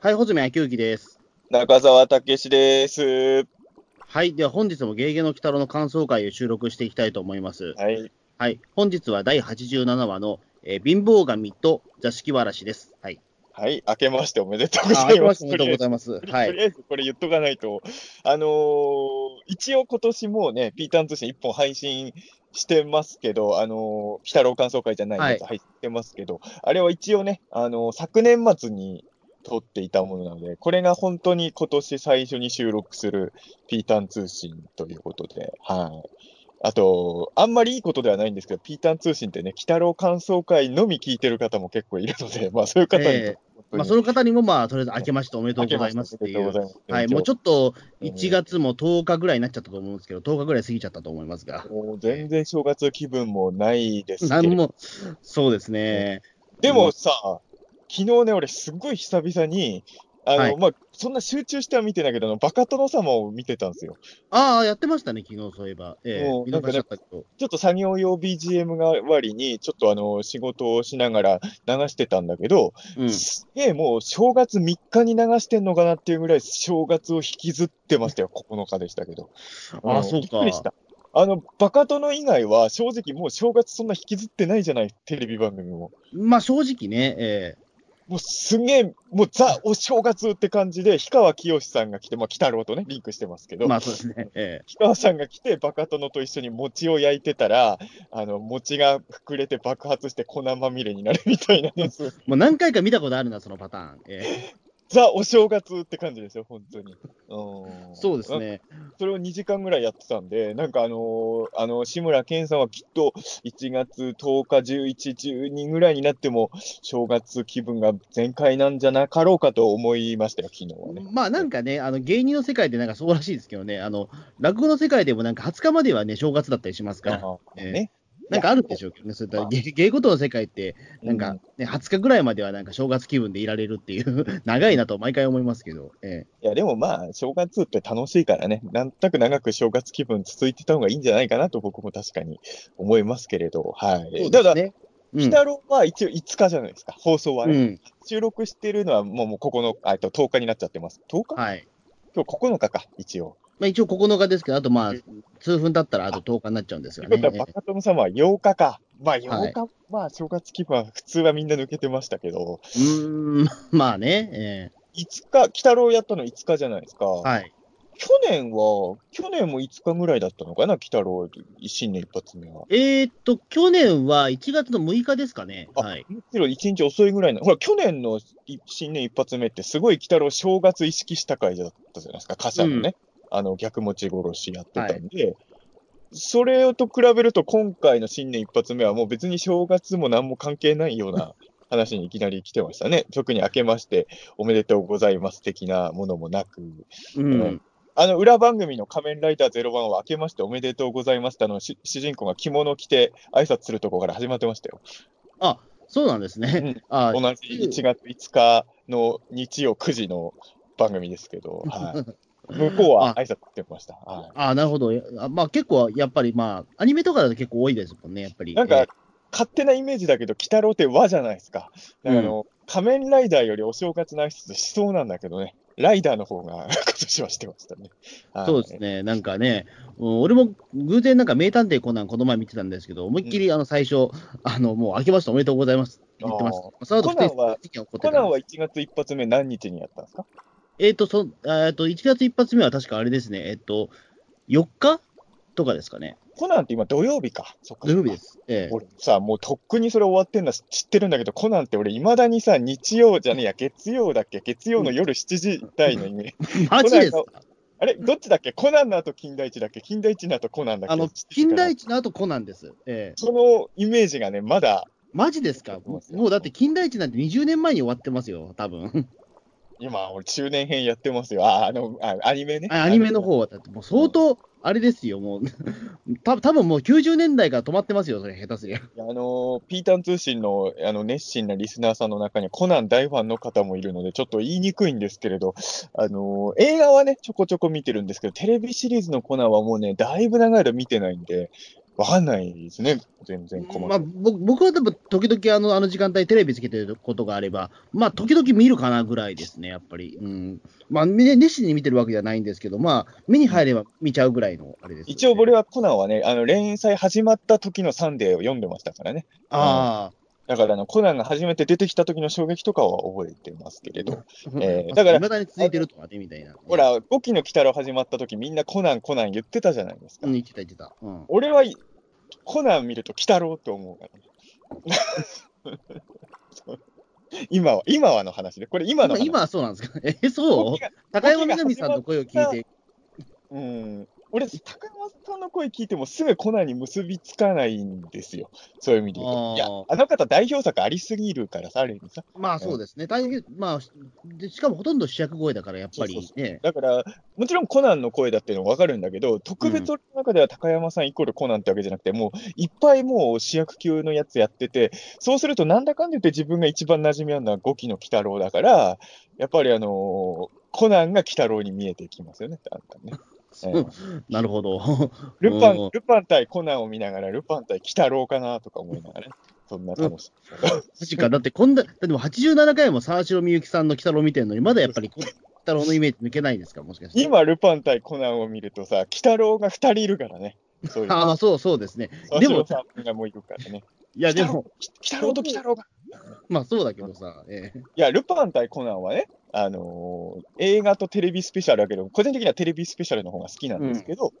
はい、穂積昭之です。中澤です。はい、では本日もゲーゲの鬼太郎の感想会を収録していきたいと思います。はい。はい、本日は第87話の、えー貧乏神と座敷わらしです。はい。はい。明けましておめでとうごあ、ざいます。おめでとうございます。はい。とりあえずこれ言っとかないと、あのー一応今年もうね、ピーターン通信1本配信してますけど、あのー、鬼太郎感想会じゃないやつは入ってますけど、あれは一応ね、あのー昨年末に撮っていたものなので、これが本当に今年最初に収録するピーターン通信ということで、はい。あと、あんまりいいことではないんですけど、ピーターン通信ってね、鬼太郎感想会のみ聞いてる方も結構いるので、まあそういう方にえまあ、その方にも、まあ、とりあえず明けましておめでとうございますっていう。はい、もうちょっとうん1月も10日ぐらいになっちゃったと思うんですけど、10日ぐらい過ぎちゃったと思いますが、もう全然正月気分もないですも、そうですね、でもさ、昨日ね、俺すっごい久々に、あの、はい。まあ、そんな集中しては見てないけど、あのバカ殿様を見てたんですよ。ああ、やってましたね、昨日そういえば、えもうえ見逃しちょっと作業用 BGM 代わりに、ちょっとあの、仕事をしながら流してたんだけど、うん、すげえもう正月3日に流してんのかなっていうぐらい正月を引きずってましたよ、9日でしたけど。ああ、んそうびっくりしか。た。あの、バカ殿以外は正直もう正月そんな引きずってないじゃない、テレビ番組も。まあ、正直ね、えもうすげえ、もうザお正月って感じで、氷川きよしさんが来て、まあ、鬼太郎とね、リンクしてますけど、えまあ、そうですね、ええ氷川さんが来て、バカ殿と一緒に餅を焼いてたら、あの、餅が膨れて爆発して粉まみれになるみたいなやつ。もう何回か見たことあるな、そのパターン。えザお正月って感じですよ、本当に。うんえそうです。ね。それを2時間ぐらいやってたんで、なんかあのーあの、志村けんさんはきっと1月10日、11、12ぐらいになっても、正月気分が全開なんじゃなかろうかと思いましたよ、昨日はね。まあなんかね、あの芸人の世界でなんかそうらしいですけどね、あの落語の世界でもなんか20日まではね、正月だったりしますから、あええね。なんかあるんでしょうけどね、そういった芸芸事の世界って、なんか、ね20日ぐらいまではなんか正月気分でいられるっていう、長いなと毎回思いますけど、えいや、でもまあ、正月って楽しいからね、なんとなく長く正月気分続いてた方がいいんじゃないかなと僕も確かに思いますけれど、はえい。ただ、ね。うん鬼太郎は一応5日じゃないですか、放送はね。うん、収録してるのはもうもう9日、あえっと10日になっちゃってます。10日？はい。今日9日か、一応。まあ、一応9日ですけど、あとまあ、数分経ったらあと10日になっちゃうんですよねバカ殿様は8日か。まあ8日、まあ正月気分は普通はみんな抜けてましたけど、うーん、まあね、え5日、鬼太郎やったの5日じゃないですか。えはい。去年は、去年も5日ぐらいだったのかな、鬼太郎、新年一発目は。えーっと、去年は1月の6日ですかね。あはい。むしろ1日遅いぐらいの、ほら、去年のい新年一発目って、すごい鬼太郎正月意識した回だったじゃないですか、貨車のね、あの逆持ち殺しやってたんで、それと比べると、今回の新年一発目は、もう別に正月も何も関係ないような話にいきなり来てましたね。特に明けましておめでとうございます的なものもなく。うん。あの裏番組の仮面ライダーゼロ番は明けましておめでとうございますってあのし主人公が着物を着て挨拶するところから始まってましたよ。あ、そうなんですね。あ同じ1月5日の日曜9時の番組ですけど、はい、向こうは挨拶してました。はあなるほど。あまあ結構、やっぱりまあ、アニメとかだと結構多いですもんね、やっぱり。い、なんか、え勝手なイメージだけど、鬼太郎って和じゃないですか。だからあの、仮面ライダーよりお正月の挨拶しそうなんだけどね、ライダーの方が 今年はしてましたね。はいそうですね、なんかね、うん俺も偶然なんか名探偵コナンこの前見てたんですけど、思いっきりあの最初、あの、もう明けましておめでとうございますって言ってます。コナンはコナンは1月一発目何日にやったんですか？えっ、と、そ、えっと、1月一発目は確かあれですね、えっ、と、4日とかですかね。コナンって今土曜日か。そっか土曜日です。ええ。俺さ、もうとっくにそれ終わってんの知ってるんだけど、コナンって俺、いまだにさ、日曜じゃねえや、月曜だっけ？月曜の夜7時台のイメージ。マジですか？あれ？どっちだっけ？コナンの後金田一だっけ？金田一の後コナンだっけ？あの7時、から金田一の後コナンです。ええ。そのイメージがね、まだ、マジですか？もうだって金田一なんて20年前に終わってますよ、多分今、俺、中年編やってますよ。あ、あの、あアニメね。あアニメの方は、だってもう相当、あれですよ、もう、た多分もう90年代から止まってますよ、それ、下手すりゃ。あのーピータン通信のあの熱心なリスナーさんの中にはコナン大ファンの方もいるので、ちょっと言いにくいんですけれど、あのー映画はね、ちょこちょこ見てるんですけど、テレビシリーズのコナンはもうね、だいぶ長い間見てないんで、わかんないですね、全然細まあ。僕僕は多分、時々あのあの時間帯、テレビつけてることがあれば、まあ、時々見るかなぐらいですね、やっぱり。うん。まあ、ね熱心に見てるわけじゃないんですけど、まあ、目に入れば見ちゃうぐらいのあれです、一応、俺はコナンはね、あの連載始まった時のサンデーを読んでましたからね。あだからあの、コナンが初めて出てきた時の衝撃とかは覚えてますけれど、あ、えーだからいまだに続いてるとかね、みたいな。ほら、5期の鬼太郎始まった時みんなコナン、コナン言ってたじゃないですか。うん、言ってた言ってた。うん。俺は、コナン見ると鬼太郎って思うからね。今は、今はの話で、これ今の話。今今はそうなんですか？え、そう？5期が高山みなみさんの声を聞いて、うん。俺、高山さんの声聞いてもすぐコナンに結びつかないんですよ。そういう意味で言うと。いやあの方代表作ありすぎるからさ、ある意味さ。まあそうですね。大変、まあ、でしかもほとんど主役声だから、やっぱりそうそうね。だから、もちろんコナンの声だっていうのはわかるんだけど、特別俺の中では高山さんイコールコナンってわけじゃなくて、もういっぱいもう主役級のやつやってて、そうするとなんだかんだ言って自分が一番馴染みあるのは5期の鬼太郎だから、やっぱりあのーコナンが鬼太郎に見えてきますよね、なんかね。ええ なるほど。ルパうんン、ルパン対コナンを見ながら、ルパン対鬼太郎かなとか思いながらね、そんな楽しみ。確か、だってこんな、だってもう87回も沢城みゆきさんの鬼太郎見てるのに、まだやっぱりこ鬼太郎のイメージ抜けないんですか、もしかして。今、ルパン対コナンを見るとさ、鬼太郎が2人いるからね。そう。ああ、そうそうですね。でも、でも、さんがもういるからね。いや、でも、鬼太郎と鬼太郎が。まあそうだけどさ、ええいや、ルパン対コナンはね、あのー映画とテレビスペシャルだけど、個人的にはテレビスペシャルの方が好きなんですけど、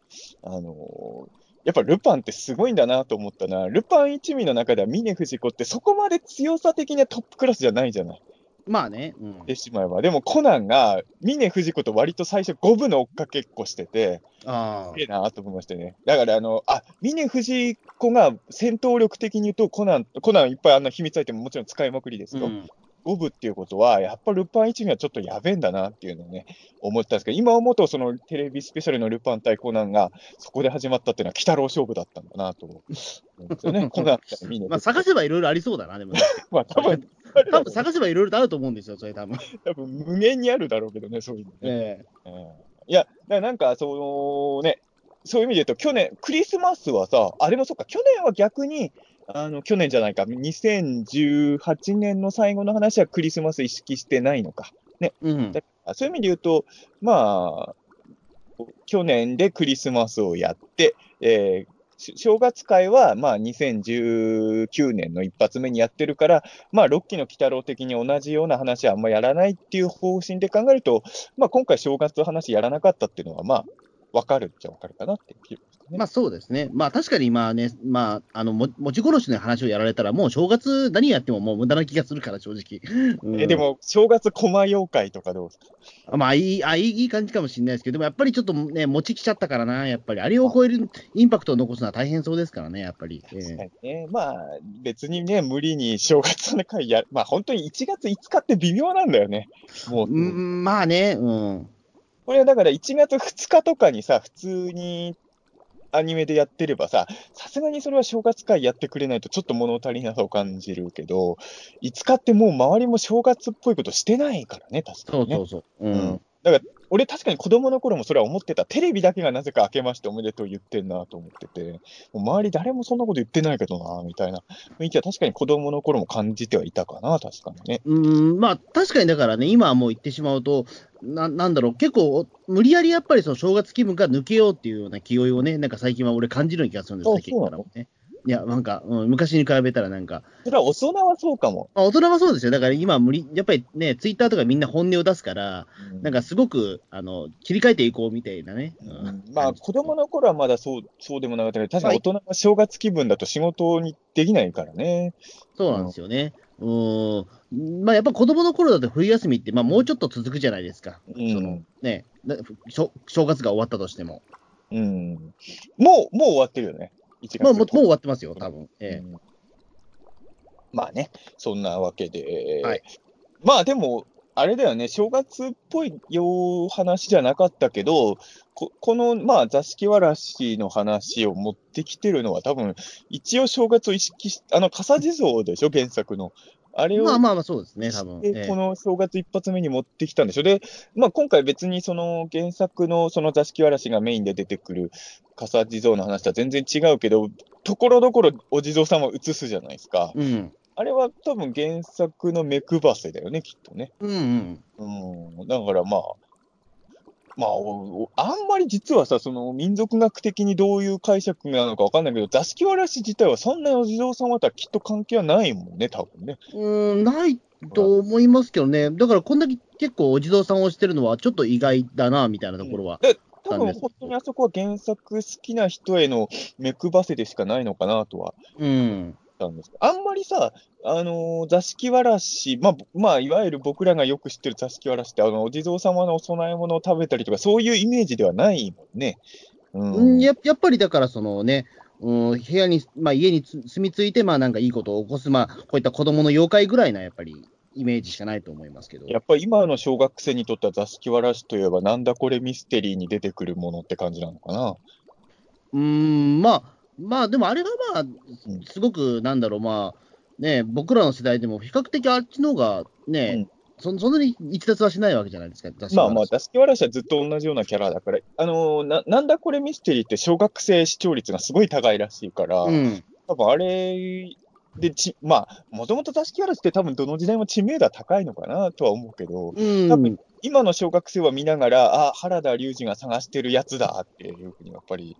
あのーやっぱルパンってすごいんだなと思ったな、ルパン一味の中では峰不二子ってそこまで強さ的にはトップクラスじゃないじゃない。まあね、うん。でしまえば。でもコナンが峰不二子と割と最初五分の追っかけっこしてて、あすげえなと思いましたね。だから、あの、あ、峰不二子が戦闘力的に言うと、コナン、コナンいっぱいあんな秘密アイテムもちろん使いまくりですあ、よ。うん。五部っていうことは、やっぱルパン一味はちょっとやべえんだなっていうのをね、思ったんですけど、今思うと、そのテレビスペシャルのルパン対コナンが、そこで始まったっていうのは、鬼太郎勝負だったんだなと思うんですよね。コナンまあ探せばいろいろありそうだな、でも、ね。まあ、多分、多分探せばいろいろとあると思うんですよ、それ多分。多分無限にあるだろうけどね、そういうのね。ええうんいや、なんか、そのね、そういう意味で言うと、去年、クリスマスはさ、あ、でもそっか、去年は逆に、あの、去年じゃないか、2018年の最後の話はクリスマス意識してないのか。うん。そういう意味で言うと、まあ、去年でクリスマスをやって、えーし正月会は、まあ、2019年の一発目にやってるから、まあ、6期の鬼太郎的に同じような話はあんまやらないっていう方針で考えると、まあ、今回正月の話やらなかったっていうのは、まあ、わかるっちゃわかるかなっていう。まあそうですね。まあ確かにまあね、まあ、あの、も持ち殺しの話をやられたら、もう正月何やってももう無駄な気がするから、正直。う んえで、も、正月駒妖怪とかどうですか？まあいい、あいいいい感じかもしれないですけど、でもやっぱりちょっとね、持ちきちゃったからな、やっぱり。あれを超えるインパクトを残すのは大変そうですからね、やっぱり。ええ確かにね、まあ、別にね、無理に正月の会や、まあ、本当に1月5日って微妙なんだよね。もう、うん、まあね、うん。これはだから1月2日とかにさ、普通にアニメでやってればさ、さすがにそれは正月会やってくれないとちょっと物足りなさを感じるけど、5日ってもう周りも正月っぽいことしてないからね、確かにね。そうそうそう。ううんん。だから、俺確かに子供の頃もそれは思ってた。テレビだけがなぜか明けましておめでとう言ってんなと思ってて、もう周り誰もそんなこと言ってないけどな、みたいな雰囲気は確かに子供の頃も感じてはいたかな、確かにね。うん、まあ確かにだからね、今はもう言ってしまうと、ななんだろう、結構、無理やりやっぱりその正月気分が抜けようっていうような気負いをね、なんか最近は俺感じるような気がするんですあ最近からもね。いや、なんか、うん、昔に比べたらなんか、それは大人はそうかも。まあ、大人はそうですよ。だから今は無理、やっぱりね、ツイッターとかみんな本音を出すから、うんなんかすごく、あの、切り替えていこうみたいなね。うんまあ、子供の頃はまだそうそうでもなかったけど、確かに大人は正月気分だと仕事にできないからね。そうなんですよね。うーん。まあやっぱ子供の頃だと冬休みって、まあもうちょっと続くじゃないですか。うんそのね、正月が終わったとしても。うん、もう、もう終わってるよね。1月まあもうもう終わってますよ、多分。ええうんまあね、そんなわけで、はいまあでも、あれだよね、正月っぽいよう話じゃなかったけど、ここの、まあ、座敷わらしの話を持ってきてるのは、多分一応正月を意識し、あの、笠地蔵でしょ、原作の。あれを、まあまあまあそうですね、多分。この正月一発目に持ってきたんでしょ。で、まあ今回別にその原作のその座敷わらしがメインで出てくる笠地蔵の話とは全然違うけど、ところどころお地蔵様を映すじゃないですか。うん。あれは多分原作の目配せだよね、きっとね。うんうん。うん。だからまあ、まあ、あんまり実はさ、その民族学的にどういう解釈なのかわかんないけど、座敷わらし自体はそんなにお地蔵様とはきっと関係はないもんね、多分ね。うん、ないと思いますけどね。だからこんだけ結構お地蔵さんをしてるのはちょっと意外だな、みたいなところは。でです本当にあそこは原作好きな人への目配せでしかないのかなとはうん。たんですあんまりさ、あのー座敷わらし、まあ、ぼまあ、いわゆる僕らがよく知ってる座敷わらしって、あの、お地蔵様のお供え物を食べたりとか、そういうイメージではないもんね。うん。うん、ややっぱりだからそのね、うん、部屋に、まあ、家につ住み着いて、まあなんかいいことを起こす、まあ、こういった子供の妖怪ぐらいなやっぱりイメージしかないと思いますけど。やっぱり今の小学生にとっては座敷わらしといえば、なんだこれミステリーに出てくるものって感じなのかな？うーん、まあ、まあ、でもあれがまあん、すごく、なんだろう、まあ、ね、僕らの世代でも比較的あっちの方がね、そそんなに逸脱はしないわけじゃないですか、まあまあ、座敷わらしはずっと同じようなキャラだから、あのーな、なんだこれミステリーって小学生視聴率がすごい高いらしいから、うん、多分あれでち、まあ、もともと座敷わらしって多分どの時代も知名度は高いのかなとは思うけど、うん、多分今の小学生は見ながら、あ、原田龍二が探してるやつだっていうふうにやっぱり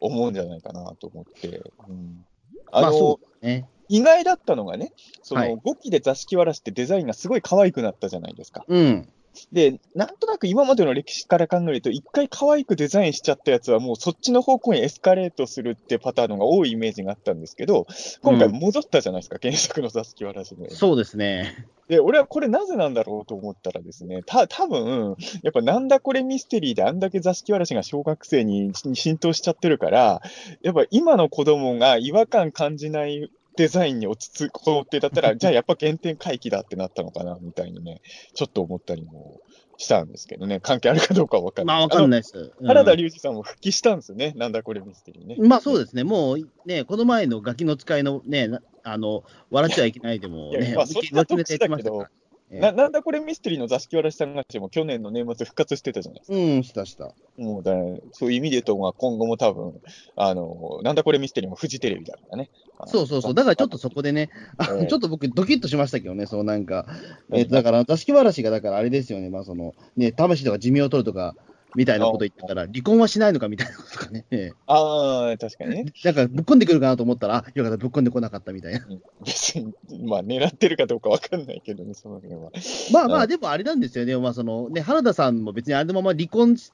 思うんじゃないかなと思って。うん、あの、まあね。意外だったのがね、そのはい5期で座敷わらしってデザインがすごい可愛くなったじゃないですか。うん、で、なんとなく今までの歴史から考えると、一回可愛くデザインしちゃったやつは、もうそっちの方向にエスカレートするってパターンのが多いイメージがあったんですけど、今回戻ったじゃないですか、原作の座敷わらしの。そうですね。で、俺はこれなぜなんだろうと思ったらですね、た、多分やっぱなんだこれミステリーであんだけ座敷わらしが小学生にに浸透しちゃってるから、やっぱ今の子供が違和感感じないデザインに落ち着く子ってだったら、じゃあやっぱ原点回帰だってなったのかな、みたいにね、ちょっと思ったりもしたんですけどね、関係あるかどうかはわかんない。まあ、わかんい。ないです。うん原田龍二さんも復帰したんですよね、なんだこれミステリーね。まあそうですね、もうね、この前のガキの使いのね、なあの、笑っちゃいけないでもね、いやまあそれは脇ネタやってましたから。ええ。ななんだこれミステリーの座敷わらしさんがも去年の年末復活してたじゃないですか。うん、したした。もうだそういう意味で言うと、まあ、今後も多分、あの、なんだこれミステリーもフジテレビだからね。そうそうそう、だからちょっとそこでね、あええ。ちょっと僕、ドキッとしましたけどね、そうなんか、えっとだから、座敷わらしが、だからあれですよね、まあその、ね、魂とか寿命を取るとか、みたいなこと言ってたら、離婚はしないのかみたいなこととかね、え えああ、確かにね。なんかぶっこんでくるかなと思ったら、あ よかった、ぶっこんでこなかったみたいな。別に、まあ、狙ってるかどうかわかんないけどね、その辺は。うんまあまあ、でもあれなんですよね、まあそのね、原田さんも別にあれのまま離婚し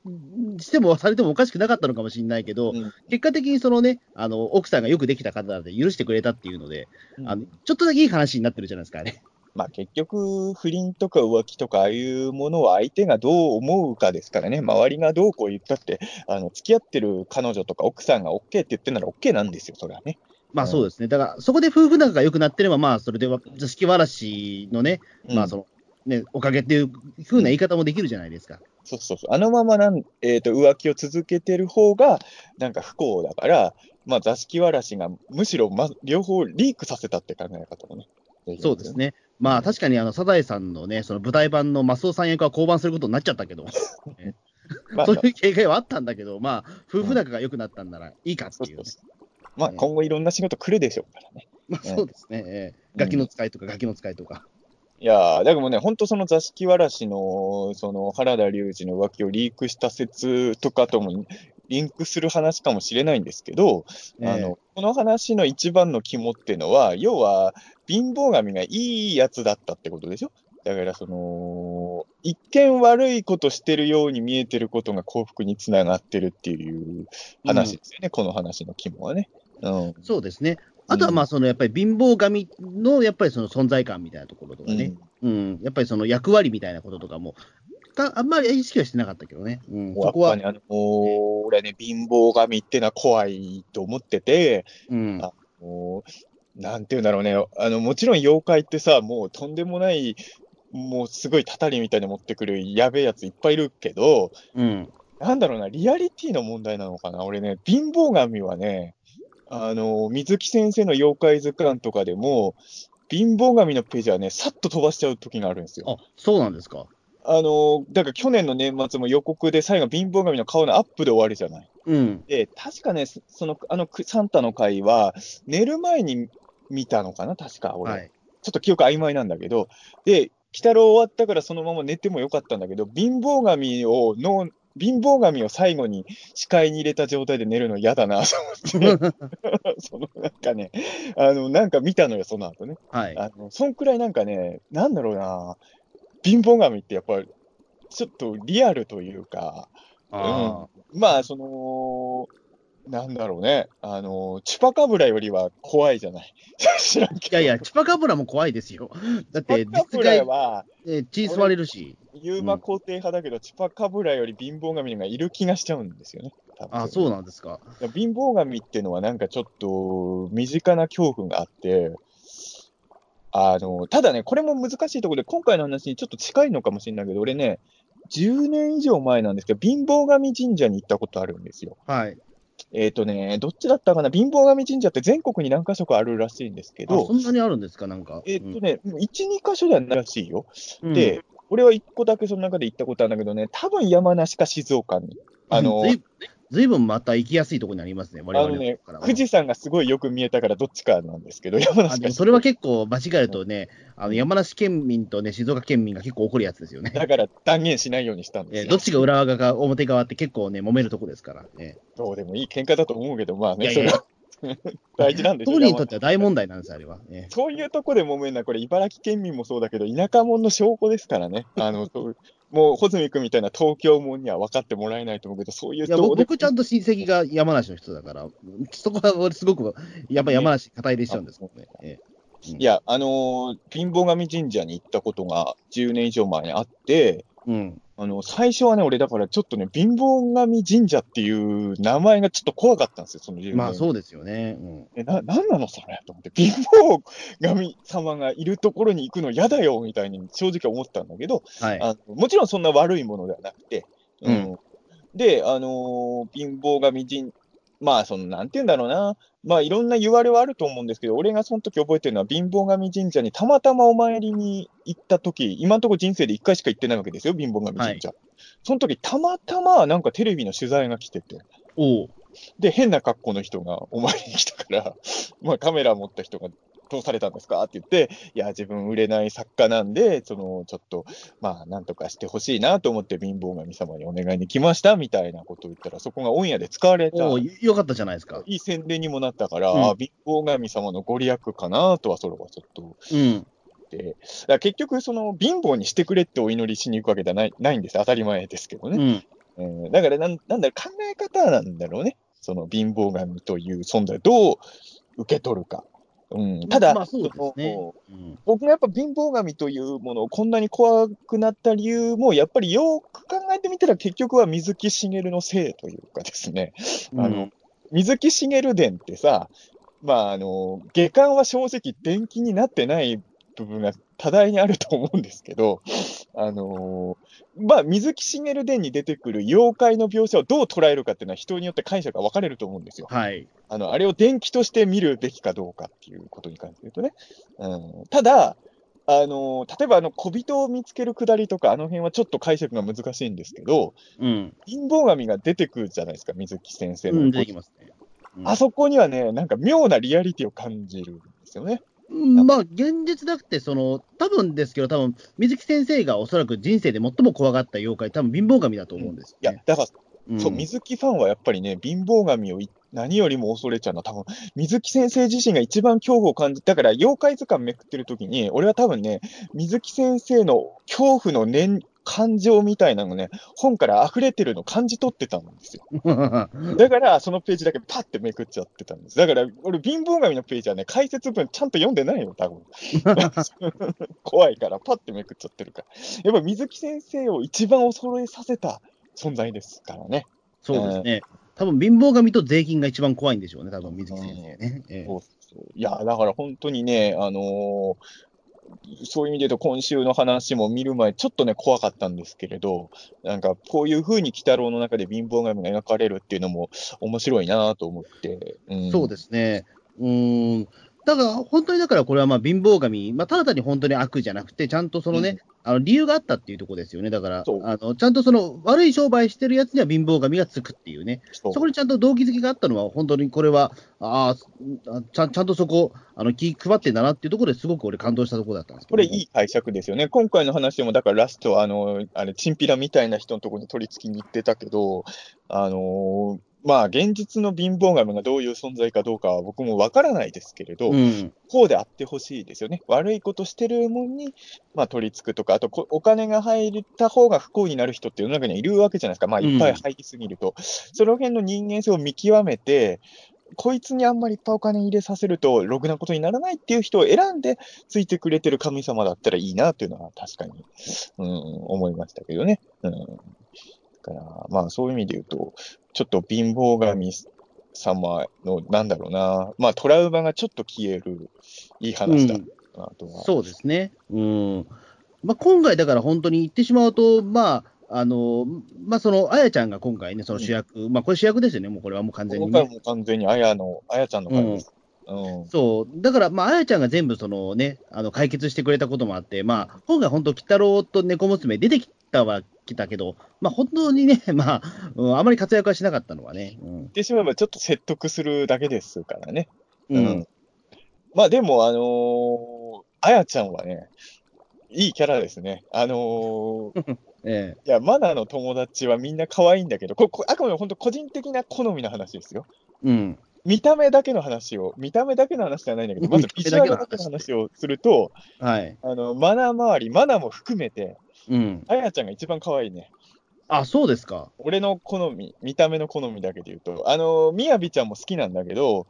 しても、されてもおかしくなかったのかもしれないけど、うん結果的にそのね、あの奥さんがよくできた方で許してくれたっていうので、あのちょっとだけいい話になってるじゃないですか、あれ。まあ、結局、不倫とか浮気とか、ああいうものは相手がどう思うかですからね、周りがどうこう言ったって、あの付き合ってる彼女とか奥さんが OK って言ってんなら OK なんですよ、それはね。まあそうですね。だから、そこで夫婦仲が良くなってれば、まあ、それでは、座敷わらしのね、まあ、その、ね、おかげっていうふうな言い方もできるじゃないですか。そうそうそう。あのままなん、えー、と浮気を続けてる方が、なんか不幸だから、まあ、座敷わらしがむしろ、ま、両方リークさせたって考え方もね。そうです。ね。まあ、確かに、あの、サザエさんのね、その舞台版のマスオさん役は降板することになっちゃったけど、まあ、そういう警戒はあったんだけど、まあ、夫婦仲が良くなったんならいいかっていうね。まあ、今後いろんな仕事来るでしょうからね。まあ、そうですね。ええガキの使いとか、ガキの使いとか。いやー、だからね、本当その座敷わらしの、その原田龍二の浮気をリークした説とかともリンクする話かもしれないんですけど、あえの、この話の一番の肝っていうのは、要は、貧乏神がいいやつだったってことでしょ？だから、その、一見悪いことしてるように見えてることが幸福につながってるっていう話ですよね、この話の肝はね。うん。そうですね。あとは、まあ、その、やっぱり貧乏神の、やっぱりその存在感みたいなところとかね。うん。やっぱりその役割みたいなこととかも、かあんまり意識はしてなかったけどね。うん。やそこはね、、あの、俺ね、貧乏神ってのは怖いと思ってて、うん。あもう、なんていうんだろうね、あの、もちろん妖怪ってさ、もうとんでもない、もうすごいたたりみたいに持ってくるやべえやついっぱいいるけど、うん。なんだろうな、リアリティの問題なのかな。俺ね、貧乏神はね、あの、水木先生の妖怪図鑑とかでも、貧乏神のページはね、さっと飛ばしちゃう時があるんですよ。あ、そうなんですか？あの、だから去年の年末も予告で最後貧乏神の顔のアップで終わりじゃない。うん。で、確かね、そその、あの、くサンタの回は、寝る前に見たのかな？確か、俺。はい。ちょっと記憶曖昧なんだけど、で、鬼太郎終わったからそのまま寝てもよかったんだけど、貧乏神をの、貧乏神を最後に視界に入れた状態で寝るの嫌だなと思って、そのなんかね、あの、なんか見たのよ、その後ね。はい。あの、そんくらいなんかね、なんだろうな、貧乏神ってやっぱり、ちょっとリアルというか、あまあ、その、なんだろうね、あの、チュパカブラよりは怖いじゃない。知らんーいけど。やいや、チュパカブラも怖いですよ。だって、チュパカブ実際ラ、は、え血吸われるし。ユーマ肯定派だけど、チュパカブラより貧乏神がいる気がしちゃうんですよね。あそうなんですか。貧乏神っていうのはなんかちょっと身近な恐怖があって、あの、ただね、これも難しいところで、今回の話にちょっと近いのかもしれないけど、俺ね、10年以上前なんですけど、貧乏神神社に行ったことあるんですよ。はい。えっ、とね、どっちだったかな、貧乏神神社って全国に何か所かあるらしいんですけあ、どそ、んなにあるんですか、なんか。えっ、とね、1、2箇所ではないらしいよ。うん、で、俺は1個だけその中で行ったことあるんだけどね、多分山梨か静岡に。あの、ずいずいぶんまた行きやすいところにありますね、我々あのね富士山がすごいよく見えたからどっちかなんですけど、山あ梨かでもそれは結構間違えるとね、あの山梨県民とね、静岡県民が結構怒るやつですよね。だから断言しないようにしたんですよ。えどっちが裏側か表側って結構ね、揉めるとこですからね。どうでもいい喧嘩だと思うけど、まあね、いやいやそれは 大事なんでしょ当人にとっては大問題なんです、あれは。ねそういうとこで揉めるのは、これ、茨城県民もそうだけど、田舎者の証拠ですからね。あの、もう、穂積君みたいな東京者には分かってもらえないと思うけど、そういういや人僕僕ちゃんと親戚が山梨の人だから、そこは俺すごく、やっぱ山梨肩入れしちゃうんですけどね。えいや、あのー貧乏神神社に行ったことが10年以上前にあって、えうん。あの、最初はね、俺だからちょっとね、貧乏神神社っていう名前がちょっと怖かったんですよ、その10年。まあそうですよね。うん。え、な、なんなのそれ？と思って、貧乏神様がいるところに行くの嫌だよ、みたいに正直思ったんだけど、はい。あのもちろんそんな悪いものではなくて、うんで、あのー貧乏神神、まあ、その、なんて言うんだろうな、まあ、いろんな言われはあると思うんですけど、俺がその時覚えてるのは、貧乏神神社にたまたまお参りに行った時、今のところ人生で1回しか行ってないわけですよ、貧乏神神社。その時、たまたまなんかテレビの取材が来てて、おう。で、変な格好の人がお参りに来たから、まあカメラ持った人が、どうされたんですか？って言って、いや、自分売れない作家なんで、その、ちょっと、まあ、なんとかしてほしいなと思って貧乏神様にお願いに来ましたみたいなことを言ったら、そこがオンエアで使われた。おうよかったじゃないですか。いい宣伝にもなったから、うんあ貧乏神様のご利益かなとは、それはちょっとうん。思って、だから結局、その貧乏にしてくれってお祈りしに行くわけじゃないないんです、当たり前ですけどうね。ん。うん、だからなん、なんだろう、考え方なんだろうね、その貧乏神という存在をどう受け取るか。うん、ただ、まあそうですね。僕がやっぱ貧乏神というものをこんなに怖くなった理由も、やっぱりよく考えてみたら、結局は水木しげるのせいというかですね、あのうん水木しげる伝ってさ、まあ、あの、下巻は正直伝記になってない部分が多大にあると思うんですけど、あのまあ、水木しげる伝に出てくる妖怪の描写をどう捉えるかっていうのは人によって解釈が分かれると思うんですよ。はい。あの、あれを伝記として見るべきかどうかっていうことに関して言うとね。うん、ただ、あの、例えばあの、小人を見つけるくだりとか、あの辺はちょっと解釈が難しいんですけど、うん。貧乏神が出てくるじゃないですか、水木先生の。うん、出てきますね。うんあそこにはね、なんか妙なリアリティを感じるんですよね。うんまあ、現実だって、その、多分ですけど、多分水木先生がおそらく人生で最も怖がった妖怪、多分貧乏神だと思うんですよ、ね。、いやだから、うん。そう、水木ファンはやっぱりね、貧乏神をい何よりも恐れちゃうのは、多分水木先生自身が一番恐怖を感じ、だから、妖怪図鑑めくってる時に、俺は多分ね、水木先生の恐怖の念、感情みたいなのね、本から溢れてるの感じ取ってたんですよ。だから、そのページだけパッてめくっちゃってたんです。だから、俺、貧乏神のページはね、解説文ちゃんと読んでないよ、多分。怖いから、パッてめくっちゃってるから。やっぱ水木先生を一番恐れさせた存在ですからね。そうですね。多分貧乏神と税金が一番怖いんでしょうね、多分水木先生ね。いや、だから本当にね、あのーそういう意味で言うと、今週の話も見る前、ちょっとね、怖かったんですけれど、なんか、こういう風に鬼太郎の中で貧乏神が描かれるっていうのも面白いなと思って。うん、そうですね。うーん。だから、本当にだからこれはまあ貧乏神、まあ、ただ単に本当に悪じゃなくて、ちゃんとそのね、あの理由があったっていうところですよね。だから、あのちゃんとその悪い商売してるやつには貧乏神がつくっていうね。そこにちゃんと動機づけがあったのは、本当にこれは、ああちゃん、とそこ、あの気配ってんだなっていうところですごく俺、感動したところだったんですこれいい解釈ですよね。今回の話でも、だからラスト、あの、あれ、チンピラみたいな人のところに取り付きに行ってたけど、あのーまあ、現実の貧乏神がどういう存在かどうかは僕もわからないですけれど、うん、こうであってほしいですよね。悪いことしてるもんに、まあ、取り付くとか、あとこ、お金が入った方が不幸になる人って世の中にはいるわけじゃないですか。まあ、いっぱい入りすぎると。その辺の人間性を見極めて、こいつにあんまりいっぱいお金入れさせると、ろくなことにならないっていう人を選んで、ついてくれてる神様だったらいいなっていうのは確かに、うん、思いましたけどね。うん。だから、まあそういう意味で言うと、ちょっと貧乏神様の、なんだろうな、まあトラウマがちょっと消える、いい話だなとは。そうですね。うん。まあ、今回、だから本当に言ってしまうと、まあ、あの、まあ、その、あやちゃんが今回ね、その主役、まあ、これ主役ですよね、もうこれはもう完全にね今回。も完全にあやの、あやちゃんの回です。うん。そう。だから、まあ、あやちゃんが全部そのね、あの、解決してくれたこともあって、まあ、今回本当、鬼太郎と猫娘出てきたは来たけど、まあ、本当にね、まあ、うんあまり活躍はしなかったのはね。うん言ってしまえばちょっと説得するだけですからね。うん。まあでも、あのーあやちゃんはね、いいキャラですね。あのー えいや、マナの友達はみんな可愛いんだけど、ここあくまで本当個人的な好みの話ですよ。えうん。見た目だけの話を、見た目だけの話じゃないんだけど、まずビジュアルだけの話をすると、はい。あの、マナ周り、マナも含めて、うん。あやちゃんが一番可愛いね。あ、そうですか。俺の好み、見た目の好みだけで言うと、あの、みやびちゃんも好きなんだけど、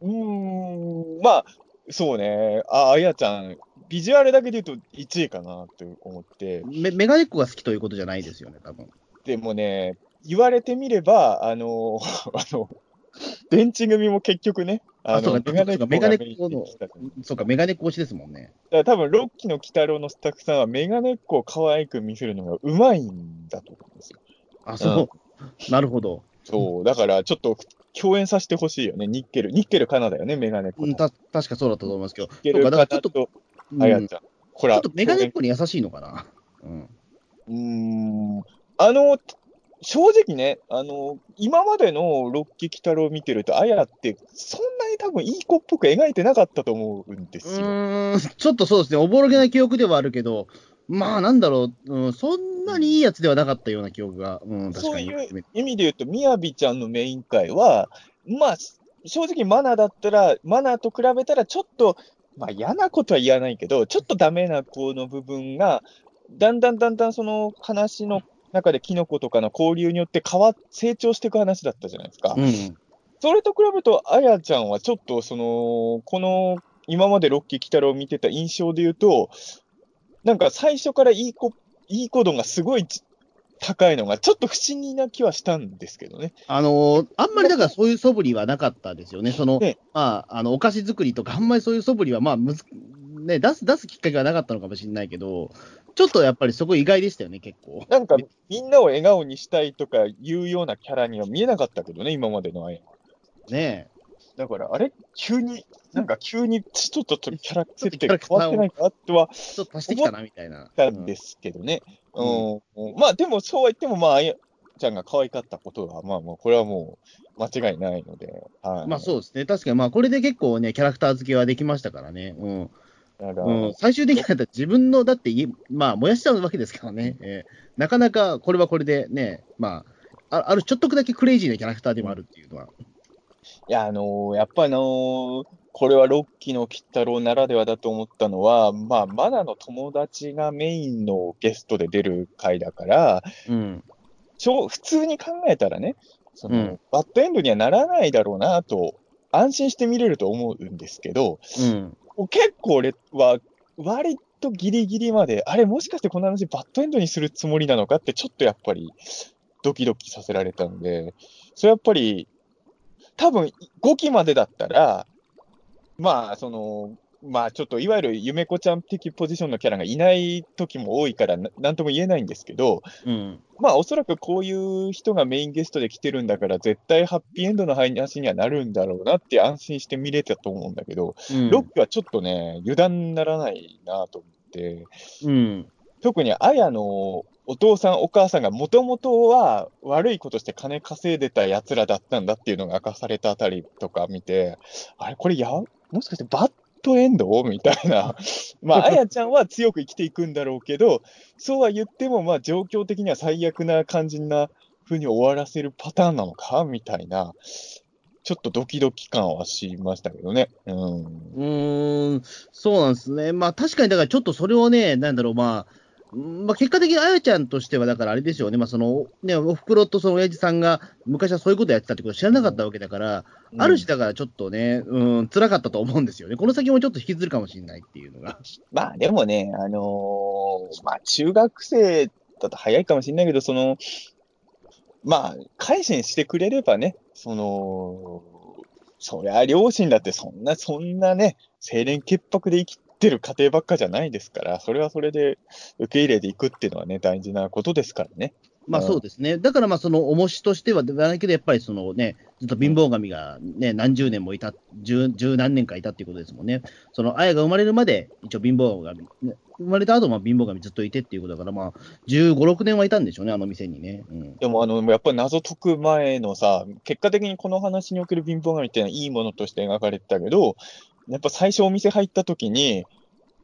うーん、まあ、そうね、あ、あやちゃん、ビジュアルだけで言うと1位かなって思って、メメガネっ子が好きということじゃないですよね、多分。でもね、言われてみれば、あの、あの、電池組も結局ね、あの、あそうかメガネっ子がメガネっ子のそうか、メガネっ子推しですもんね。だ多分、ロッキーの鬼太郎のスタッフさんは、メガネっ子を可愛く見せるのがうまいんだと思うんですよ。あ、そう。なるほど。そう、だからちょっと共演させてほしいよね、ニッケル。ニッケルカナだよね、メガネっ子と。うん、た確かそうだったと思いますけど。ニッケルょっと、あやちゃん。ほら、ちょっとメガネっ子に優しいのかな。うん。うーん、あの、正直ね、あの、今までのロッキー鬼太郎を見てると、あやって、そんなに多分いい子っぽく描いてなかったと思うんでうすよ。ちょっとそうですね、おぼろげな記憶ではあるけど、まあなんだろう、うん、そんなにいいやつではなかったような記憶が、うん、確かに。そういう意味で言うと、みやびちゃんのメイン会は、まあ、正直マナだったら、マナと比べたらちょっと、まあ嫌なことは言わないけど、ちょっとダメな子の部分が、だんだんだんだんその話の中でキノコとかの交流によって変わっ、成長していく話だったじゃないですか。うん。それと比べると、あやちゃんはちょっと、その、この、今までロッキー・キタロを見てた印象で言うと、なんか最初からいい子、いい子度がすごいち高いのが、ちょっと不思議な気はしたんですけどね。あのーあんまりだからそういう素振りはなかったですよね。その、ねまあ、あの、お菓子作りとか、あんまりそういう素振りは、まあ、むず、ね、出す、出すきっかけはなかったのかもしれないけど、ちょっとやっぱりそこ意外でしたよね、結構。なんか、みんなを笑顔にしたいとかいうようなキャラには見えなかったけどね、今までのあやは。ねだから、あれ急に、なんか急にちょっとキャラ設定ちょっとキャラ変わってないかとはえ、ちょっと足してきたな、みたいな。たんですけどね。ううん。まあ、でも、そうは言っても、まあ、あやちゃんが可愛かったことは、まあ、もう、これはもう、間違いないので、はい。まあそうですね。確かに、まあこれで結構ね、キャラクター付けはできましたからね。うん。うん、最終的には自分の、だって家、まあ燃やしちゃうわけですからね。えーなかなかこれはこれでね、まあ、ああるちょっとだけクレイジーなキャラクターでもあるっていうのは。いや、あのーやっぱあのーこれはロッキーの鬼太郎ならではだと思ったのは、まあ、マナの友達がメインのゲストで出る回だから、うん。普通に考えたらね、その、うんバッドエンドにはならないだろうなと、安心して見れると思うんですけど、うん。結構俺は、割とギリギリまで、あれ、もしかしてこの話バッドエンドにするつもりなのかって、ちょっとやっぱり、ドキドキさせられたんで、それやっぱり、多分5期までだったら、まあ、その、まあちょっといわゆるゆめこちゃん的ポジションのキャラがいない時も多いからな、なんとも言えないんですけど、うん。まあおそらくこういう人がメインゲストで来てるんだから、絶対ハッピーエンドの話にはなるんだろうなって安心して見れたと思うんだけど、うんロックはちょっとね、油断にならないなと思って、うん。特にあやのお父さん、お母さんがもともとは悪いことして金稼いでた奴らだったんだっていうのが明かされたあたりとか見て、あれ、これや、もしかしてバッドエンド？みたいな。まあ、あやちゃんは強く生きていくんだろうけど、そうは言っても、まあ、状況的には最悪な感じな風に終わらせるパターンなのか？みたいな、ちょっとドキドキ感はしましたけどね。うん。うーん、そうなんですね。まあ確かに、だからちょっとそれをね、なんだろう、まあ、うんまあ、結果的にあやちゃんとしては、だからあれですよね、まあそのね、おふくろとその親父さんが昔はそういうことやってたってことを知らなかったわけだから、ある種だからちょっとね、うん、辛かったと思うんですよね。この先もちょっと引きずるかもしれないっていうのが。まあでもね、あのーまあ中学生だと早いかもしれないけど、その、まあ、改心してくれればね、その、そりゃ両親だってそんな、そんなね、清廉潔白で生きてる家庭ばっかじゃないですから、それはそれで受け入れていくっていうのはね、大事なことですからね。まあうんそうですね。だからまあその重しとしては、ではないけど、やっぱりそのね、ずっと貧乏神がね、何十年もいた、十十何年かいたっていうことですもんね。その、あやが生まれるまで、一応貧乏神、ね生まれた後も貧乏神ずっといてっていうことだから、まあ、15、6年はいたんでしょうね、あの店にね。うん。でも、あの、やっぱり謎解く前のさ、結果的にこの話における貧乏神っていうのはいいものとして描かれてたけど、やっぱ最初お店入った時に、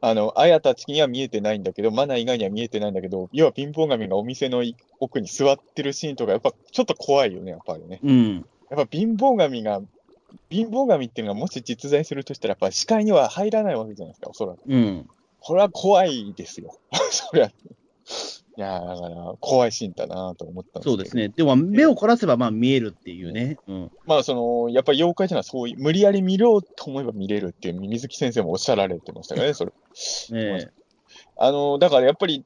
あの、あやたちには見えてないんだけど、マナ以外には見えてないんだけど、要は貧乏神がお店の奥に座ってるシーンとか、やっぱちょっと怖いよね、やっぱりね。うん。やっぱ貧乏神が、貧乏神っていうのがもし実在するとしたら、やっぱ視界には入らないわけじゃないですか、おそらく。うん。これは怖いですよ。そりゃ。いやーだから、怖いシーンだなと思ったんですけど。そうですね。でも、目を凝らせばまあ見えるっていうね。うん。まあ、その、やっぱり妖怪っていうのはそういう、無理やり見ようと思えば見れるっていう、水木先生もおっしゃられてましたからね、それ。ねあの、だからやっぱり、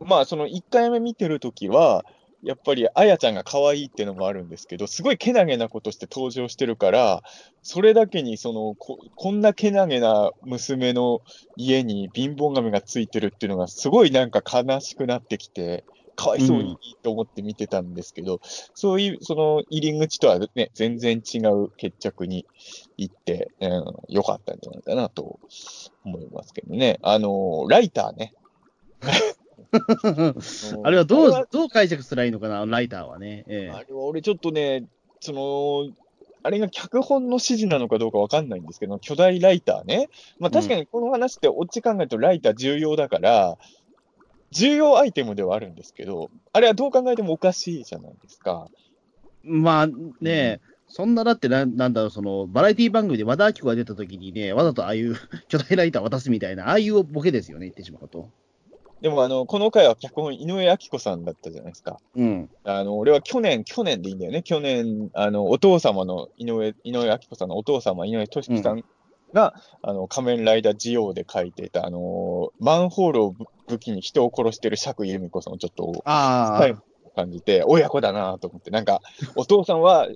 まあ、その1回目見てるときは、やっぱり、あやちゃんが可愛いっていうのもあるんですけど、すごいけなげなことして登場してるから、それだけに、そのこ、こんなけなげな娘の家に貧乏神がついてるっていうのが、すごいなんか悲しくなってきて、かわいそうにと思って見てたんですけど、そういう、その入り口とはね、全然違う決着に行って、うん、良かったんじゃないかなと思いますけどね。あの、ライターね。あれはどう、どう解釈すればいいのかな、ライターはね。ええあれは俺ちょっとね、その、あれが脚本の指示なのかどうかわかんないんですけど、巨大ライターね。まあ確かにこの話って、オッチ考えるとライター重要だから、重要アイテムではあるんですけど、あれはどう考えてもおかしいじゃないですか。まあね、そんなだってな、なんだろう、その、バラエティ番組で和田アキ子が出た時にね、わざとああいう 巨大ライター渡すみたいな、ああいうボケですよね、言ってしまうと。でもあの、この回は脚本井上明子さんだったじゃないですか。うん。あの、俺は去年、去年でいいんだよね。去年、あの、お父様の井上、井上明子さんのお父様、井上俊樹さんが、あの、仮面ライダージオウで書いてた、あの、マンホールを武武器に人を殺してる釈由美子さんをちょっと、ああ、はい感じて、親子だなと思って、なんか、お父さんは、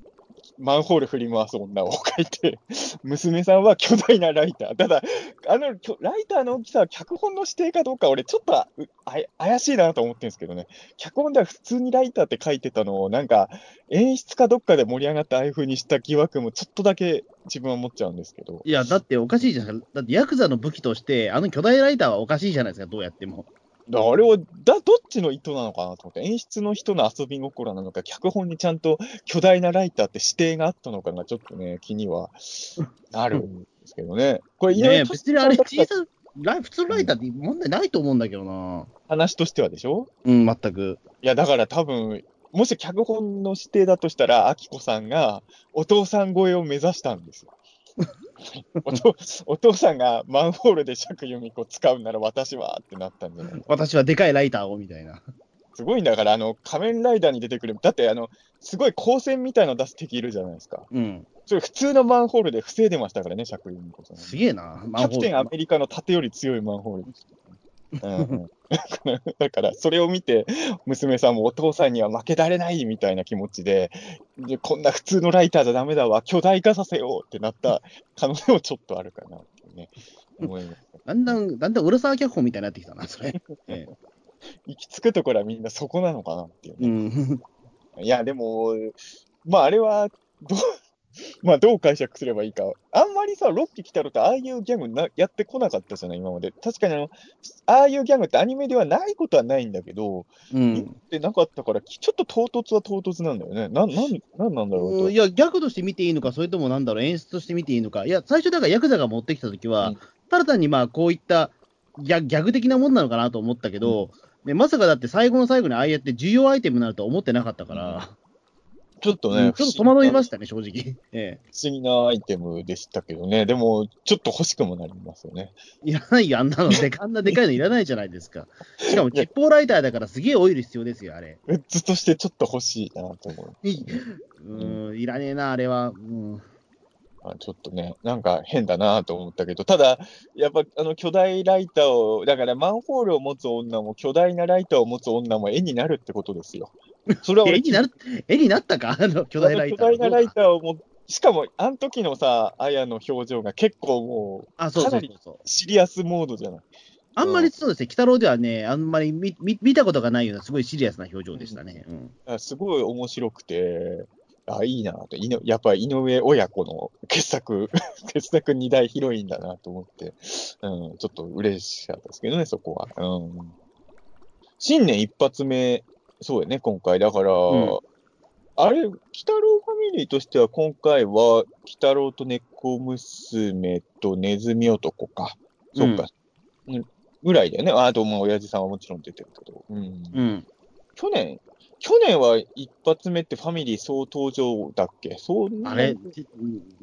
マンホール振り回す女を書いて、娘さんは巨大なライター。ただ、あの、ライターの大きさは脚本の指定かどうか、俺、ちょっとあ怪しいなと思ってるんですけどね。脚本では普通にライターって書いてたのを、なんか、演出かどっかで盛り上がってああいう風にした疑惑もちょっとだけ自分は持っちゃうんですけど。いや、だっておかしいじゃないですか。だってヤクザの武器として、あの巨大ライターはおかしいじゃないですか、どうやっても。だあれは、だ、どっちの意図なのかなと思って、演出の人の遊び心なのか、脚本にちゃんと巨大なライターって指定があったのかが、ちょっとね、気にはなるんですけどね。これ、いろいねろ別にあれ、小さライ普通のライターって問題ないと思うんだけどな。話としてはでしょ？うん、全く。いや、だから多分、もし脚本の指定だとしたら、アキコさんがお父さん超えを目指したんですよ。お父お父さんがマンホールで釈由美子使うなら私はってなったんじゃない？私はでかいライターを、みたいな。すごいんだから、あの、仮面ライダーに出てくる、だってあの、すごい光線みたいの出す敵いるじゃないですか。うん。それ普通のマンホールで防いでましたからね、釈由美子さん。すげえな。キャプテンアメリカの盾より強いマンホールです。うん、だから、それを見て、娘さんもお父さんには負けられないみたいな気持ちで、でこんな普通のライターじゃダメだわ、巨大化させようってなった可能性もちょっとあるかなってね、思います。だんだん、だんだん浦沢脚本みたいになってきたな、それ。ええ行き着くところはみんなそこなのかなっていううね。ん。いや、でも、まあ、あれは、どう、まあ、どう解釈すればいいか。あんまりさ、ロッキー来たろと、ああいうギャグなやってこなかったじゃない、今まで。確かにあの、ああいうギャグってアニメではないことはないんだけど、うん。言ってなかったから、きちょっと唐突は唐突なんだよね。なん、なん、なんなんだろうと。いや、ギャグとして見ていいのか、それともなんだろう、演出として見ていいのか。いや、最初、だからヤクザが持ってきたときは、うんただ単にまあ、こういったギャギャグ的なもんなのかなと思ったけど、ね、まさかだって最後の最後にああやって重要アイテムになるとは思ってなかったから、ちょっとね、うんちょっと戸惑いまししたね、正直。え不思議なアイテムでしたけどね。でも、ちょっと欲しくもなりますよね。え。いらないよ、あんなのでか、あんなでかいのいらないじゃないですか。しかも、吉報ライターだからすげえオイル必要ですよ、あれ。グッズとしてちょっと欲しいなと思う。いうん、いらねえな、あれは。うん。あちょっとね、なんか変だなと思ったけど、ただ、やっぱあの巨大ライターを、だからマンホールを持つ女も巨大なライターを持つ女も絵になるってことですよ。それは俺絵になる、絵になったか？あの巨大ライター。巨大なライターをも、しかも、あの時のさ、あやの表情が結構もう、あ、そうそうかなりそうそう。シリアスモードじゃない？あんまりそうですね、鬼太郎ではね、あんまり見見見たことがないような、すごいシリアスな表情でしたね。うんあすごい面白くて、あ、いいなと。いのやっぱり井上親子の傑作、傑作二大ヒロインだなと思って、うん、ちょっと嬉しかったですけどね、そこは。うん。新年一発目、そうやね、今回。だから、んあれ、鬼太郎ファミリーとしては、今回は、鬼太郎と猫娘とネズミ男か。そっか。うんぐらいだよね。ああと、まあ、親父さんはもちろん出てるけど。うんうん。去年、去年は一発目ってファミリー総登場だっけ？そんなあれ、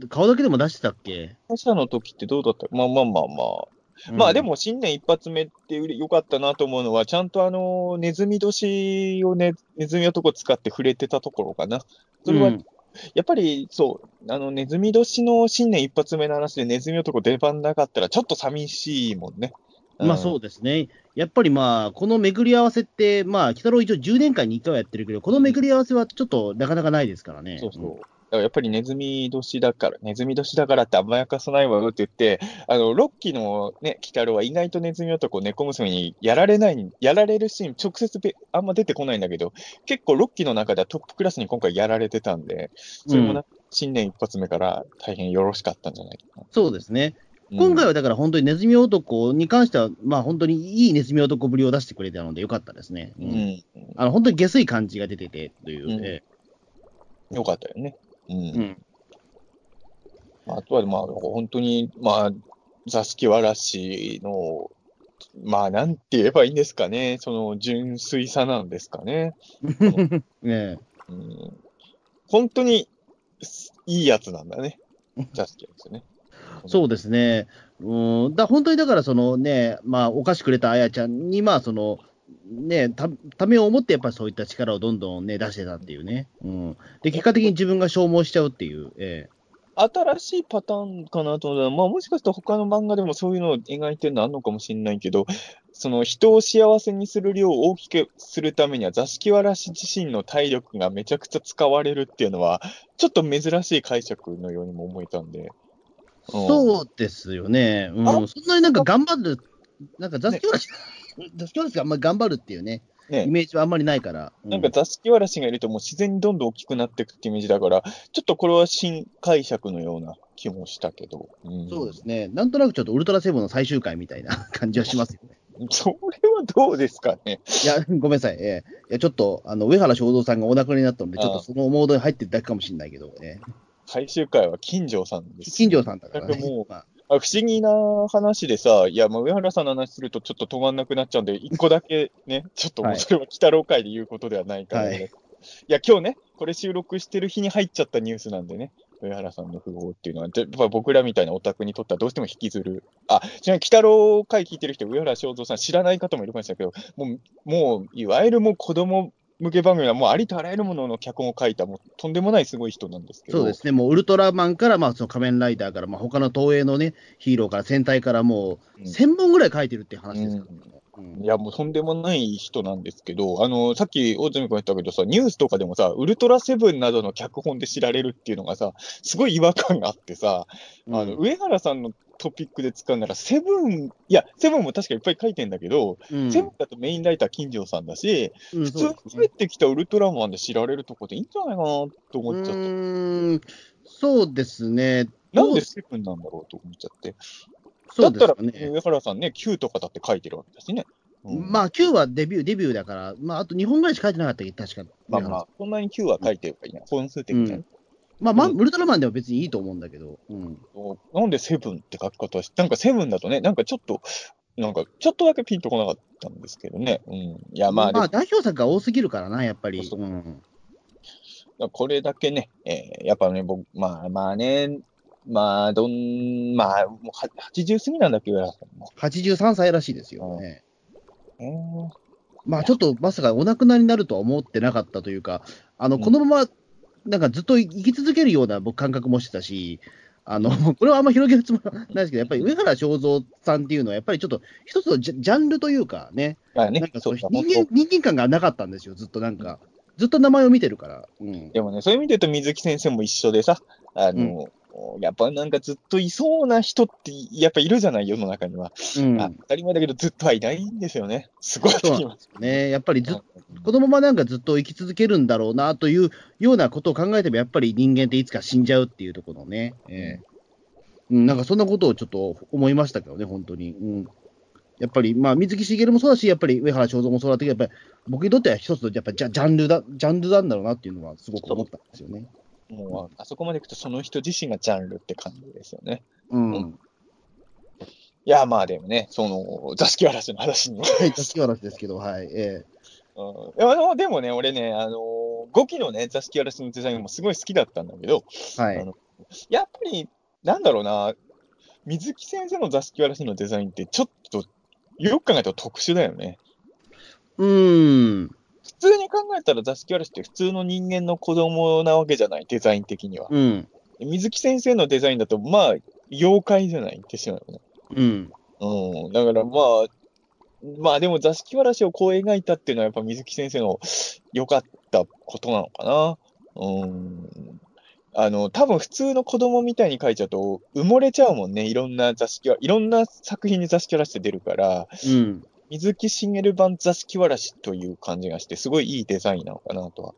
顔だけでも出してたっけ？朝の時ってどうだった？まあまあまあまあ。まあで、も新年一発目って良かったなと思うのは、ちゃんとあの、ネズミ年をね、ネズミ男使って触れてたところかな。それは、うんやっぱりそう、あの、ネズミ年の新年一発目の話でネズミ男出番なかったらちょっと寂しいもんね。まあそうですね。やっぱりまあ、この巡り合わせって、まあ、鬼太郎一応10年間に1回はやってるけど、この巡り合わせはちょっとなかなかないですからね。そうそう。だからやっぱりネズミ年だから、ネズミ年だからって甘やかさないわよって言って、あの、ロッキーのね、鬼太郎は意外とネズミ男、猫娘にやられない、やられるシーン、直接べあんま出てこないんだけど、結構ロッキーの中ではトップクラスに今回やられてたんで、それもな、新年一発目から大変よろしかったんじゃないかな。そうですね。うん今回はだから本当にネズミ男に関しては、まあ本当にいいネズミ男ぶりを出してくれたのでよかったですね。ううんん、あの本当に下水感じが出ててという。うんえよかったよね。うん。えうんあとは、まあ、本当に、まあ、座敷わらしの、まあ、なんて言えばいいんですかね。その、純粋さなんですかね。ねえうん、本当に、いいやつなんだね。座敷ですよね。そうですね。うん、だ本当にだから、そのね、まあ、お菓子くれたあやちゃんに、まあ、その、ね、たためを思って、やっぱりそういった力をどんどんね、出してたっていうね。うん。で、結果的に自分が消耗しちゃうっていう。え新しいパターンかなと思ったら、まあ、もしかしたら他の漫画でもそういうのを描いてるのあるのかもしれないけど、その人を幸せにする量を大きくするためには、座敷わらし自身の体力がめちゃくちゃ使われるっていうのは、ちょっと珍しい解釈のようにも思えたんで。そうですよね。うん。あそんなになんか頑張る、なんか座敷わらし、座敷わらしがあんまり頑張るっていうね、ねイメージはあんまりないから。うなんか座敷わらしがいるともう自然にどんどん大きくなっていくってイメージだから、ちょっとこれは新解釈のような気もしたけど。うんそうですね。なんとなくちょっとウルトラセブンの最終回みたいな感じはしますよね。それはどうですかね？いや、ごめんなさい。ええいや、ちょっと、あの、上原正蔵さんがお亡くなりになったので、ちょっとそのモードに入ってるだけかもしれないけど、ええ最終回は金城さんです。金城さんだからね。もうまああ不思議な話でさ、いや、まあ、上原さんの話するとちょっと止まんなくなっちゃうんで、一個だけね、ちょっともうそれは鬼太郎会で言うことではないから、ねはいい、や、今日ね、これ収録してる日に入っちゃったニュースなんでね、上原さんの訃報っていうのは、やっぱ僕らみたいなオタクにとってはどうしても引きずる。あ、ちなみに鬼太郎会聞いてる人、上原正蔵さん知らない方もいるかもしれないけど、もう、もう、いわゆるもう子供向け番組はもうありとあらゆるものの脚本を書いた、もうとんでもないすごい人なんですけど。そうですね。もうウルトラマンから、まあ、その仮面ライダーから、まあ、他の東映のね、ヒーローから、戦隊からもう、うん1000本ぐらい書いてるっていう話ですから、うんいや、もうとんでもない人なんですけど、あの、さっき大泉君言ったけどさ、ニュースとかでもさ、ウルトラセブンなどの脚本で知られるっていうのがさ、すごい違和感があってさ、あの、うん上原さんのトピックで使うなら、セブン、いや、セブンも確かいっぱい書いてんだけど、うんセブンだとメインライター金城さんだし、うん普通に帰ってきたウルトラマンで知られるとこでいいんじゃないかなと思っちゃった。うーんそうですね。なんでセブンなんだろうと思っちゃって。そうだったら。上原さんね、Q とかだって書いてるわけだしね。うんまあ、Q はデビュー、デビューだから、まあ、あと2本ぐらいしか書いてなかったっけ、確かに。まあまあ、そんなに Q は書いてるからいいな。本数的にはね。まあ、まあ、うんウルトラマンでも別にいいと思うんだけど。うん。なんでセブンって書き方をしなんかセブンだとね、なんかちょっと、なんかちょっとだけピンとこなかったんですけどね。うん。いや、まあ、でも代表作が多すぎるからな、やっぱり。そううん。これだけね、えーやっぱね、僕、まあまあね、まあ、どん、まあ、もうは80過ぎなんだっけど、上原さんも。83歳らしいですよ。ね。えーまあ、ちょっとまさかお亡くなりになるとは思ってなかったというか、あの、うん。このまま、なんかずっと生き続けるような僕感覚もしてたし、あの、これはあんま広げるつもりはないですけど、やっぱり上原正蔵さんっていうのは、やっぱりちょっと一つのジャンルというかね、まあねなんか、そ人間人間感がなかったんですよ、ずっとなんか。ずっと名前を見てるから。うん。当。でもね、そういう意味で言うと水木先生も一緒でさ、あの、やっぱなんかずっといそうな人って、やっぱいるじゃない、世の中には。うんあ当たり前だけど、ずっとはいないんですよね。すごいすよね。やっぱりずっこのままなんかずっと生き続けるんだろうなというようなことを考えても、やっぱり人間っていつか死んじゃうっていうところのね、えーうん、なんかそんなことをちょっと思いましたけどね、本当に。うん、やっぱり、まあ、水木しげるもそうだし、やっぱり上原正蔵もそうだったけど、やっぱり僕にとっては一つのやっぱジャジャンルだ、ジャンルなんだろうなっていうのはすごく思ったんですよね。もう、あそこまでいくと、その人自身がジャンルって感じですよね。うん。いや、まあでもね、その、座敷わらしの話にも。はい、座敷わらしですけど、はい。えうんいやあのでもね、俺ね、あの5期のね、座敷わらしのデザインもすごい好きだったんだけど、ーはい。やっぱり、なんだろうな、水木先生の座敷わらしのデザインって、ちょっと、よく考えたら特殊だよね。うーん。普通に考えたら座敷わらしって普通の人間の子供なわけじゃない、デザイン的には。うん。水木先生のデザインだと、まあ、妖怪じゃない、言ってしまうよね。うん。うん。だからまあ、まあでも座敷わらしをこう描いたっていうのはやっぱ水木先生の良かったことなのかな。うん。あの、多分普通の子供みたいに描いちゃうと埋もれちゃうもんね。いろんな座敷わ、いろんな作品に座敷わらしって出るから、うん。水木しげる版座敷わらしという感じがして、すごいいいデザインなのかなとは。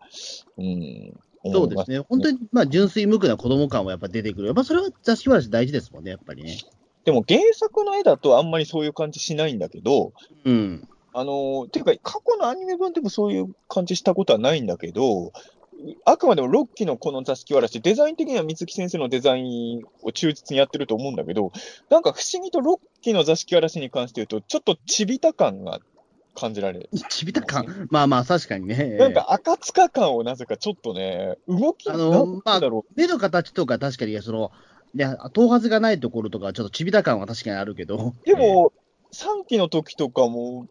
うん。そうですね。本当に、まあ、純粋無垢な子供感はやっぱ出てくる。やっぱそれは座敷わらし大事ですもんね、やっぱりね。でも原作の絵だとあんまりそういう感じしないんだけど、うん。あのーていうか、過去のアニメ版でもそういう感じしたことはないんだけど、あくまでも6期のこの座敷わらし、デザイン的には水木先生のデザインを忠実にやってると思うんだけど、なんか不思議と6期の座敷わらしに関して言うと、ちょっとちびた感が感じられる。ちびた感？まあまあ、確かにね。なんか赤塚感をなぜかちょっとね、動きあのなんだろう。目の形とか確かに、その、いや、頭髪がないところとか、ちょっとちびた感は確かにあるけど。でも、3期の時とかも、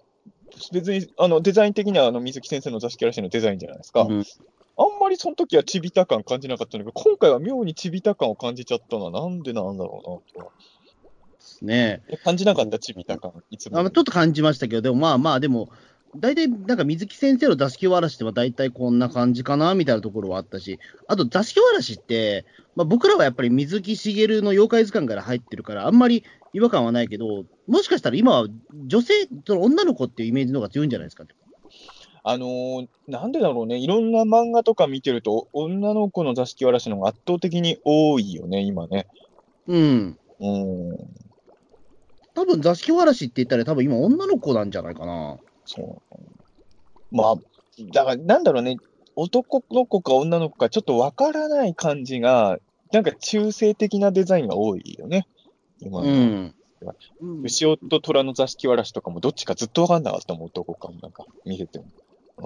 別にあのデザイン的にはあの水木先生の座敷わらしのデザインじゃないですか。うんあんまりその時はちびた感感じなかったんだけど、今回は妙にちびた感を感じちゃったのはなんでなんだろうなとは。ねえ感じなかったちびた感、いつも。あのちょっと感じましたけど、でもまあまあ、でも、大体、なんか水木先生の座敷わらしっては大体こんな感じかなみたいなところはあったし、あと座敷わらしって、まあ、僕らはやっぱり水木しげるの妖怪図鑑から入ってるから、あんまり違和感はないけど、もしかしたら今は女性、その女の子っていうイメージの方が強いんじゃないですか。あのーなんでだろうね、いろんな漫画とか見てると、女の子の座敷わらしの方が圧倒的に多いよね、今ね。うん。うん、多分座敷わらしって言ったら、多分今女の子なんじゃないかな。そう。まあ、だから、なんだろうね、男の子か女の子かちょっとわからない感じが、なんか中性的なデザインが多いよね。今のうん。牛尾と虎の座敷わらしとかもどっちかずっとわかんなかったもん、男かもなんか見てても。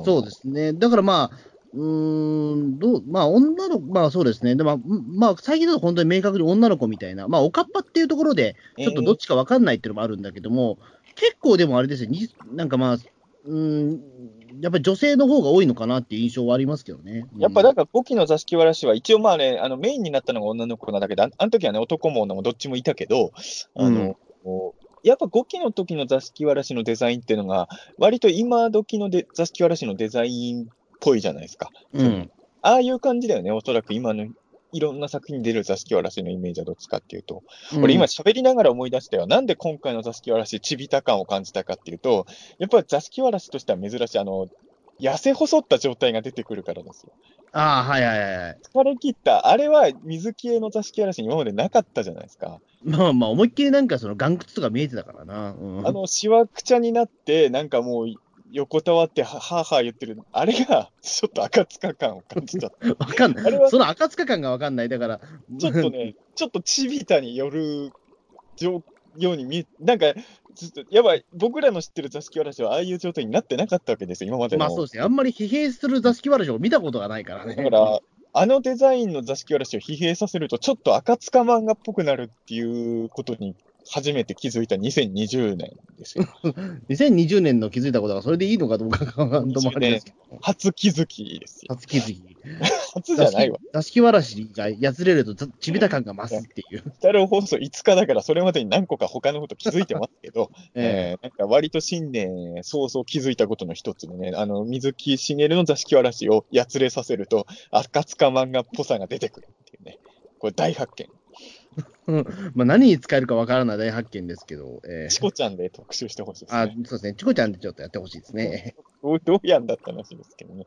んそうですね。だからまあ、うーん、どう、まあ女の子、まあそうですね。でまあ、まあ最近だと本当に明確に女の子みたいな、まあおかっぱっていうところで、ちょっとどっちかわかんないっていうのもあるんだけども、結構でもあれですよ、になんかまあ、うーん、やっぱり女性の方が多いのかなっていう印象はありますけどね。やっぱだから5期の座敷わらしは、一応まあね、あのメインになったのが女の子なんだけど、ああの時はね、男も女もどっちもいたけど、あの、こうやっぱ5期の時の座敷わらしのデザインっていうのが、割と今時ので座敷わらしのデザインっぽいじゃないですか。うん。ああいう感じだよね、おそらく今のいろんな作品に出る座敷わらしのイメージはどっちかっていうと。俺今喋りながら思い出したよ。なんで今回の座敷わらし、ちびた感を感じたかっていうと、やっぱり座敷わらしとしては珍しい、あの、痩せ細った状態が出てくるからですよ。ああ、はいはいはいはい。疲れ切った、あれは水系の座敷わらしに今までなかったじゃないですか。まあまあ、思いっきりなんかその岩窟とか見えてたからな。うん、あの、しわくちゃになって、なんかもう、横たわっては、はーはー言ってる、あれが、ちょっと赤塚感を感じちゃった。わかんない。あれはその赤塚感がわかんない。だから、ちょっとね、ちょっとちびたによる状ように見え、なんか、ちょっと、やばい、僕らの知ってる座敷わらしはああいう状態になってなかったわけですよ、今までの。まあそうですね。あんまり疲弊する座敷わらしを見たことがないからね。だから、あのデザインの座敷わらしを疲弊させると、ちょっと赤塚漫画っぽくなるっていうことに初めて気づいた2020年ですよ。2020年の気づいたことがそれでいいのかどうかがなんともあれですけど。初気づきですよ。初気づき。初じゃないわ。座敷わらしがやつれるとざちびた感が増すっていう。太郎放送5日だから、それまでに何個か他のこと気づいてますけど、ええーなんか割と新年早々気づいたことの一つでね、あの、水木しげるの座敷わらしをやつれさせると、赤塚漫画っぽさが出てくるっていうね。これ大発見。え まあ何に使えるかわからない大発見ですけど、ええチコちゃんで特集してほしいですあ、ね。そうですね。チコちゃんでちょっとやってほしいですね。ど うどうやんだった話ですけどね。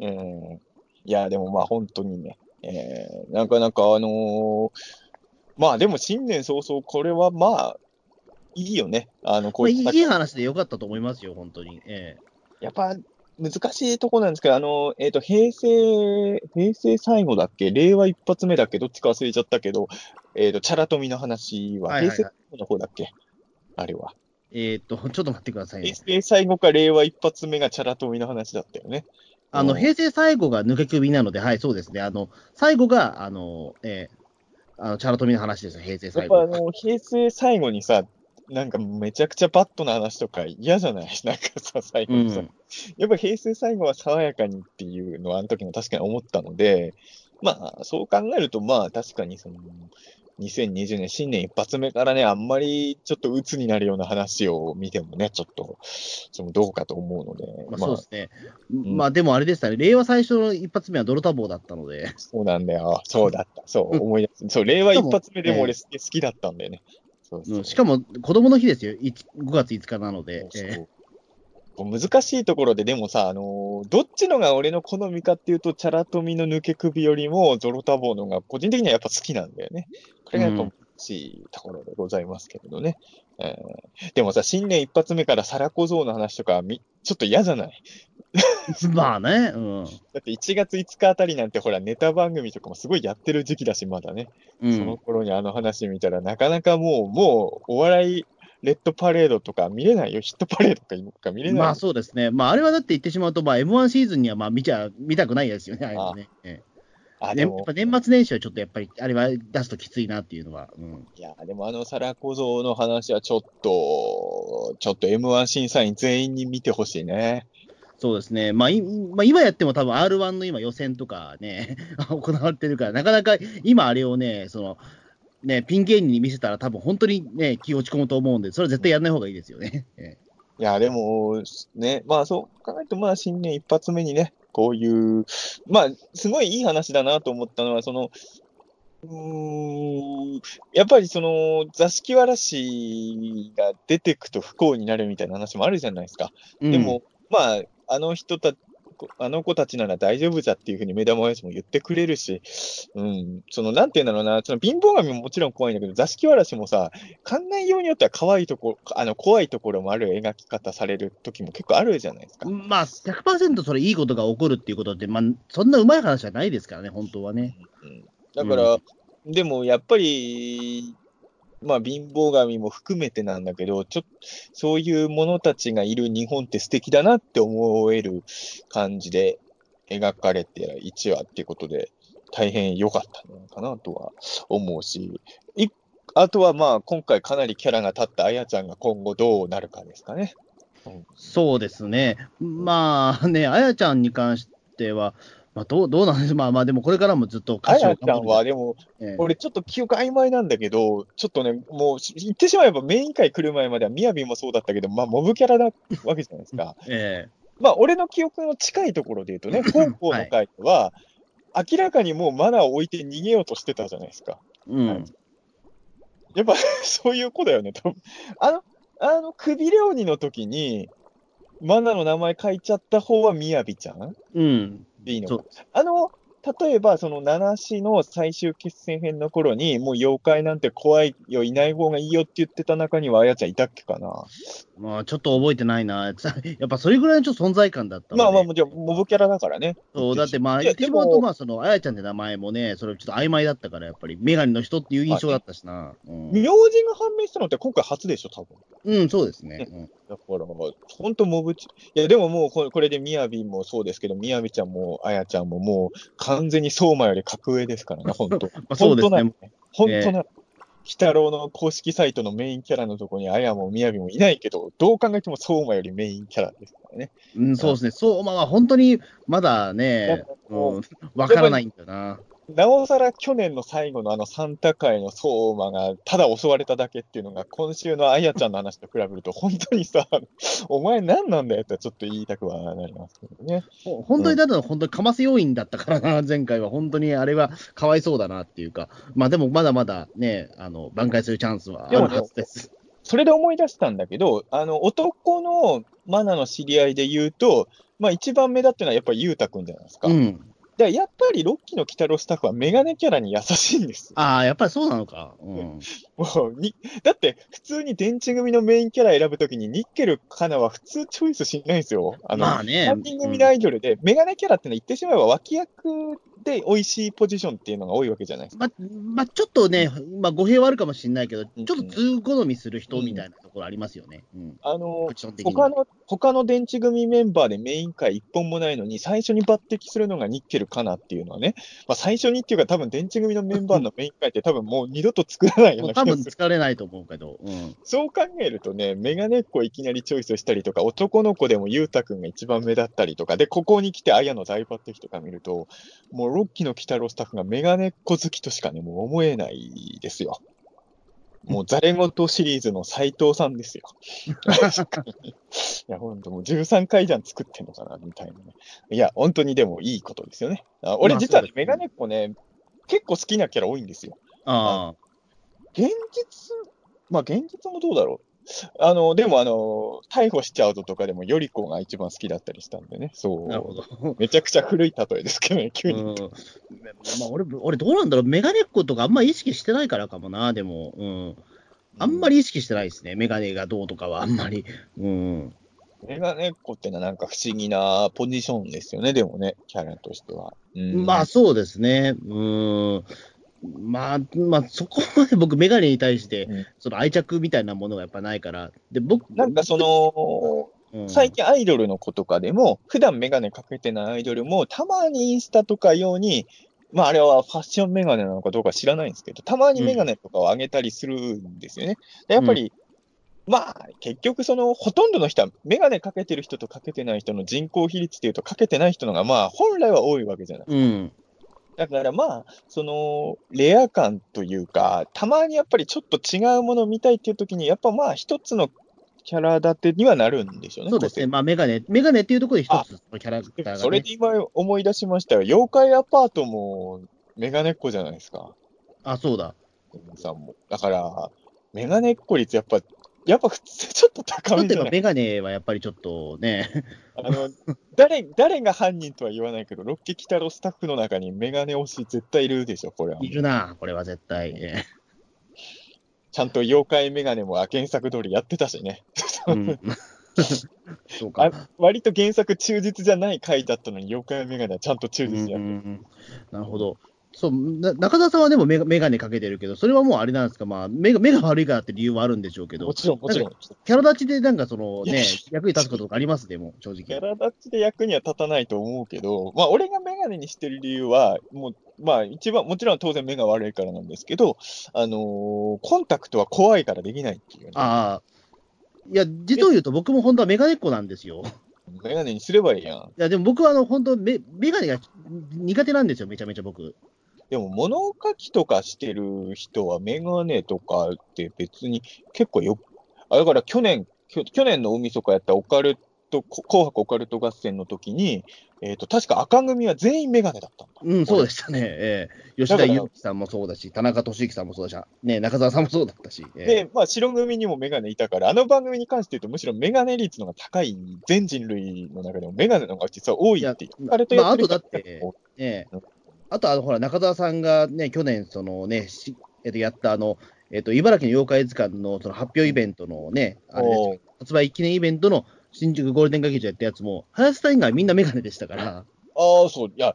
うん。いや、でもまあ本当にね、えー、なかなかあのーまあでも新年早々、これはまあ、いいよね。あの、こまあ、ういったいいいい話でよかったと思いますよ、本当に。えやっぱ難しいとこなんですけど、あの、えっ、と、平成、平成最後だっけ？令和一発目だっけ？どっちか忘れちゃったけど、えっ、と、チャラ富の話は、平成最後の方だっけ？あれは。ええーっと、ちょっと待ってくださいね平。成最後か令和一発目がチャラ富の話だったよね。あの、うん平成最後が抜け首なので、はい、そうですね。あの、最後が、あの、えーあの、チャラ富の話ですよ、平成やっ最後。ぱあの、平成最後にさ、なんかめちゃくちゃバットな話とか嫌じゃない？なんかさ、最後にさ、うんやっぱ平成最後は爽やかにっていうのはあの時も確かに思ったので、まあ、そう考えると、まあ確かにその、2020年新年一発目からね、あんまりちょっと鬱になるような話を見てもね、ちょっと、そのどうかと思うので、まあ、まあそうですね。んまあ、でもあれでしたね。令和最初の一発目は泥田棒だったので、そうなんだよ。そうだった。そう、うん思い出す。そう、令和一発目でもええ俺好きだったんだよね。そうそううんしかも子供の日ですよ。いち5月5日なので。そうえそう難しいところで、でもさ、あのーどっちのが俺の好みかっていうと、チャラ富の抜け首よりも、ゾロタボーのが個人的にはやっぱ好きなんだよね。これがやっぱしいところでございますけれどね。えーでもさ、新年一発目からサラ小僧の話とかみ、ちょっと嫌じゃない？え まあね。うん。だって1月5日あたりなんてほら、ネタ番組とかもすごいやってる時期だし、まだね。うそのん、頃にあの話見たら、なかなかもう、もう、お笑い、レッドパレードとか見れないよ。ヒットパレードとかか見れないよ。まあそうですね。まああれはだって言ってしまうと、まあ M1 シーズンにはまあ見ちゃ、見たくないですよね、あれはね。えあ、えねやっでも、ぱ年末年始はちょっとやっぱり、あれは出すときついなっていうのは。うん。いや、でもあのサラ小僧の話はちょっと、ちょっと M1 審査員全員に見てほしいね。そうですね。まあ、いまあ、今やっても多分 R1 の今予選とかね、行われてるから、なかなか今あれをね、その、ね、ピン芸人に見せたら多分本当にね、気落ち込むと思うんで、それは絶対やんない方がいいですよね。えいや、でも、ね、まあそう考えると、まあ新年一発目にね、こういう、まあ、すごいいい話だなと思ったのは、その、うーん、やっぱりその、座敷わらしが出てくと不幸になるみたいな話もあるじゃないですか。えでも、、まあ、あの人たあの子たちなら大丈夫じゃっていうふうに目玉親父も言ってくれるし、うん、その、なんていうんだろうな、その貧乏神ももちろん怖いんだけど、座敷わらしもさ、考えようによっては可愛いところ、あの、怖いところもある描き方される時も結構あるじゃないですか。まあ、100%それいいことが起こるっていうことって、まあ、そんなうまい話はないですからね、本当はね。うん、だから、でもやっぱり、まあ貧乏神も含めてなんだけど、ちょっと、そういう者たちがいる日本って素敵だなって思える感じで描かれて1話っていうことで、大変良かったのかなとは思うし、いあとはまあ今回かなりキャラが立ったあやちゃんが今後どうなるかですかね。そうですね。まあね、あやちゃんに関しては、まあ、どう、どうなんです まあまあ、でもこれからもずっと歌手をあやちゃんは、でも、ええ俺ちょっと記憶曖昧なんだけど、ちょっとね、もう言ってしまえばメイン回来る前まではみやびもそうだったけど、まあモブキャラなわけじゃないですか。えまあ俺の記憶の近いところで言うとね、高校の回では、明らかにもうマナーを置いて逃げようとしてたじゃないですか。えうん。はいやっぱ そういう子だよね、多分。あの、あの、首料理の時に、マナーの名前書いちゃった方はみやびちゃん？うん。でいいのか。あの、例えば、その、七市の最終決戦編の頃に、もう妖怪なんて怖いよ、いない方がいいよって言ってた中には、あやちゃんいたっけかな。まあ、ちょっと覚えてないな。つ やっぱそれぐらいのちょっと存在感だったのでまあまあ、もちろん、モブキャラだからね。そう、だってまあ、言ってしまうと、まあ、その、あやちゃんって名前もね、それちょっと曖昧だったから、やっぱり、メガネの人っていう印象だったしな。うん名字が判明したのって今回初でしょ、多分。うん、そうですね。うんだから、ほんとモブチ、いや、でももうこれ、これでみやびもそうですけど、みやびちゃんも、あやちゃんももう、完全に相馬より格上ですからね、ほんと。まあ、そうですね。本当な、鬼太郎の公式サイトのメインキャラのところに、あやもみやびもいないけど、どう考えても相馬よりメインキャラですからね。うん、そうですね。そう、まあ、本当に、まだね、うん、わからないんだな。なおさら去年の最後のあのサンタ会の相馬がただ襲われただけっていうのが、今週のあやちゃんの話と比べると、本当にさ、お前何なんだよってちょっと言いたくはなりますけどね。ほ本当にだったら、本当にかませ要因だったからな、前回は。本当にあれはかわいそうだなっていうか。まあでも、まだまだね、あの、挽回するチャンスはあるはずです。それで思い出したんだけど、あの、男のマナの知り合いで言うと、まあ一番目立ってるのはやっぱりゆうたくんじゃないですか。うん。だからやっぱりロッキーの鬼太郎スタッフはメガネキャラに優しいんですよ。ああ、やっぱりそうなのか。うん。もうに、だって普通に電池組のメインキャラ選ぶときにニッケルカナは普通チョイスしないんですよ。あの、まあね。3人組のアイドルで、メガネキャラってのは言ってしまえば脇役で美味しいポジションっていうのが多いわけじゃないですか。ま、まあ、ちょっとね、まあ、語弊はあるかもしれないけど、ちうんょっと通好みする人みたいなところありますよね。うん。あの。他の、他の電池組メンバーでメイン回一本もないのに、最初に抜擢するのがニッケルかなっていうのはね、まあ最初にっていうか多分電池組のメンバーのメイン回って多分もう二度と作らないような気がする。疲れないと思うけど。うん。そう考えるとね、メガネっ子いきなりチョイスしたりとか、男の子でもゆうたくんが一番目立ったりとか、で、ここに来てあやの大抜擢とか見ると、もうロッキーの鬼太郎スタッフがメガネっ子好きとしかね、もう思えないですよ。もうザレ言シリーズの斎藤さんですよ。いや、ほんともう13回じゃん作ってんのかな、みたいなね。いや、本当にでもいいことですよね。あ俺まあ実はねメガネっ子ね、結構好きなキャラ多いんですよ。ああ。現実、まあ現実もどうだろう。あの、でもあの、逮捕しちゃうぞとかでも、より子が一番好きだったりしたんでね。そなるほう。ど。めちゃくちゃ古い例えですけどね、急に。うん。まあ、俺、俺どうなんだろう。メガネっ子とかあんまり意識してないからかもな、でも。うん。あんまり意識してないですね。メガネがどうとかはあんまり。うん。メガネっ子ってのはなんか不思議なポジションですよね、でもね、キャラとしては。うん、まあそうですね。うん。まあ、まあ、そこまで僕、メガネに対してうん、その愛着みたいなものがやっぱないから。で、僕、なんかその、うん、最近アイドルの子とかでも、普段メガネかけてないアイドルも、たまにインスタとか用に、まああれはファッションメガネなのかどうか知らないんですけど、たまにメガネとかを上げたりするんですよね。でやっぱり、まあ結局その、ほとんどの人はメガネかけてる人とかけてない人の人口比率っていうと、かけてない人のがまあ本来は多いわけじゃない。うん。だからまあ、その、レア感というか、たまにやっぱりちょっと違うものを見たいっていう時に、やっぱまあ一つのキャラ立てにはなるんでしょうね。そうですね。まあ、メガネ、メガネっていうところで一つのキャラクターが、ね。それで今思い出しましたよ。妖怪アパートもメガネっ子じゃないですか。あ、そうだ。さんも。だから、メガネっ子率やっぱ、やっぱ普通ちょっと高めじゃない？メガネはやっぱりちょっとね、あの、誰、誰が犯人とは言わないけど、ロッケキタロスタッフの中にメガネ推し絶対いるでしょ、これは。いるな、これは絶対。えちゃんと妖怪メガネも原作通りやってたしね。えうん、そうか。あ割と原作忠実じゃない回だったのに、妖怪メガネはちゃんと忠うん実にやってうんなるほど。そうな中澤さんはでもメガメガネかけてるけど、それはもうあれなんですか、まあ、目が目が悪いからって理由はあるんでしょうけど、もちろん、もちろん。キャラ立ちでなんかそのね、役に立つこととかありますでも、正キ直。ャラ立ちで役には立たないと思うけど、まあ、俺がメガネにしてる理由は、もう、まあ、一番、もちろん当然目が悪いからなんですけど、あのーコンタクトは怖いからできないっていうね。ああ。いや、実を言うと僕も本当はメガネっ子なんですよ。メガネにすればいいやん。いや、でも僕はあの、本当メ、メガネが苦手なんですよ、めちゃめちゃ僕。でも物書きとかしてる人はメガネとかって別に結構よ、あ、だから去年、去年の大晦日やったオカルト、こ紅白オカルト合戦の時に、えっ、と、確か赤組は全員メガネだったんだ。うん、そうでしたね。ええ吉田裕樹さんもそうだし、田中俊之さんもそうだし、ね、中澤さんもそうだったし。ええで、まあ、白組にもメガネいたから、あの番組に関して言うと、むしろメガネ率の方が高い、全人類の中でもメガネの方が実は多いって言われてまああとるだってええあと、あの、ほら、中澤さんがね、去年、そのね、しえっと、やった、あの、えっと、茨城の妖怪図鑑のその発表イベントのね、あれ発売記念イベントの新宿ゴールデン劇場やったやつも、林さん以外みんなメガネでしたから、ああ、そう。いや、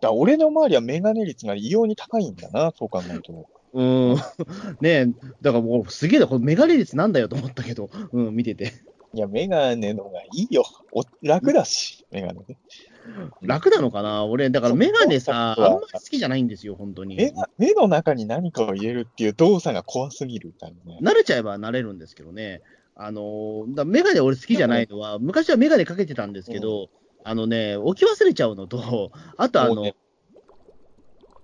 だ俺の周りはメガネ率が異様に高いんだな、そう考えると。うーん、ねえ、だからもうすげえな、これメガネ率なんだよと思ったけど、うん、見てて。いや、メガネのがいいよ。お楽だし、メガネね。楽なのかな？俺、だからそうメガネさ、あんまり好きじゃないんですよ、本当に。目が目の中に何かを入れるっていう動作が怖すぎるからね。慣れちゃえば慣れるんですけどね。あのーだメガネ俺好きじゃないのは、昔はメガネかけてたんですけど、あのね、置き忘れちゃうのと、あとあの、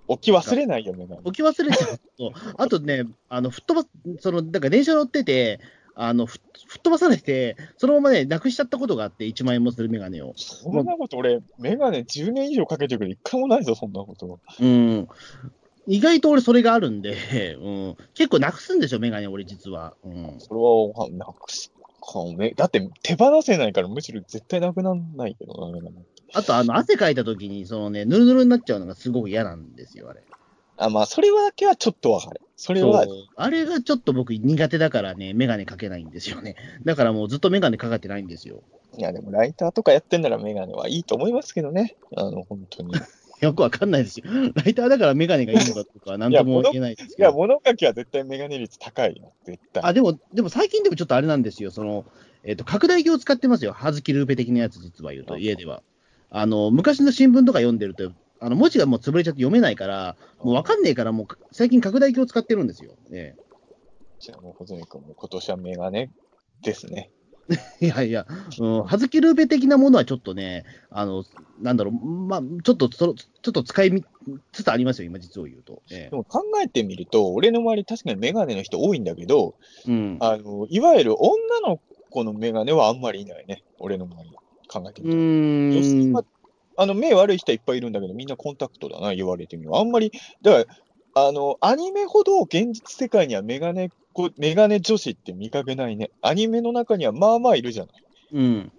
置き忘れないよ、メガネ。置き忘れちゃうと、あとね、あの、吹っ飛ば、その、だから電車乗ってて、あの、ふ吹っ飛ばされて、そのままね、なくしちゃったことがあって、1万円もするメガネを。そんなこと俺、メガネ10年以上かけてるけど、一回もないぞ、そんなこと。うん。意外と俺それがあるんで、うん、結構なくすんですよ、メガネ俺実は。うん。それは、なくすかめ。だって、手放せないから、むしろ絶対なくなんないけど。あと、あの、汗かいた時に、そのね、ぬるぬるになっちゃうのがすごく嫌なんですよ、あれ。あ、まあ、それはだけはちょっとわかる。それは、あれがちょっと僕苦手だからね、メガネかけないんですよね。だからもうずっとメガネかかってないんですよ。いや、でもライターとかやってんならメガネはいいと思いますけどね。あの、本当に。い よくわかんないですよ。ライターだからメガネがいいのかとかは何とも言えないですけや、ど。物書きは絶対メガネ率高いよ。絶対。あ、でも、でも最近でもちょっとあれなんですよ。その、えっ、と、拡大鏡を使ってますよ。はずきルーペ的なやつ、実は言うと、家では。あの、昔の新聞とか読んでると、あの、文字がもう潰れちゃって読めないから、もうわかんねえから、もう最近拡大鏡を使ってるんですよ。えじゃあもう、小泉君も今年はメガネですね。え いやいや、うん、はずきルーペ的なものはちょっとね、あの、なんだろう、まあ、ちょっとちょっと使いみつつありますよ、今、実を言うと。えでも考えてみると、俺の周り確かにメガネの人多いんだけど、えうん。あの、いわゆる女の子のメガネはあんまりいないね。俺の周り。考えてうみると。ーん女性は。あの、目悪い人はいっぱいいるんだけど、みんなコンタクトだな、言われてみる。あんまり、だから、あの、アニメほど現実世界にはメガネメガネ女子って見かけないね。アニメの中にはまあまあいるじゃない。うん。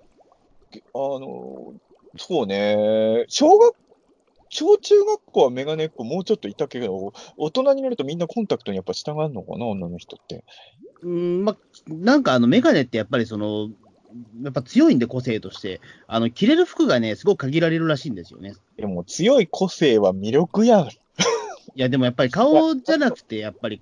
あの、そうね、小学、小中学校はメガネっ子もうちょっといたけど、大人になるとみんなコンタクトにやっぱ従うのかな、女の人って。うん、ま、なんかあの、メガネってやっぱりその、やっぱ強いんで、個性として。あの、着れる服がね、すごく限られるらしいんですよね。でも強い個性は魅力やん。いや、でもやっぱり顔じゃなくて、やっぱり、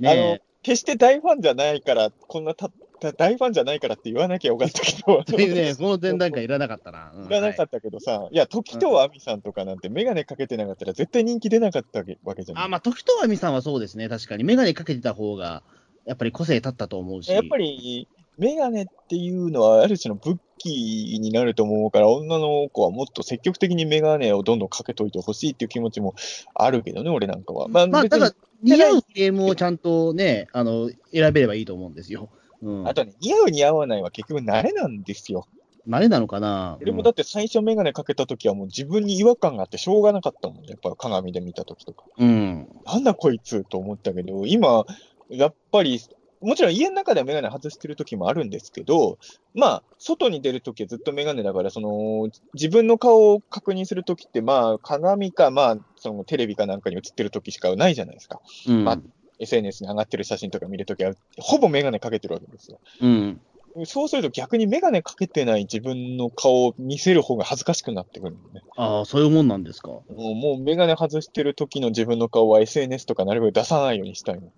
あのね、決して大ファンじゃないから、こんなたた大ファンじゃないからって言わなきゃよかったけど、というね、その前段階いらなかったな。うんいらなかったけどさ、い、や、時と亜美さんとかなんて、メガネかけてなかったら絶対人気出なかったわけじゃない。あ、まあ、時と亜美さんはそうですね、確かに。メガネかけてた方が、やっぱり個性立ったと思うし。やっぱり、メガネっていうのは、ある種の武器になると思うから、女の子はもっと積極的にメガネをどんどんかけといてほしいっていう気持ちもあるけどね、俺なんかは。まあ、まあ、だから、似合うフレームをちゃんとね、あの、選べればいいと思うんですよ。うん。あとね、似合う似合わないは結局慣れなんですよ。慣れなのかな？俺もだって最初メガネかけた時はもう自分に違和感があってしょうがなかったもんね。やっぱ鏡で見た時とか。うん。なんだこいつと思ったけど、今、やっぱり、もちろん家の中ではメガネ外してる時もあるんですけど、まあ、外に出る時はずっとメガネだから、その、自分の顔を確認する時って、まあ、鏡か、まあ、そのテレビかなんかに映ってる時しかないじゃないですか。うん。まあ SNS に上がってる写真とか見るときは、ほぼメガネかけてるわけですよ。うん。そうすると逆にメガネかけてない自分の顔を見せる方が恥ずかしくなってくるね。ああ、そういうもんなんですか。もうもうメガネ外してる時の自分の顔は SNS とかなるべく出さないようにしたいの。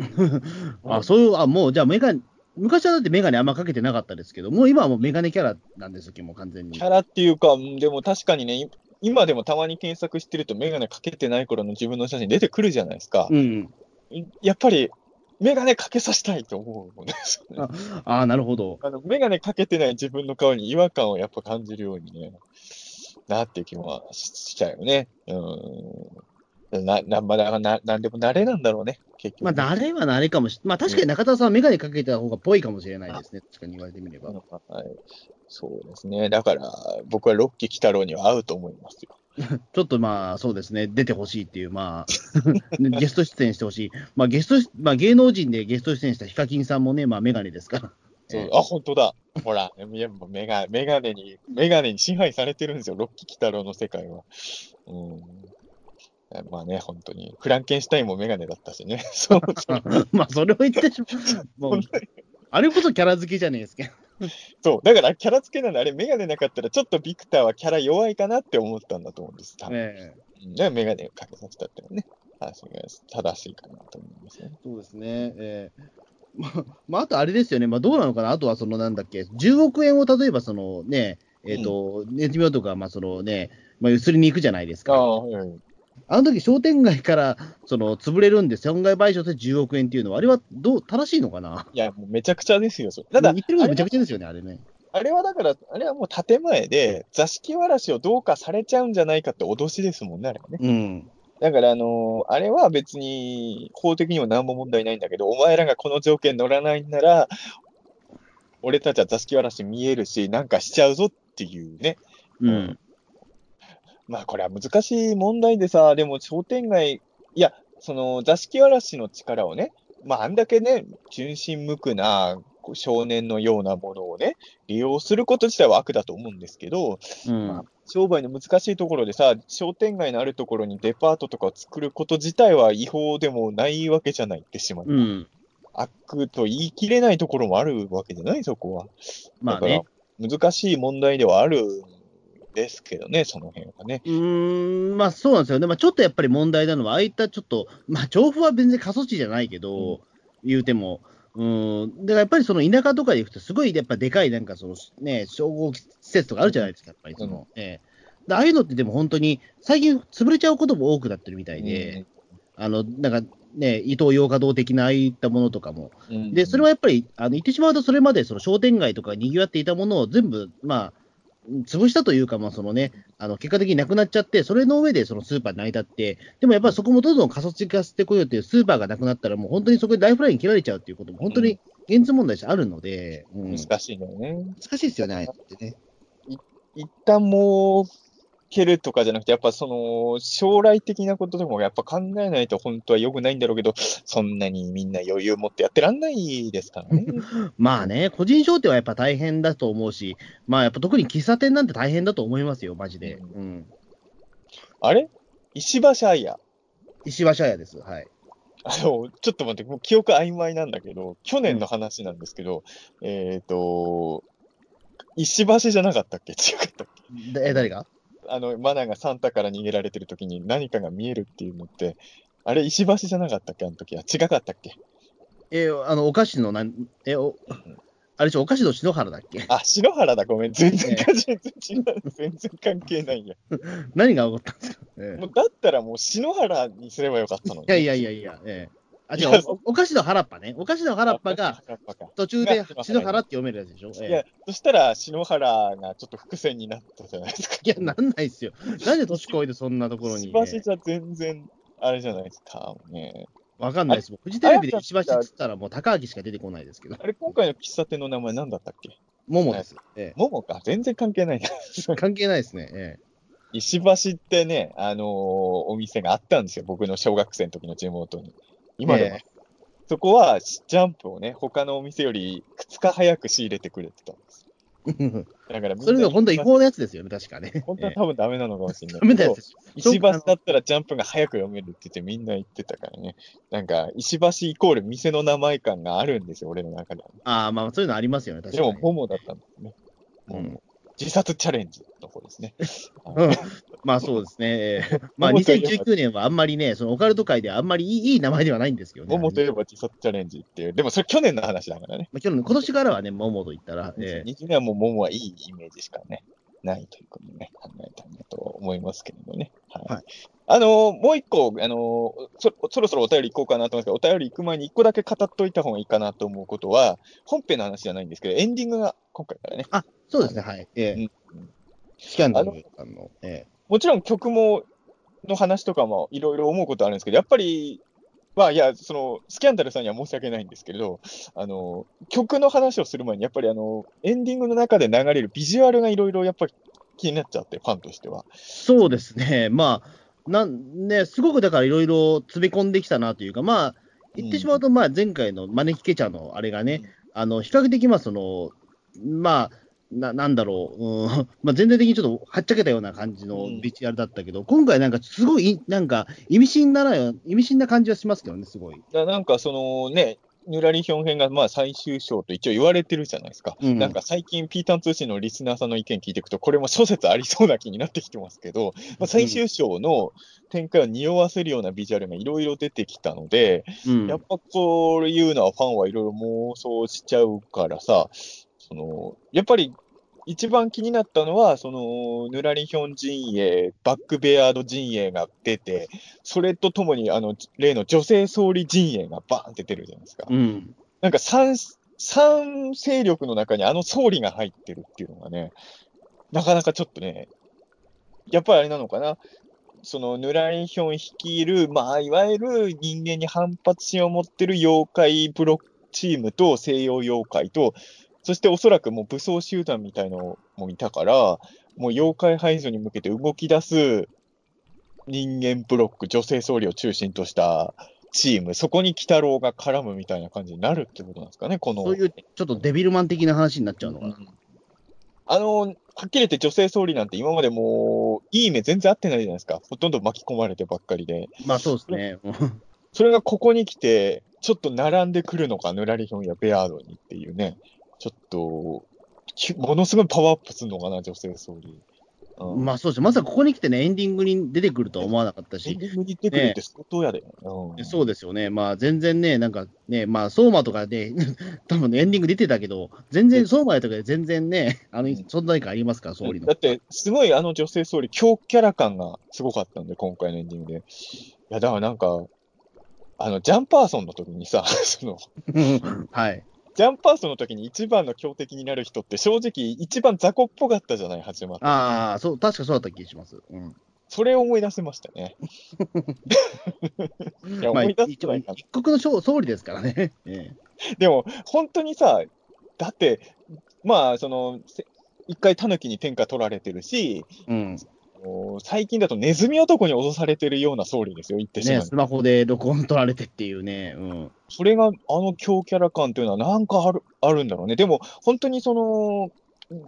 あ、そういう、あ、もう、じゃあメガネ、昔はだってメガネあんまかけてなかったですけど、もう今はもうメガネキャラなんですよ、もう完全にキ。ャラっていうか、うんでも確かにね、い今でもたまに検索してるとメガネかけてない頃の自分の写真出てくるじゃないですか。うん。やっぱり、メガネかけさせたいと思うのですよね。あ あ、なるほど。あの、メガネかけてない自分の顔に違和感をやっぱ感じるようにね、なって気はししちゃうよね。うん。な、な、まあ、な、なんでも慣れなんだろうね、結局。まあ、慣れは慣れかもしまあ、確かに中田さんはメガネかけた方がぽいかもしれないですね。確かに言われてみれば。はい。そうですね。だから、僕はロッキー鬼太郎には合うと思いますよ。ちょっとまあ、そうですね、出てほしいっていう、まあ、ゲスト出演してほしい。まあ、ゲスト、まあ、芸能人でゲスト出演したヒカキンさんもね、まあ、メガネですから。そうあ、本当だ。ほら、メガメガネに、メガネに支配されてるんですよ、ロッキー鬼太郎の世界は。うん。まあね、本当に。フランケンシュタインもメガネだったしね。そうそう。まあ、それを言ってしまう。もうあれこそキャラ付けじゃねえですか。そう。だから、キャラ付けなんで、あれ、メガネなかったら、ちょっとビクターはキャラ弱いかなって思ったんだと思うんです。多分。えうんで、メガネをかけさせたっていうのはね、話が正しいかなと思いますね。そうですね。ええまあ、まあ、あとあれですよね。まあ、どうなのかな。あとは、その、なんだっけ、10億円を例えば、そのね、えっ、と、ネズミ男が、まあ、そのね、まあ、ゆすりに行くじゃないですか。ああ、はい。あの時商店街からその潰れるんで、損害賠償で10億円っていうのは、あれはどう正しいのかな？いや、もうめちゃくちゃですよ、それ。ただ、言ってることめちゃくちゃですよね、あれね。あれはだから、あれはもう建前で、座敷わらしをどうかされちゃうんじゃないかって脅しですもんね、あれはね。うん。だから、あのーあれは別に、法的には何も問題ないんだけど、お前らがこの条件乗らないんなら、俺たちは座敷わらし見えるし、なんかしちゃうぞっていうね。うん。まあ、これは難しい問題でさ、でも商店街、いや、その座敷わらしの力をね、まあ、あんだけね、純真無垢な少年のようなものをね、利用すること自体は悪だと思うんですけど、うんまあ商売の難しいところでさ、商店街のあるところにデパートとかを作ること自体は違法でもないわけじゃないってしまう。うん。悪と言い切れないところもあるわけじゃない、そこは。まあね。だから難しい問題ではあるんですけどね、その辺はね。うーん、まあそうなんですよね。まあちょっとやっぱり問題なのは、ああいったちょっと、まあ調布は全然過疎地じゃないけど、言うても、うん、だからやっぱりその田舎とかで行くと、すごいやっぱでかいなんかそのね、商業施設とかあるじゃないですか、やっぱりその、ええ。でああいうのってでも本当に、最近潰れちゃうことも多くなってるみたいで、あの、なんかね、伊東洋華堂的なああいったものとかも、うん。で、それはやっぱり、あの言ってしまうと、それまでその商店街とか賑わっていたものを全部、まあ、潰したというか、まあそのね、あの結果的になくなっちゃって、それの上でそのスーパーに成り立って、でもやっぱりそこもどんどん過疎地化してこようというスーパーがなくなったら、もう本当にそこでライフライン切られちゃうっていうことも、本当に現実問題としてあるので、うん難しいのよね。難しいですよね、あってね。一旦もう、蹴るとかじゃなくて、やっぱその、将来的なことでもやっぱ考えないと本当は良くないんだろうけど、そんなにみんな余裕持ってやってらんないですからね。まあね、個人商店はやっぱ大変だと思うし、まあやっぱ特に喫茶店なんて大変だと思いますよ、マジで。ううん。あれ？石橋愛也。石橋屋です。はい。あの、ちょっと待って、もう記憶曖昧なんだけど、去年の話なんですけど、えっ、と、石橋じゃなかったっけ？違かったっけ？でえ、誰が？あの、マナがサンタから逃げられてる時に何かが見えるっていうのって、あれ石橋じゃなかったっけ？あの時は。違かったっけ？え、あの、お菓子のなん、え、お、あれお菓子の篠原だっけ？あ、篠原だ、ごめん。全然え関係。全然関係ないや。何が起こったんですか、えもうだったらもう篠原にすればよかったのに。えいやいやいやいや、ええ。あ、違うお、お菓子の原っぱね。お菓子の原っぱが、途中でが篠原って読めるやつでしょ？ええいや、そしたら篠原がちょっと伏線になったじゃないですか。いや、なんないっすよ。なんで年越えてそんなところに、石橋じゃ全然、あれじゃないですか。ね、わかんないです。フジテレビで石橋っつったら、もう高明しか出てこないですけど。あれ、今回の喫茶店の名前何だったっけ？桃です。え桃か？全然関係ない 関係ないですね。え石橋ってね、あのーお店があったんですよ。僕の小学生の時の地元に。今でも。えそこは、ジャンプをね、他のお店より2日早く仕入れてくれてたんです。え。だからそれが本当違法なやつですよね、確かね。本当は多分ダメなのかもしれないダメなやつです。石橋だったらジャンプが早く読めるって言ってみんな言ってたからね。なんか、石橋イコール店の名前感があるんですよ、俺の中では。ああ、まあそういうのありますよね、確でも、かに。モモだったんですね。うん自殺チャレンジの方ですね。うんまあそうですね。ええ まあ桃といえば2019年はあんまりね、そのオカルト界ではあんまりいいいい名前ではないんですけどね。モモといえば自殺チャレンジっていう。でもそれ去年の話だからね。まあ、去年今年からはね、モモと言ったら、ええ2020年はもうモモはいいイメージしかね、ないということでね、考えたいなと思いますけれどね。はい。はいあの、もう一個、あのそ、そろそろお便り行こうかなと思うんですけど、お便り行く前に一個だけ語っといた方がいいかなと思うことは、本編の話じゃないんですけど、エンディングが今回からね。あ、そうですね、はい。えうん。えスキャンダルさんの、えもちろん曲も、の話とかもいろいろ思うことあるんですけど、やっぱり、まあ、いや、その、スキャンダルさんには申し訳ないんですけれど、あの、曲の話をする前に、やっぱりあの、エンディングの中で流れるビジュアルがいろいろやっぱり気になっちゃって、ファンとしては。えそうですね、まあ、なんね、すごくだからいろいろ詰め込んできたなというか、まあ、言ってしまうと、まあ、前回の招きケチャのあれがね、あの、比較的、まあ、その、まあ、ななんだろう、うん。まあ、全体的にちょっとはっちゃけたような感じのうん。ビジュアルだったけど、今回なんかすごい、なんか意味深なら、意味深な感じはしますけどね、すごい。だなんかそのね、ぬらりひょん編がまあ最終章と一応言われてるじゃないですか。うん。なんか最近、ピータン通信のリスナーさんの意見聞いていくと、これも諸説ありそうな気になってきてますけど、まあ、最終章の展開を匂わせるようなビジュアルがいろいろ出てきたので、うん。やっぱこういうのはファンはいろいろ妄想しちゃうからさ、そのやっぱり一番気になったのは、そのぬらりひょん陣営、バックベアード陣営が出て、それとともにあの例の女性総理陣営がバーンって出るじゃないですか。うんなんか三三勢力の中にあの総理が入ってるっていうのがね、なかなかちょっとね、やっぱりあれなのかな。そのヌラリヒョン率いる、まあ、いわゆる人間に反発心を持ってる妖怪ブロックチームと西洋妖怪と、そしておそらくもう武装集団みたいのもいたから、もう妖怪排除に向けて動き出す人間ブロック、女性総理を中心としたチーム、そこに鬼太郎が絡むみたいな感じになるってことなんですかね、この。そういうちょっとデビルマン的な話になっちゃうのかな。あの、はっきり言って女性総理なんて今までもう、いい目全然合ってないじゃないですか。ほとんど巻き込まれてばっかりで。まあそうですね。それがここに来て、ちょっと並んでくるのか、ヌラリヒョンやベアードにっていうね。ちょっと、きものすごいパワーアップするのかな、女性総理。うん、まあそうですね。まさかここに来てね、エンディングに出てくるとは思わなかったし、エンディングに出てくるって相当やで。うんそうですよね。まあ全然ね、なんかね、まあ相馬とかで、多分ね、エンディング出てたけど、全然、相馬とかで全然ね、あの、存在感ありますから、総理のだ。って、すごいあの女性総理、強キャラ感がすごかったんで、今回のエンディングで。いや、だからなんか、あの、ジャンパーソンの時にさ、その、はい。ジャンパーソンの時に一番の強敵になる人って正直一番雑魚っぽかったじゃない、始まって。ああ、そう、確かそうだった気がします。うん。それを思い出せましたね。いや、まあ、思い出せ一応、ないか一国の総総理ですからね。えな。でも、本当にさ、だって、まあ、その、せ一回タヌキに天下取られてるし、えうん。最近だとネズミ男に脅されてるような総理ですよ、言ってしまね、う。スマホで録音取られてっていうね。うん。それが、あの強キャラ感というのはなんかある、あるんだろうね。でも、本当にその、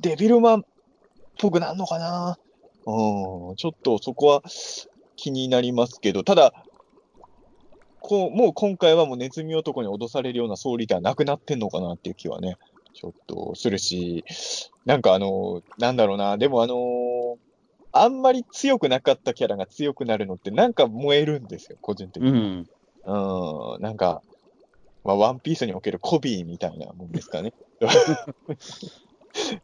デビルマンっぽくなんのかな？うん、ちょっとそこは気になりますけど、ただ、こう、もう今回はもうネズミ男に脅されるような総理ではなくなってんのかなっていう気はね、ちょっとするし、なんかあの、なんだろうな、でもあのあんまり強くなかったキャラが強くなるのってなんか燃えるんですよ、個人的に。うん。うん、なんか、まあ、ワンピースにおけるコビーみたいなもんですかね。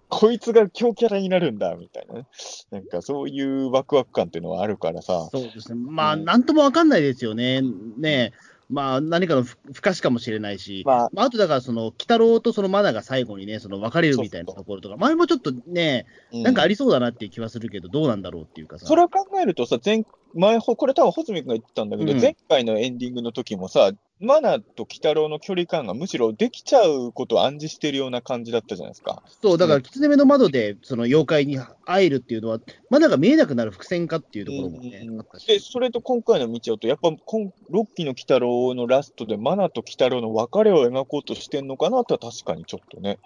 こいつが強キャラになるんだ、みたいなね。なんかそういうワクワク感っていうのはあるからさ。そうですね。まあ、うんなんともわかんないですよね。ねまあ、何かの不不可視かもしれないし、まあ。まあ、あとだから、その、鬼太郎とそのマナが最後にね、その別れるみたいなところとか、前もちょっとね、なんかあり、りそうだなっていう気はするけど、どうなんだろうっていうかさ。それを考えるとさ、前、前、ほこれ多分、穂積君が言ってたんだけど、うん。前回のエンディングの時もさ、マナと鬼太郎の距離感がむしろできちゃうことを暗示してるような感じだったじゃないですか。そう、だから、狐目の窓で、その妖怪に会えるっていうのは、マナが見えなくなる伏線かっていうところもね。で、それと今回の道夫と、やっぱ今、ロッキーの鬼太郎のラストで、マナと鬼太郎の別れを描こうとしてんのかなとは確かにちょっとね、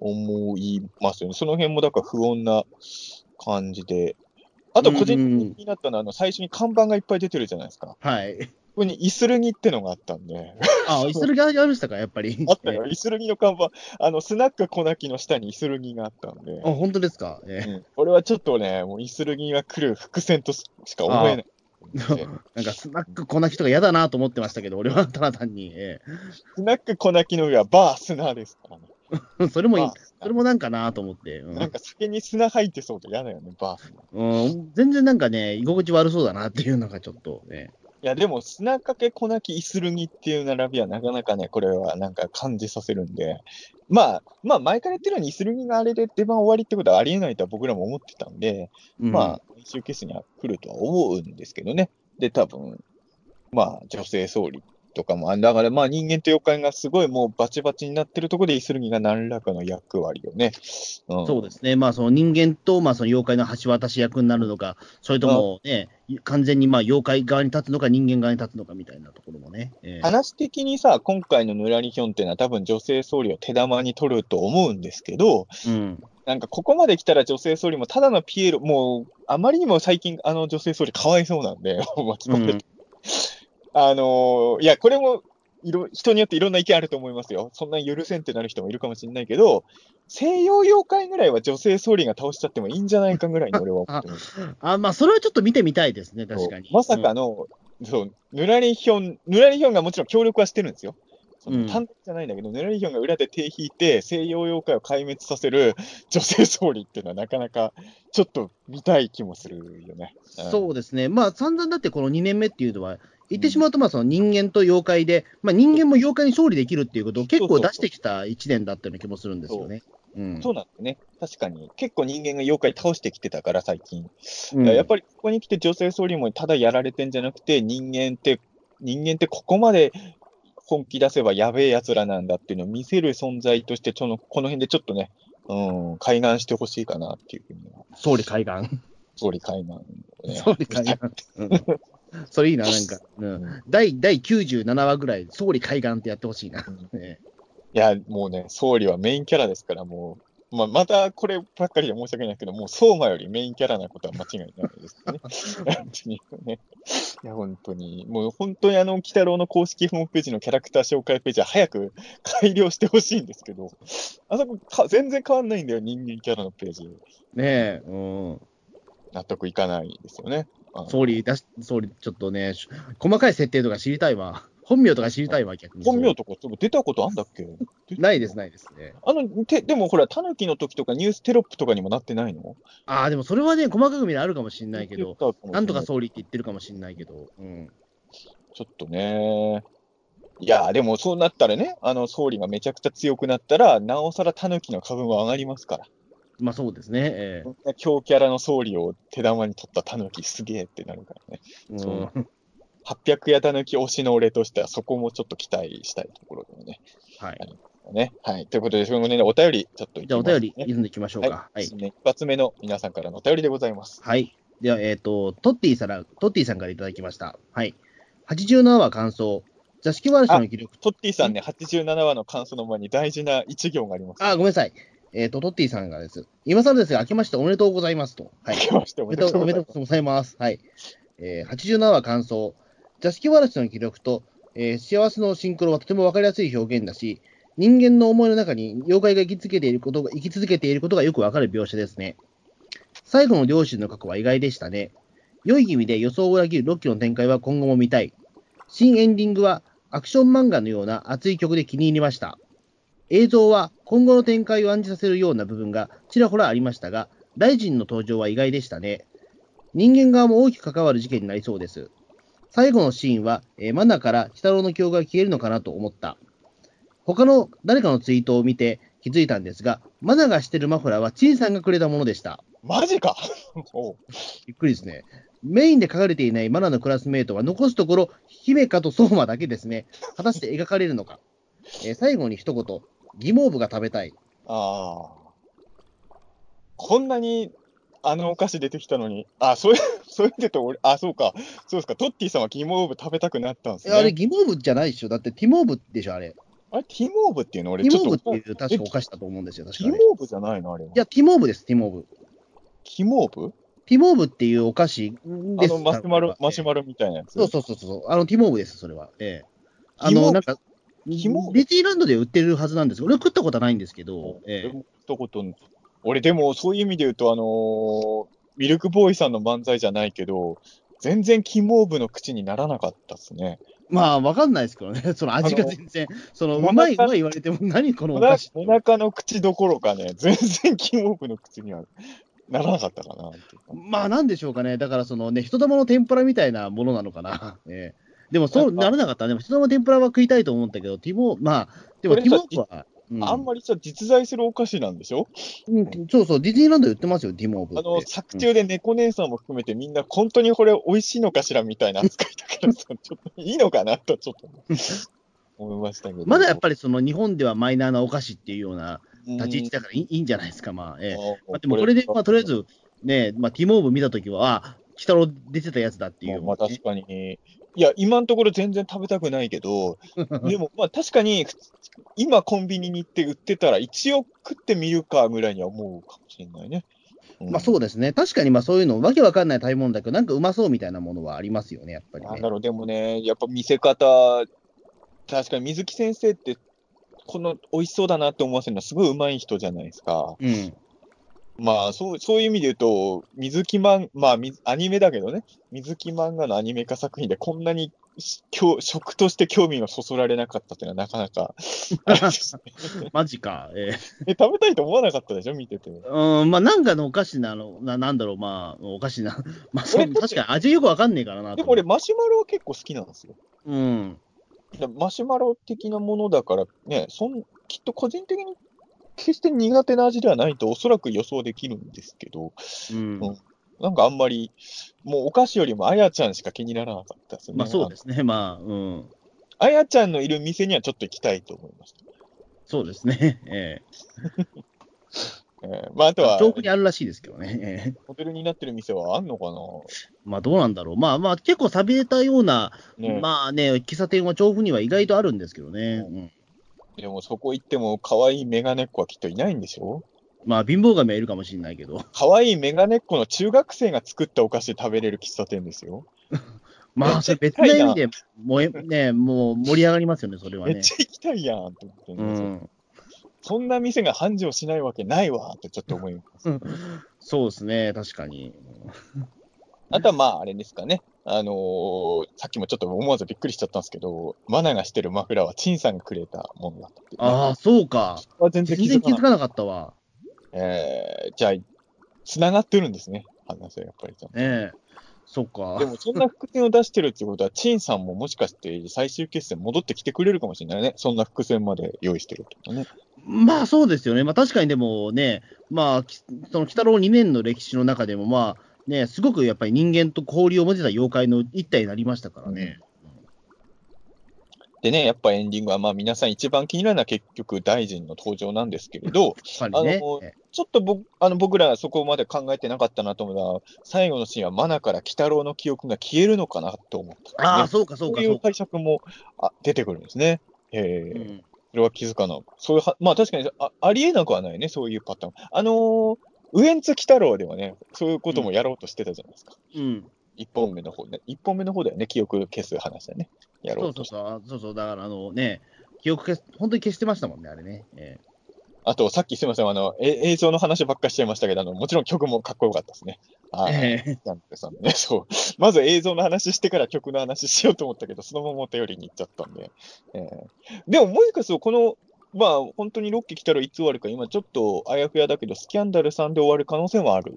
思いますよね。その辺もだから不穏な感じで。あと個人的になったのは、あの、最初に看板がいっぱい出てるじゃないですか。はい。ここにイスルギってのがあったんで。あ、イスルギありましたか、やっぱり。あったよ。イスルギの看板、あの、スナック小泣きの下にイスルギがあったんで。あ、本当ですか？えうん、これはちょっとね、もうイスルギが来る伏線としか思えない。え なんかスナックこんな人が嫌だなと思ってましたけど、俺はただ単に。えスナック小泣きの上はバースナーですからね。それもいいそれもなんかなと思って。うんなんか酒に砂入ってそうで嫌だよね、バースも。うん、全然なんかね、居心地悪そうだなっていうのがちょっとね。いや、でも砂かけ粉きイスルギっていう並びはなかなかね、これはなんか感じさせるんで、まあ、まあ前から言ってるようにイスルギがあれで出番終わりってことはありえないとは僕らも思ってたんで、うん、まあ、練習ケースには来るとは思うんですけどね。で、多分、まあ、女性総理とかも、あだからまあ人間と妖怪がすごいもうバチバチになってるところでイスルギが何らかの役割をね。うん、そうですね、まあ、その人間と、まあ、その妖怪の橋渡し役になるのか、それともね、完全にまあ妖怪側に立つのか、人間側に立つのかみたいなところもね。えー話的にさ、今回のヌラリヒョンっていうのは多分女性総理を手玉に取ると思うんですけど、うん、なんかここまで来たら女性総理もただのピエール、もうあまりにも最近あの女性総理かわいそうなんで、巻き込んでてあのーいや、これもいろ人によっていろんな意見あると思いますよ。そんなに許せんってなる人もいるかもしれないけど、西洋妖怪ぐらいは女性総理が倒しちゃってもいいんじゃないかぐらいに俺は思ってます。あまあ、それはちょっと見てみたいですね、確かに。まさかの、そう、ヌラリヒョン、ヌラリヒョンがもちろん協力はしてるんですよ。そうんの単独じゃないんだけど、ヌラリヒョンが裏で手引いて、西洋妖怪を壊滅させる 女性総理っていうのはなかなかちょっと見たい気もするよね。うんそうですね、まあ、散々だってこの2年目っていうのは、言ってしまうと、まあ、その人間と妖怪で、まあ、人間も妖怪に勝利できるっていうことを結構出してきた1年だったような気もするんですよね。うんそうなんですね。確かに。結構人間が妖怪倒してきてたから、最近。うんやっぱりここに来て女性総理もただやられてんじゃなくて、人間って、人間ってここまで本気出せばやべえ奴らなんだっていうのを見せる存在として、ちょのこの辺でちょっとね、うん、開眼してほしいかなっていうふうには、総理海岸。総理開眼 総理海岸。うんそれいいな、なんか、うん第第97話ぐらい、総理海岸ってやってほしいな。ねいや、もうね、総理はメインキャラですから、もう、まあ、またこればっかりで申し訳ないけど、もう相馬よりメインキャラなことは間違いないですね。本当にね。いや、本当に、もう本当にあの、鬼太郎の公式ホームページのキャラクター紹介ページは早く改良してほしいんですけど、あそこか全然変わんないんだよ、人間キャラのページ。ねえ、うん。納得いかないですよね。総理出し、総理、ちょっとね、し細かい設定とか知りたいわ。本名とか知りたいわ、逆に。本名とか出たことあんだっけ？ないです、ないですね。あの、てでもほら、タヌキの時とかニューステロップとかにもなってないの？ああ、でもそれはね、細かく見るあるかもしれないけど、なんとか総理って言ってるかもしれないけど、うん。ちょっとね。いや、でもそうなったらね、あの総理がめちゃくちゃ強くなったら、なおさらタヌキの株も上がりますから。まあそうですね。えこんな強キャラの総理を手玉に取ったタヌキすげえってなるからね。えそううん800やタヌキ推しの俺としては、そこもちょっと期待したいところだよね。はい。ねはい。ということで、そのね、お便り、ちょっといじゃあお便りね読んでいきましょうか。はい。一発目の皆さんからのお便りでございます。はい。では、えっ、と、トッティさん、トッティさんからいただきました。はい。87話感想。座敷わらしの記録。トッティさんね、87話の感想の前に大事な一行があります。あ、ごめんなさい。えっ、と、トッティさんがです。今更ですが、明けましておめでとうございますと。はい。明けましておめでとうおめでとうございまでとうございます。はい。えー、87話感想。座敷わらしの記録と、えー幸せのシンクロはとてもわかりやすい表現だし、人間の思いの中に妖怪が生き続けていることが、生き続けていることがよくわかる描写ですね。最後の両親の過去は意外でしたね。良い意味で予想を裏切るロッキーの展開は今後も見たい。新エンディングはアクション漫画のような熱い曲で気に入りました。映像は今後の展開を暗示させるような部分がちらほらありましたが、大臣の登場は意外でしたね。人間側も大きく関わる事件になりそうです。最後のシーンは、えーマナから鬼太郎の記憶が消えるのかなと思った。他の誰かのツイートを見て気づいたんですが、マナがしてるマフラーはチンさんがくれたものでした。マジか びっくりですね。メインで書かれていないマナのクラスメートは残すところ、姫かと相馬だけですね。果たして描かれるのか。えー最後に一言、ギモーブが食べたい。ああ。こんなにあのお菓子出てきたのに、あ、そういう、そういうでと俺、あ、そうか。そうですか。トッティさんはキモーブ食べたくなったんですね。いやあれ、ギモーブじゃないでしょ。だってティモーブでしょ、あれ。あれ、ティモーブっていうの？俺ティちょっと。モーブっていう確かお菓子だと思うんですよ、確テかね。ィモーブじゃないの？あれは。いや、ティモーブです、ティモーブ。キモーブ？ティモーブっていうお菓子です。あのマシュマロ、マシュママロみたいなやつ？そうそうそうそう。あの、ティモーブです、それは。ええ。あの、なんか、デティランドで売ってるはずなんですけど、俺は食ったことはないんですけど、ええ。俺も一言、俺でもそういう意味で言うと、あのーミルクボーイさんの漫才じゃないけど、全然キモーブの口にならなかったっすね。まあ、わかんないですけどね。その味が全然、その、うまい、うまい言われても、何このお菓子。お腹の口どころかね、全然キモープの口にはならなかったかなまあ、なんでしょうかね。だから、そのね、人玉の天ぷらみたいなものなのかな。ええでも、そうならなかったね。でも人玉の天ぷらは食いたいと思ったけど、ティモ、まあ、でも、ティモープは、うんあんまりさ、実在するお菓子なんでしょ？うんそうそう、ディズニーランドで売ってますよ、ティモープって。あの、作中で猫姉さんも含めてみんな本当にこれ美味しいのかしらみたいな扱いだからさ、ちょっといいのかなとちょっと思いましたけど。まだやっぱりその日本ではマイナーなお菓子っていうようなり立ち位置だからいい,、んじゃないですか、まあ。ええまあ、でももこれで、まあ、とりあえず、ね、まあ、ティモーブ見たときは、あ、鬼太郎出てたやつだっていう、まあ確かに。いや、今のところ全然食べたくないけど、でもまあ確かに、今コンビニに行って売ってたら一応食ってみるかぐらいには思うかもしれないね。まあそうですね。確かにまあそういうの、わけわかんない食べ物だけど、なんかうまそうみたいなものはありますよね、やっぱり、ね。なんだろう、でもね、やっぱ見せ方、確かに水木先生って、この美味しそうだなって思わせるのはすごい上手い人じゃないですか。うん。まあ、そう、そういう意味で言うと、水木漫、まあ、みアニメだけどね、水木漫画のアニメ化作品でこんなに食として興味がそそられなかったっていうのはなかなか マジか。ええ、食べたいと思わなかったでしょ？見てて。えうん、まあなんかのお菓子なの、ななんだろう、まあ、お菓子な。まあそう、俺確かに味よくわかんねえからなとでも俺、マシュマロは結構好きなんですよ。うん。でマシュマロ的なものだから、ね、そんきっと個人的に決して苦手な味ではないとおそらく予想できるんですけど、うん。うんなんかあんまり、もうお菓子よりもあやちゃんしか気にならなかったですね。まあそうですね。まあ、うん。あやちゃんのいる店にはちょっと行きたいと思いました。そうですね。ええー まあ、あとえは、調布にあるらしいですけどね。ええモデルになってる店はあんのかまあどうなんだろう。まあまあ結構寂れたような、な、ねまあね、喫茶店は調布には意外とあるんですけどね。うんでもそこ行っても可愛いメガネっ子はきっといないんでしょ？まあ貧乏神はいるかもしれないけど。可愛いメガネっ子の中学生が作ったお菓子食べれる喫茶店ですよ。まあそれ別な意味でもえ、ね、もう盛り上がりますよね、それはねめっ。ちゃ行きたいやんと思って、うねん。そんな店が繁盛しないわけないわってちょっと思います。そうですね、確かに。あとはまあ、あれですかね。あのーさっきもちょっと思わずびっくりしちゃったんですけど、マナがしてるマフラーは陳さんがくれたものだったっていうね、ああ、そうか。全然全気づかなかっ然気づかなかったわ。た。えー、じゃあ、繋がってるんですね。話はやっぱりちゃんと。ねえ。そっかで。も、そんな伏線を出してるってことは、陳さんももしかして最終決戦戻ってきてくれるかもしれないね。そんな伏線まで用意してるってね。まあそうですよね。まあ確かにでもね、まあ、きその鬼太郎2年の歴史の中でも、まあね、すごくやっぱり人間と交流を持てた妖怪の一体になりましたからね。でね、やっぱエンディングは、まあ皆さん一番気になるのは結局大臣の登場なんですけれど、ね。あのえちょっと僕あの僕らそこまで考えてなかったなと思うのは、最後のシーンはマナから鬼太郎の記憶が消えるのかなと思ったね、ああ、そうかそうかそうか。そういう解釈もあ出てくるんですね。えーうんそれは気づかなそういうは、まあ確かにあありえなくはないね、そういうパターン。あのーウエンツ鬼太郎ではね、そういうこともやろうとしてたじゃないですか。うん。一本目の方ね。一本目の方だよね、記憶消す話だね。やろそうと。そう。そうそう。だからあのね、記憶消す、本当に消してましたもんね、あれね。ええあと、さっきすみません、あの、え映像の話ばっかりしちゃいましたけど、あの、もちろん曲もかっこよかったですね。はい。ええなんてさんね、そう。まず映像の話してから曲の話しようと思ったけど、そのままお便りに行っちゃったんで。えーでも、もしかすると、この、まあ、本当にロッキー来たらいつ終わるか、今ちょっとあやふやだけど、スキャンダルさんで終わる可能性もある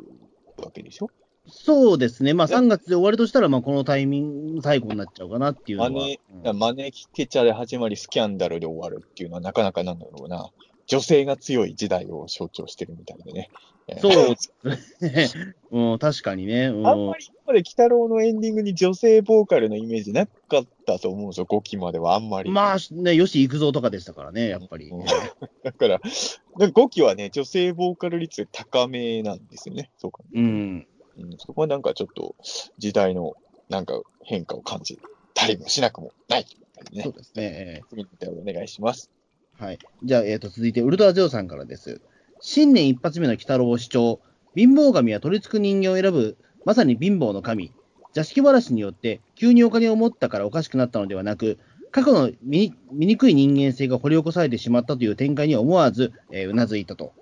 わけでしょ？そうですね。まあ3月で終わるとしたら、まあこのタイミング、最後になっちゃうかなっていうのは。マネうんマネキケチャで始まり、スキャンダルで終わるっていうのは、なかなかなんだろうな。女性が強い時代を象徴してるみたいでね。えーそう うん、確かにね。うん、あんまり今まで鬼太郎のエンディングに女性ボーカルのイメージなかったと思うんですよ、5期まではあんまり。まあね、よし行くぞとかでしたからね、やっぱり。うん だから、5期はね、女性ボーカル率高めなんですよね。そうか、うん。うん。そこはなんかちょっと時代のなんか変化を感じたりもしなくもない。ねそう、ですね。え次のお便りお願いします。はい。じゃあ、えっ、と、続いて、ウルトラゼオさんからです。新年一発目の鬼太郎を主張。貧乏神は取り付く人間を選ぶ、まさに貧乏の神。座敷わらしによって、急にお金を持ったからおかしくなったのではなく、過去の醜い人間性が掘り起こされてしまったという展開には思わず、えーうなずいたと。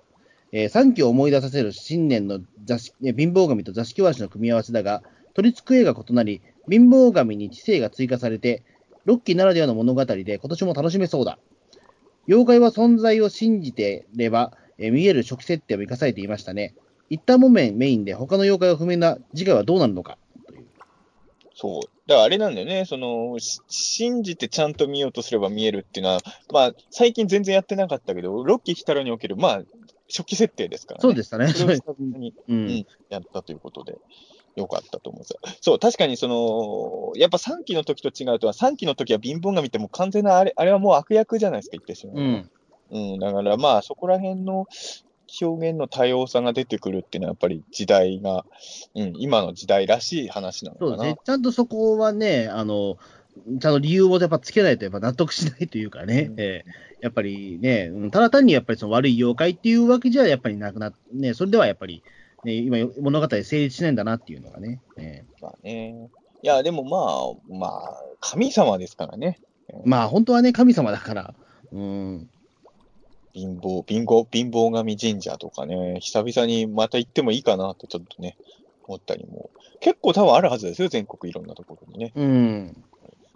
えー、3期を思い出させる新年の座敷えー貧乏神と座敷わらしの組み合わせだが、取り付く絵が異なり、貧乏神に知性が追加されて、ロッキーならではの物語で今年も楽しめそうだ。妖怪は存在を信じてれば、えー見える初期設定を生かされていましたね。一旦もめメインで他の妖怪を不明な次回はどうなるのか。そう。だからあれなんだよね、その、し信じてちゃんと見ようとすれば見えるっていうのは、まあ、最近全然やってなかったけど、ロッキー・ヒタロにおける、まあ、初期設定ですからね。そうでしたね。それを久々にううんん。やったということで、よかったと思うんですよ。そう、確かにその、やっぱ3期の時と違うとは、3期の時は貧乏神ってもう完全なあれ、あれはもう悪役じゃないですか、言ってしまう。うん。うん、だからまあ、そこら辺の表現の多様さが出てくるっていうのは、やっぱり時代が、うん、今の時代らしい話なのかな。そうですね。ちゃんとそこはね、あの、ちゃんと理由をやっぱつけないとやっぱ納得しないというかね、うんえーやっぱりね、うんただ単にやっぱりその悪い妖怪っていうわけじゃやっぱりなくなっね、それではやっぱり、ね、今物語成立しないんだなっていうのがね、えまあね。いや、でもまあ、まあ、神様ですからね。ーまあ本当はね、神様だから、うん、貧乏、貧乏、貧乏神神社とかね、久々にまた行ってもいいかなとちょっとね、思ったりも。結構多分あるはずですよ、全国いろんなところにね。うん、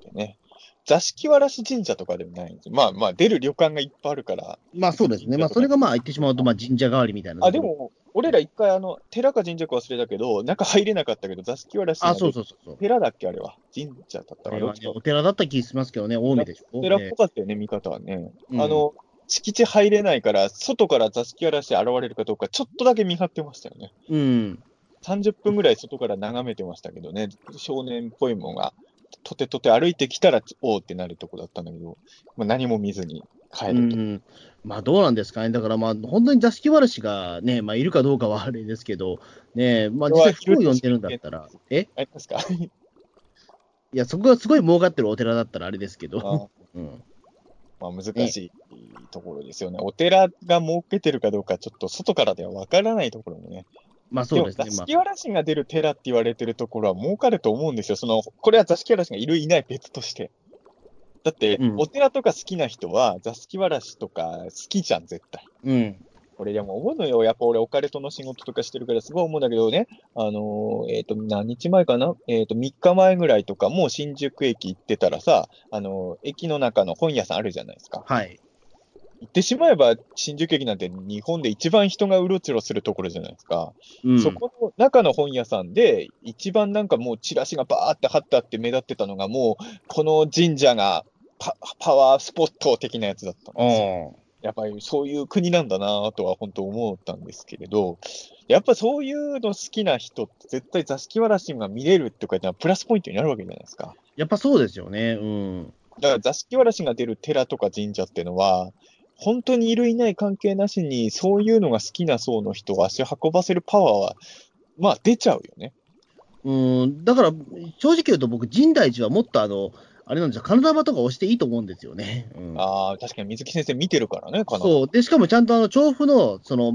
でね座敷わらし神社とかでもないんですよ。まあまあ、出る旅館がいっぱいあるから。まあそうですね、まあそれがまあ言ってしまうと、まあ神社代わりみたいな。あ、で、も、俺ら一回、あの、寺か神社か忘れたけど、中入れなかったけど、座敷わらしあ、そうそうそうそう。寺だっけ、あれは。神社だったかなね、お寺だった気しますけどね、青梅でしょ。寺っぽかったよね、見方はね。うんあの、敷地入れないから、外から座敷わらし現れるかどうか、ちょっとだけ見張ってましたよね。うん、30分ぐらい外から眺めてましたけどね、少年っぽいものが、とてとて歩いてきたら、おーってなるとこだったんだけど、まあ、何も見ずに帰うると。ん、まあどうなんですかね、だからまあ本当に座敷わらしがね、まあいるかどうかはあれですけど、ね、まあ実際服を呼んでるんだったら、え？ありますか？いや、そこがすごい儲かってるお寺だったらあれですけど、あうん、まあ、難しいところですよね。お寺が儲けてるかどうか、ちょっと外からではわからないところもね。まあそうですねも、座まあ敷わらしが出る寺って言われてるところは儲かると思うんですよ。その、これは座敷わらしがいるいない別として。だって、うんお寺とか好きな人は座敷わらしとか好きじゃん、絶対。うん、俺でも思うのよ。やっぱ俺オカルトの仕事とかしてるからすごい思うんだけどね。あのーえっ、と、何日前かな？えっ、と、3日前ぐらいとかもう新宿駅行ってたらさ、あのー駅の中の本屋さんあるじゃないですか。はい、言ってしまえば、新宿駅なんて日本で一番人がうろちょろするところじゃないですか。うん、そこの中の本屋さんで、一番なんかもうチラシがバーって貼ってあって目立ってたのが、もう、この神社がパパワースポット的なやつだったんですよ。あやっぱりそういう国なんだなとは本当思ったんですけれど、やっぱそういうの好きな人って絶対座敷わらしが見れるとかってのはプラスポイントになるわけじゃないですか。やっぱそうですよね、うん、だから座敷わらしが出る寺とか神社っていうのは、本当にいるいない関係なしに、そういうのが好きな層の人を足を運ばせるパワーは、まあ出ちゃうよね。うん、だから正直言うと僕、深大寺はもっとあの、あれなんですよ、金玉とか押していいと思うんですよね。うんああ、確かに水木先生見てるからね、かな。そう。で、しかもちゃんとあの、調布の、その、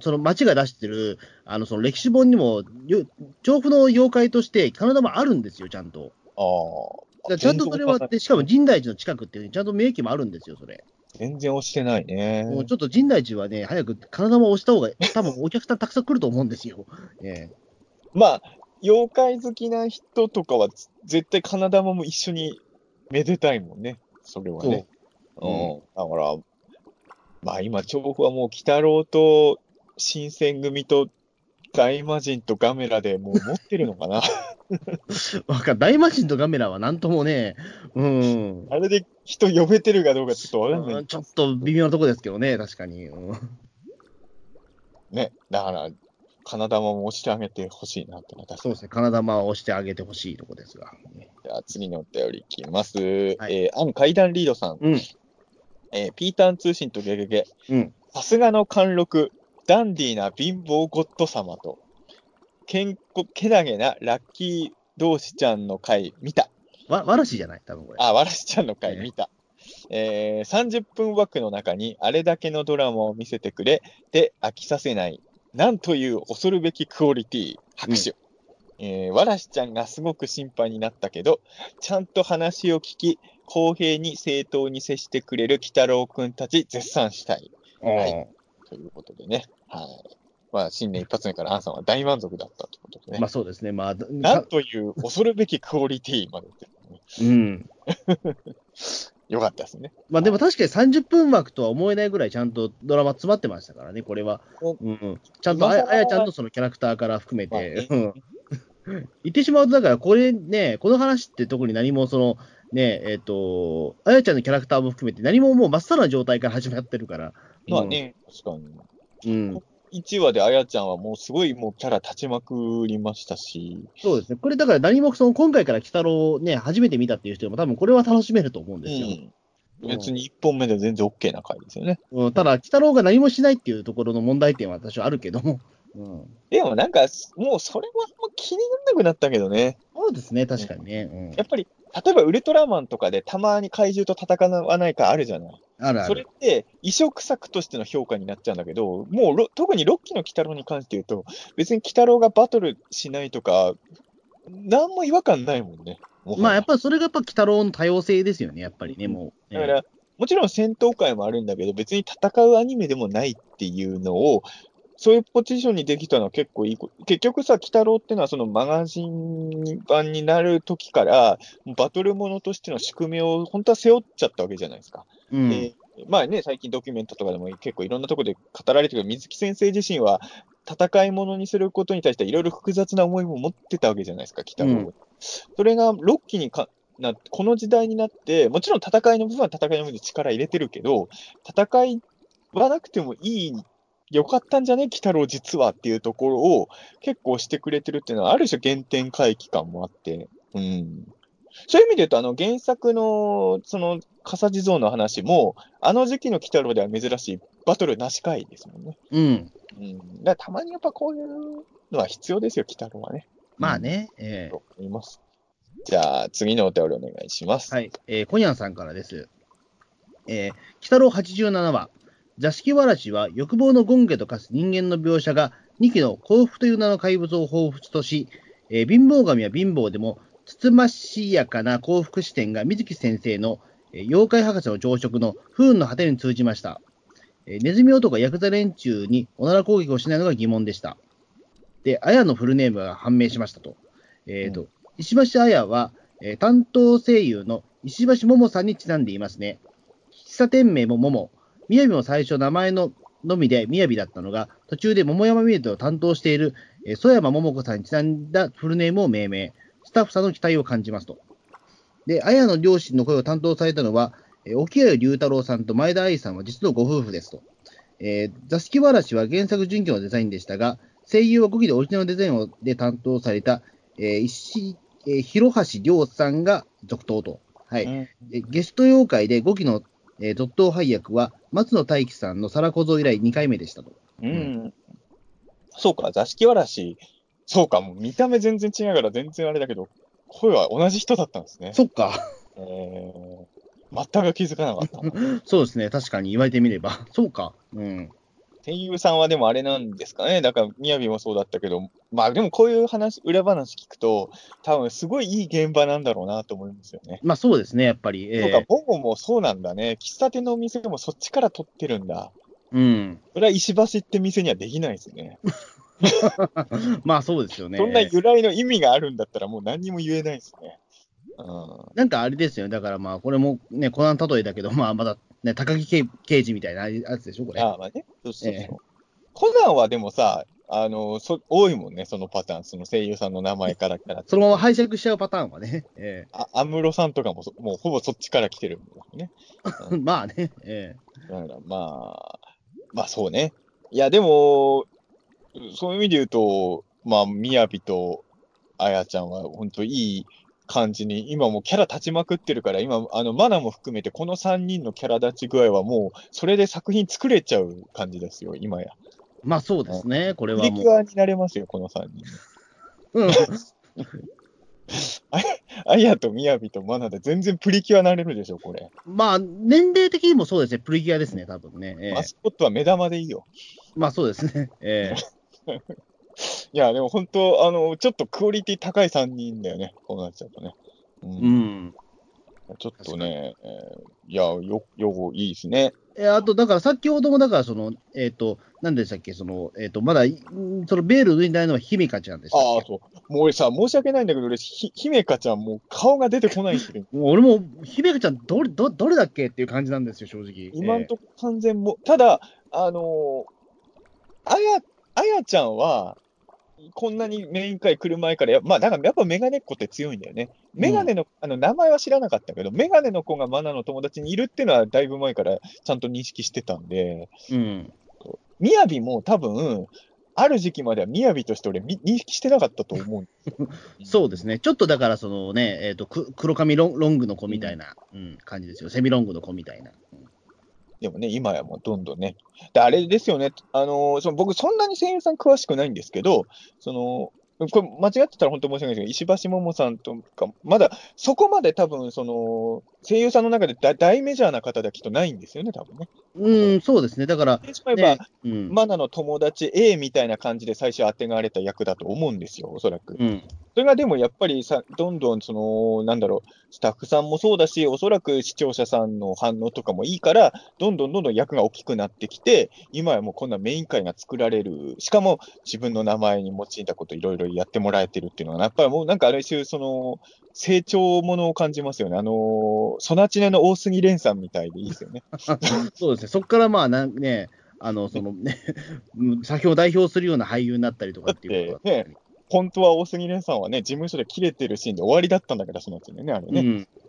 その町が出してる、あの、その歴史本にも、よ調布の妖怪として、金玉あるんですよ、ちゃんと。ああ。ちゃんとそれは、でしかも神大寺の近くっていうちゃんと名駅もあるんですよ、それ。全然押してないね。もうちょっと神大寺はね、早く金玉を押した方が、多分お客さんたくさん来ると思うんですよ。ええまあ、妖怪好きな人とかは、絶対金玉も一緒にめでたいもんね。それはね。うん。だから、まあ今、調布はもう、鬼太郎と新選組と大魔神とガメラでもう持ってるのかな。わかん大魔神とガメラはなんともね、うん。あれで人呼べてるかどうかちょっとわかんない。ちょっと微妙なとこですけどね、確かに。うんね。だから、金玉も押してあげてほしいなってそうですね、金玉を押してあげてほしいとこですが。じゃあ次のお便りいきます。えはいー、アン階段リードさん。うん。えーピーターン通信とゲゲゲ。うん。さすがの貫禄、ダンディーな貧乏ゴッド様と、けんこ、けなげなラッキー同士ちゃんの回見た。わ、わらしじゃない？多分これ。あ、わらしちゃんの回ね見た。えー、30分枠の中にあれだけのドラマを見せてくれて飽きさせない。なんという恐るべきクオリティ。拍手。えー、わらしちゃんがすごく心配になったけど、ちゃんと話を聞き、公平に正当に接してくれる鬼太郎くんたち絶賛したい。はいということでね。はい。まあ、新年一発目からアンさんは大満足だったということでね。まあそうですね、まあ、なんという恐るべきクオリティまでうん。よかったですね。まあでも確かに30分枠とは思えないぐらいちゃんとドラマ詰まってましたからね、これは。おうんうん、ちゃんとあやちゃんとそのキャラクターから含めまあて、ねうん 言ってしまうと、だからこれね、この話って特に何もその、ね、えっ、と、あやちゃんのキャラクターも含めて何ももうまっさらな状態から始まってるから。まあね、確かに。うん。うん。1話であやちゃんはもうすごいもうキャラ立ちまくりましたし、そうですね。これだから何もその今回から鬼太郎をね、初めて見たっていう人でも多分これは楽しめると思うんですよ。うん別に1本目で全然 OK な回ですよね。うん、ただ、鬼太郎が何もしないっていうところの問題点は私はあるけども。うん。でもなんか、もうそれはもう気にならなくなったけどね。そうですね、確かにね。うんやっぱり、例えばウルトラマンとかでたまに怪獣と戦わないかあるじゃない。あるあそれる。って移植作としての評価になっちゃうんだけど、もうろ特に6期の鬼太郎に関して言うと、別に鬼太郎がバトルしないとか、なんも違和感ないもんね。まあ、やっぱりそれがやっぱ鬼太郎の多様性ですよね、やっぱりね、もう。だから、もちろん戦闘会もあるんだけど、別に戦うアニメでもないっていうのを、そういうポジションにできたのは結構いい。結局さ、鬼太郎ってのはそのマガジン版になる時から、バトルものとしての宿命を本当は背負っちゃったわけじゃないですか。うん、でまあね、最近ドキュメントとかでも結構いろんなところで語られてるけど、水木先生自身は戦いものにすることに対していろいろ複雑な思いも持ってたわけじゃないですか、北郎、うんそれが6期にかなこの時代になって、もちろん戦いの部分は戦いの部分で力入れてるけど、戦いはなくてもいい、よかったんじゃね、鬼太郎実はっていうところを結構してくれてるっていうのは、ある種原点回帰感もあって、うん。そういう意味で言うと、あの原作のその笠地蔵の話も、あの時期の鬼太郎では珍しいバトルなし回ですもんね。うん。うん。だたまにやっぱこういうのは必要ですよ、鬼太郎はね。まあね、ええと思います。じゃあ、次のお便りお願いします。はい、えー、コニャンさんからです。えー、鬼太郎87話、座敷わらしは欲望の権化と化す人間の描写が2期の幸福という名の怪物を彷彿とし、えー貧乏神は貧乏でも、つつましやかな幸福視点が水木先生の、えー妖怪博士の常食の不運の果てに通じました。えーネズミ男がヤクザ連中におなら攻撃をしないのが疑問でした。で、あやのフルネームが判明しましたと。えっ、と、石橋綾は、えー担当声優の石橋桃さんにちなんでいますね。喫茶店名も桃。みやびも最初名前ののみでみやびだったのが、途中で桃山みやびを担当している、えー曽山桃子さんにちなんだフルネームを命名。スタッフさんの期待を感じますと。で、綾の両親の声を担当されたのは、えー沖合龍太郎さんと前田愛さんは実のご夫婦ですと。えー座敷わらしは原作準拠のデザインでしたが、声優は5期でオリジナルデザインをで担当された、えー石えー広橋亮さんが続投と。はい。うんえゲスト妖怪で5期の、えー続投配役は、松野大樹さんの皿小僧以来2回目でしたと。うん。そうか、座敷わらし、そうか、もう見た目全然違うから全然あれだけど、声は同じ人だったんですね。そっか。えー、全く気づかなかったな。そうですね。確かに言われてみれば。そうか。うん。声優さんはでもあれなんですかね。だから、みやびもそうだったけど、まあでもこういう話、裏話聞くと、多分すごいいい現場なんだろうなと思いますよね。まあそうですね、やっぱり。えそうかー、ボボもそうなんだね。喫茶店のお店でもそっちから取ってるんだ。うん。それは石橋って店にはできないですね。まあそうですよね。そんな由来の意味があるんだったらもう何にも言えないですね。うん。なんかあれですよね。だからまあ、これもね、コナン例えだけど、まあまだね、高木刑刑事みたいなやつでしょ、これ。ああ、まあね。そうそうそう。ええコナンはでもさ、あの、そ多いもんね、そのパターン。その声優さんの名前からキャラそのまま拝借しちゃうパターンはね。えあ、安室さんとかもそもうほぼそっちから来てるもんね。え まあね。えだからまあ、まあそうね。いや、でも、そういう意味で言うと、まあ、みやびとあやちゃんは本当いい感じに、今もうキャラ立ちまくってるから、今、あの、マナも含めて、この3人のキャラ立ち具合はもう、それで作品作れちゃう感じですよ、今や。えまあそうですね。これプはもう。リキュアになれますよ、この3人。うん。あやとみやびとマナで全然プリキュアなれるでしょ、これ。まあ、年齢的にもそうですね。プリキュアですね、多分ね。ええマスコットは目玉でいいよ。まあそうですね。ええ いや、でも本当、あの、ちょっとクオリティ高い3人だよね、こうなっちゃうとね。う。うんん。ちょっとね、えーいや、よ、よ、いいですね。えあと、だから先ほども、だからその、えっ、と、何でしたっけ、その、えっ、と、まだ、んそのベール脱いだのは姫香ちゃんでしたっああ、そう。もう俺さ、申し訳ないんだけど、俺、ひ、姫香ちゃんもう顔が出てこないんですよ。けもう俺も、姫香ちゃん、どれ、ど、どれだっけ？っていう感じなんですよ、正直。今んとこ完全も、ただ、あのーあや、あやちゃんは、こんなにメイン会来る前からや、まあ、だからやっぱメガネっ子って強いんだよね。メガネの、あの、名前は知らなかったけど、メガネの子がマナの友達にいるっていうのはだいぶ前からちゃんと認識してたんで、えうん。みやびも多分、ある時期まではみやびとして俺み認識してなかったと思う。そうですね。ちょっとだから、そのね、えっ、と、く黒髪ロンロングの子みたいな、うん感じですよ。セミロングの子みたいな。でもね、今やもうどんどんね。で、あれですよね、あのーその僕、そんなに声優さん詳しくないんですけど、その、これ間違ってたら本当申し訳ないですけど、石橋桃さんとか、まだそこまで多分、その、声優さんの中で大大メジャーな方ではきっとないんですよね、多分ね。うん、そうですね。だから、言ってしまえば、ね、うん。マナの友達 A みたいな感じで最初当てがわれた役だと思うんですよ、おそらく。うん。それがでもやっぱりさ、どんどんその、なんだろう、スタッフさんもそうだし、おそらく視聴者さんの反応とかもいいから、どんどんどんどん役が大きくなってきて、今やもうこんなメイン会が作られる、しかも自分の名前に用いたこといろいろやってもらえてるっていうのは、やっぱりもうなんかある種、その、成長ものを感じますよね。あの、ソナチネの大杉蓮さんみたいでいいですよね。そうですね。そこからまあなんね、あの、そのね、うん作品を代表するような俳優になったりとかっていうことだったり本当は大杉蓮さんはね、事務所で切れてるシーンで終わりだったんだから、ソナチネね、あれね。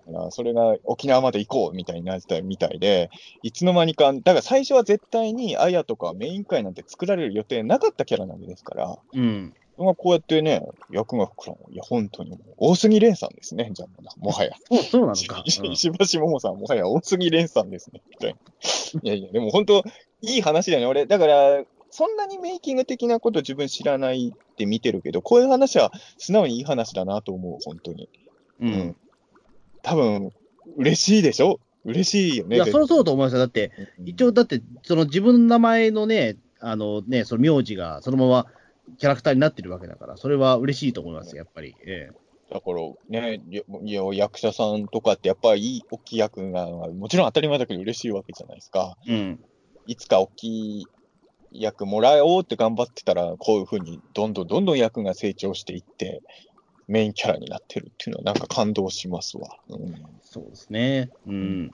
うん。それが沖縄まで行こうみたいになってたみたいで、いつの間にか、だから最初は絶対にアヤとかメイン会なんて作られる予定なかったキャラなんですから、うん。がこうやってね、役が膨らむ。いや、本当にもう、大杉蓮さんですね、じゃあ、もはや。そう、なのか。うん石橋桃さん、もはや大杉蓮さんですね。みたいないやいや、でも本当、いい話だよね。俺、だから、そんなにメイキング的なこと自分知らないって見てるけど、こういう話は素直にいい話だなと思う、本当に。うん。多分、嬉しいでしょ？嬉しいよね。いや、絶そりゃそうだと思いますよ。だって、対一応、だって、その自分の名前のね、あのね、その名字がそのままキャラクターになってるわけだから、それは嬉しいと思います、やっぱり。えだからね、いや役者さんとかってやっぱりいい大きい役が、もちろん当たり前だけど嬉しいわけじゃないですか。えうん。いつか大きい役もらおうって頑張ってたら、こういうふうにどんどんどんどん役が成長していって、メインキャラになってるっていうのはなんか感動しますわ。うん、そうですね。うん。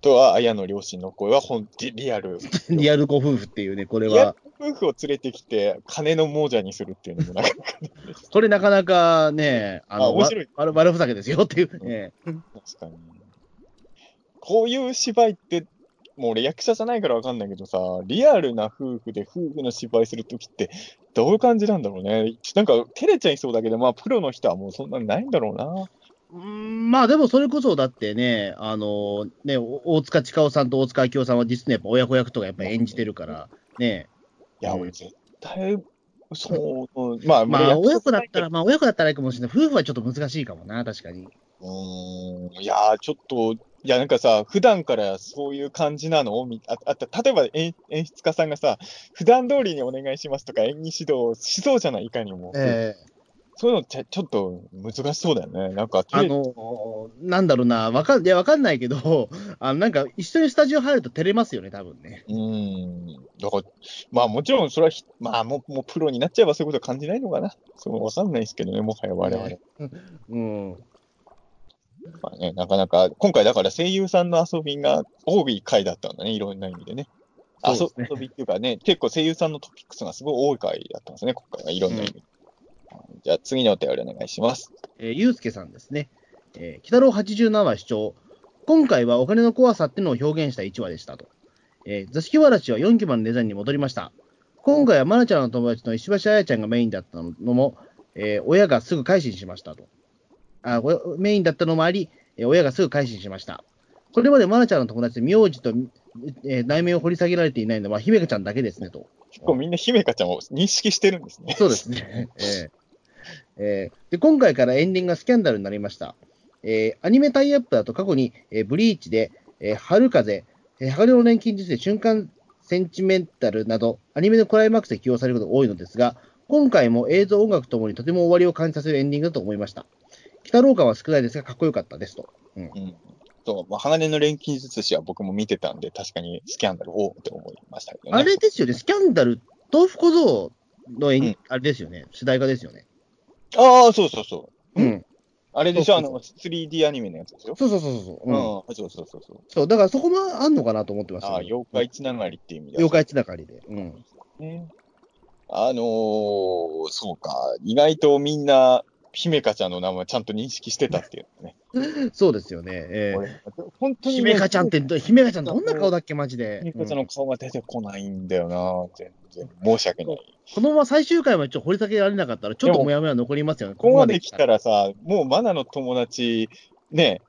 とは、綾の両親の声は本当リアル。リアルご夫婦っていうね、これは、夫婦を連れてきて、金の亡者にするっていうのもなんか、これなかなかね、あの、あ面白いわ悪悪ふざけですよっていうね。確かに。こういう芝居って、もう俺役者じゃないからわかんないけどさ、リアルな夫婦で夫婦の芝居するときって、どういう感じなんだろうね。なんか、照れちゃいそうだけど、まあ、プロの人はもうそんなにないんだろうな。うんまあでもそれこそだってね、あのね、お大塚千佳夫さんと大塚明夫さんは実にやっぱ親子役とかやっぱ演じてるから、ね、いや、うん俺絶対、そう、まあ、まあ俺親子だったら、まあ親子だったらいいかもしれない。夫婦はちょっと難しいかもな、確かに。うーん、いやー、ちょっと、いや、なんかさ、普段からそういう感じなの？みああった例えば演演出家さんがさ、普段通りにお願いしますとか演技指導しそうじゃない、いかにも。ええそういうのちゃちょっと難しそうだよね。なんか、あのなんだろうな、わかんいやわかんないけど、あのなんか一緒にスタジオ入ると照れますよね、多分ね。うーん。だから、まあもちろんそれはひ、まあもうもうプロになっちゃえばそういうことは感じないのかな。そうわかんないですけどね、もはや我々。ねうん。まあね、なかなか、今回だから声優さんの遊びが多い回だったんだね、いろんな意味でね。ですね遊びっていうかね、結構声優さんのトピックスがすごい多い回だったんですね、今回はいろんな意味で。じゃあ次のお便りお願いします。えー、ゆうすけさんですね。えー、北郎87話視聴。今回はお金の怖さっていうのを表現した1話でしたと。えー、座敷わらしは4期版のデザインに戻りました。今回はマナちゃんの友達の石橋彩ちゃんがメインだったのも、えー親がすぐ改心しましたと。あおメインだったのもあり、えー親がすぐ改心しました。これまでマナちゃんの友達で名字と、えー内面を掘り下げられていないのは姫香ちゃんだけですねと。結構みんな姫香ちゃんを認識してるんですね。そうですね。えーえーで今回からエンディングがスキャンダルになりました。えーアニメタイアップだと過去に、えーブリーチで、えー春風、えー、鋼の錬金術で瞬間センチメンタルなど、アニメのクライマックスで起用されることが多いのですが、今回も映像音楽ともにとても終わりを感じさせるエンディングだと思いました。鬼北郎感は少ないですが、かっこよかったですと。うん。そう、まあ、鋼の錬金術師は僕も見てたんで、確かにスキャンダル、おおって思いましたけどね。あれですよね、スキャンダル、豆腐小僧の演、うんあれですよね、主題歌ですよね。ああ、そうそうそう。うん。あれでしょ、あの、3D アニメのやつでしょ？そうそうそうそう。ううんん、そうそうそうそう。そう、だからそこもあんのかなと思ってましたああ、ね、妖怪つながりっていう意味では。妖怪つながりで。うん。ね。あのー、そうか、意外とみんな、姫香ちゃんの名前ちゃんと認識してたっていうね。そうですよね。え俺本当ー、にね、姫香ちゃんって、姫香ちゃんどんな顔だっけ、マジで。姫香ちゃんうんの顔が出てこないんだよな、全然。申し訳ない。このまま最終回までちょっと掘り下げられなかったら、ちょっともやもや残りますよね。ここまで来たら。らさ、もうマナの友達、ね、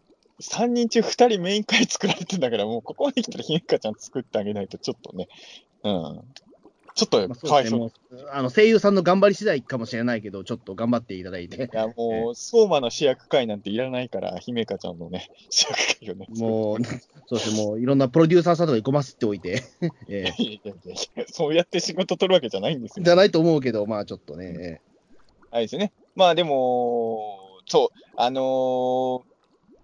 3人中2人メイン会作られてんだから、もうここまで来たら姫香ちゃん作ってあげないと、ちょっとね、うん。ちょっとまあ、かわいそう。そうですね、あの声優さんの頑張り次第かもしれないけど、ちょっと頑張っていただいてい、や、もう、相馬の主役会なんていらないから、姫香ちゃんのね、主役会をね。もう、そうですね、もういろんなプロデューサーさんとかにごますっておいて、え いやいやいやいやそうやって仕事取るわけじゃないんですよ。ーじゃないと思うけど、まあちょっとね、あれですね。まあでも、そう、あのー、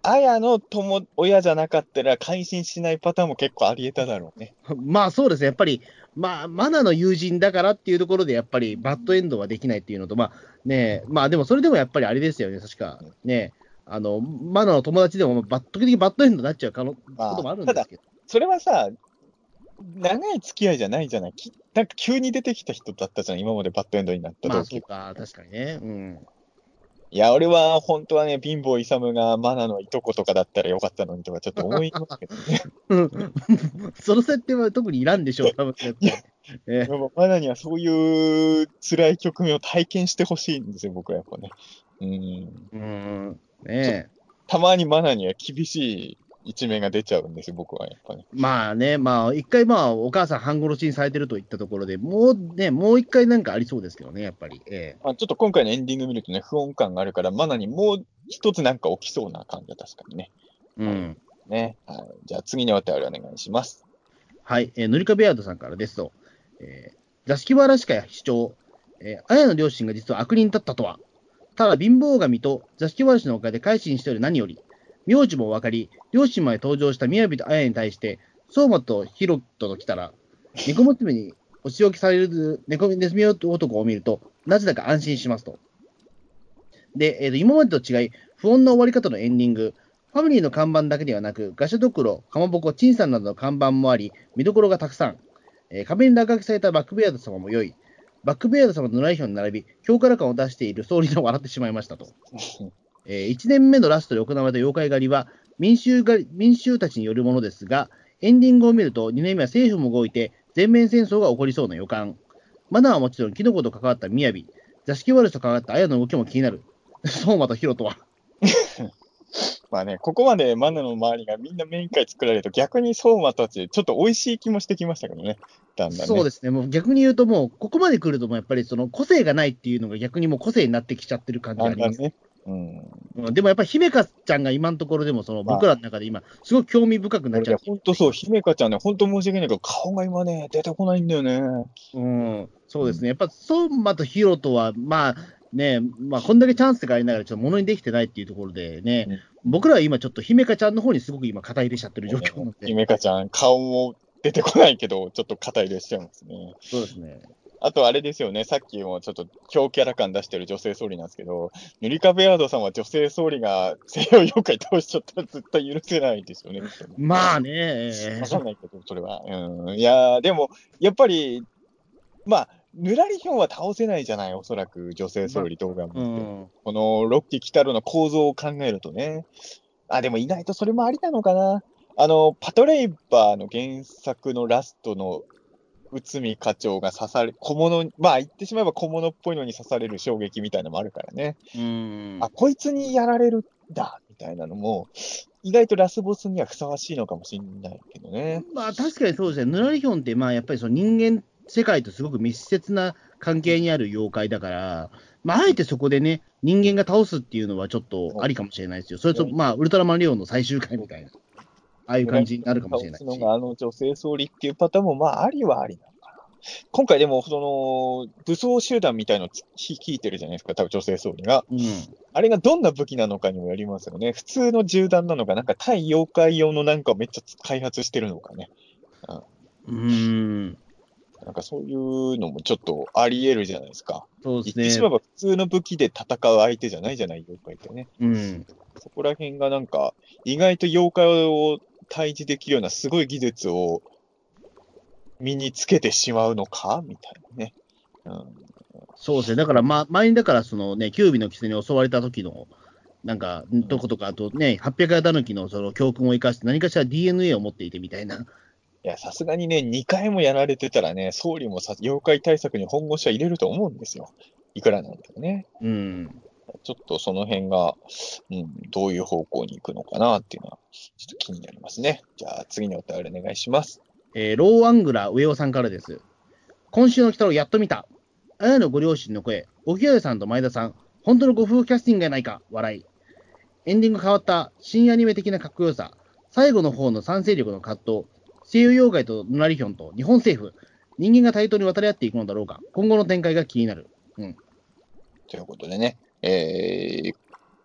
綾の友、親じゃなかったら改心しないパターンも結構あり得ただろうね。えーまあそうですね、やっぱり、まあ、マナの友人だからっていうところで、やっぱりバッドエンドはできないっていうのと、まあね、まあでもそれでもやっぱりあれですよね、確か、ね、あの、マナの友達でも、バッ時々バッドエンドになっちゃう可能まあこともあるんですけど、それはさ、長い付き合いじゃないじゃない？きなんか急に出てきた人だったじゃん、今までバッドエンドになったまあ時。そうか、確かにね、うん。いや、俺は本当はね、貧乏勇がマナのいとことかだったらよかったのにとかちょっと思いますけどね。うん その設定は特にいらんでしょう、多分絶対えでもマナにはそういう辛い局面を体験してほしいんですよ、僕はやっぱね。うん。えうん、ねえ。たまにマナには厳しい一面が出ちゃうんですよ、僕はやっぱね。まあね、まあ、一回、まあ、お母さん半殺しにされてるといったところで、もうね、もう一回なんかありそうですけどね、やっぱり。えまあ、ちょっと今回のエンディング見るとね、不穏感があるから、マナにもう一つなんか起きそうな感じは確かにね。えうん。ね。はい。じゃあ次のお便りお願いします。はい、えー、塗り壁アードさんからですと、えー座敷わらしかや主張、えー、綾の両親が実は悪人だったとは、ただ貧乏神と座敷わらしのおかげで改心しており何より、名字も分かり、両親まで登場した雅と綾に対して、相馬とヒロトと来たら、猫娘にお仕置きされる猫ネズミ男を見ると、なぜだか安心しますと。で、えーと今までと違い、不穏な終わり方のエンディング、ファミリーの看板だけではなく、ガシャドクロ、かまぼこ、チンさんなどの看板もあり、見どころがたくさん。えー壁に落書きされたバックベアード様も良い。バックベアード様のライヒョンに並び、強化感を出している総理の笑ってしまいましたと。え1年目のラストで行われた妖怪狩りは民衆が民衆たちによるものですが、エンディングを見ると2年目は政府も動いて全面戦争が起こりそうな予感。マナーはもちろんキノコと関わった雅、座敷ワルスと関わった綾の動きも気になる。相馬とヒロトは。まあね、ここまでマナの周りがみんなメイン会作られると逆に相馬たち、ちょっと美味しい気もしてきましたけどね。だんだんね。そうですね、もう逆に言うと、もうここまで来ると、もうやっぱりその個性がないっていうのが逆にもう個性になってきちゃってる感じがあります。ね。うん。うんでもやっぱり姫香ちゃんが今のところでもそのまあ僕らの中で今、すごく興味深くなっちゃって、本当そう、姫香ちゃんね、本当申し訳ないけど、顔が今ね、出てこないんだよね。うん、そうですね、やっぱ相馬とヒロトは、まあね、まあ、こんだけチャンスがありながら、ちょっとものにできてないっていうところでね、うん僕らは今、ちょっと姫香ちゃんの方にすごく今、肩入れしちゃってる状況なので、姫香ちゃん、顔も出てこないけど、ちょっと肩入れしちゃうんですね。そうですね。あとあれですよね、さっきもちょっと強キャラ感出してる女性総理なんですけど、塗り壁アードさんは女性総理が西洋妖怪倒しちゃったら絶対許せないですよね。まあね、わかんないけど、それは。うん。いやーでも、やっぱり、まあ、ぬらりひょんは倒せないじゃない、おそらく女性総理動画も、うん、このロッキー・キタロの構造を考えるとね。あ、でも意外とそれもありなのかな。あの、パトレイバーの原作のラストの内海課長が刺され、小物、まあ言ってしまえば小物っぽいのに刺される衝撃みたいなのもあるからね。うんあ、こいつにやられるんだ、みたいなのも、意外とラスボスにはふさわしいのかもしれないけどね。まあ確かにそうですね、ヌラリヒョンって、まあやっぱりその人間世界とすごく密接な関係にある妖怪だから、まあ、あえてそこでね、人間が倒すっていうのはちょっとありかもしれないですよ。それと、まあ、ウルトラマンレオンの最終回みたいな、ああいう感じになるかもしれないしあの女性総理っていうパターンも、まあ、ありはありなのか今回でも、その、武装集団みたいの聞いてるじゃないですか、多分女性総理が。うん。あれがどんな武器なのかにもよりますよね。普通の銃弾なのか、なんか対妖怪用のなんかをめっちゃ開発してるのかね。うーん。なんかそういうのもちょっとあり得るじゃないですか。そうですね言ってしまえ。ば普通の武器で戦う相手じゃないじゃない、妖怪ってね。うん。そこら辺がなんか、意外と妖怪を退治できるようなすごい技術を身につけてしまうのか？みたいなね。うん、そうですね。だから、ま、前にだから、そのね、キュービの狐に襲われた時の、なんか、とことか、あとね、800夜たぬきのその教訓を生かして、何かしら DNA を持っていてみたいな。いや、さすがにね、2回もやられてたらね、総理もさ妖怪対策に本腰は入れると思うんですよ。いくらなんでもね。うん。ちょっとその辺が、うん、どういう方向に行くのかなっていうのは、ちょっと気になりますね。じゃあ、次にお便りお願いします。えーローアングラー上尾さんからです。今週の北郎やっと見た。あやのご両親の声、沖合さんと前田さん、本当のご夫婦キャスティングやないか、笑い。エンディング変わった新アニメ的なかっこよさ、最後の方の賛成力の葛藤、西洋妖怪とヌラリヒョンと日本政府、人間が対等に渡り合っていくのだろうか、今後の展開が気になる。ということでね、え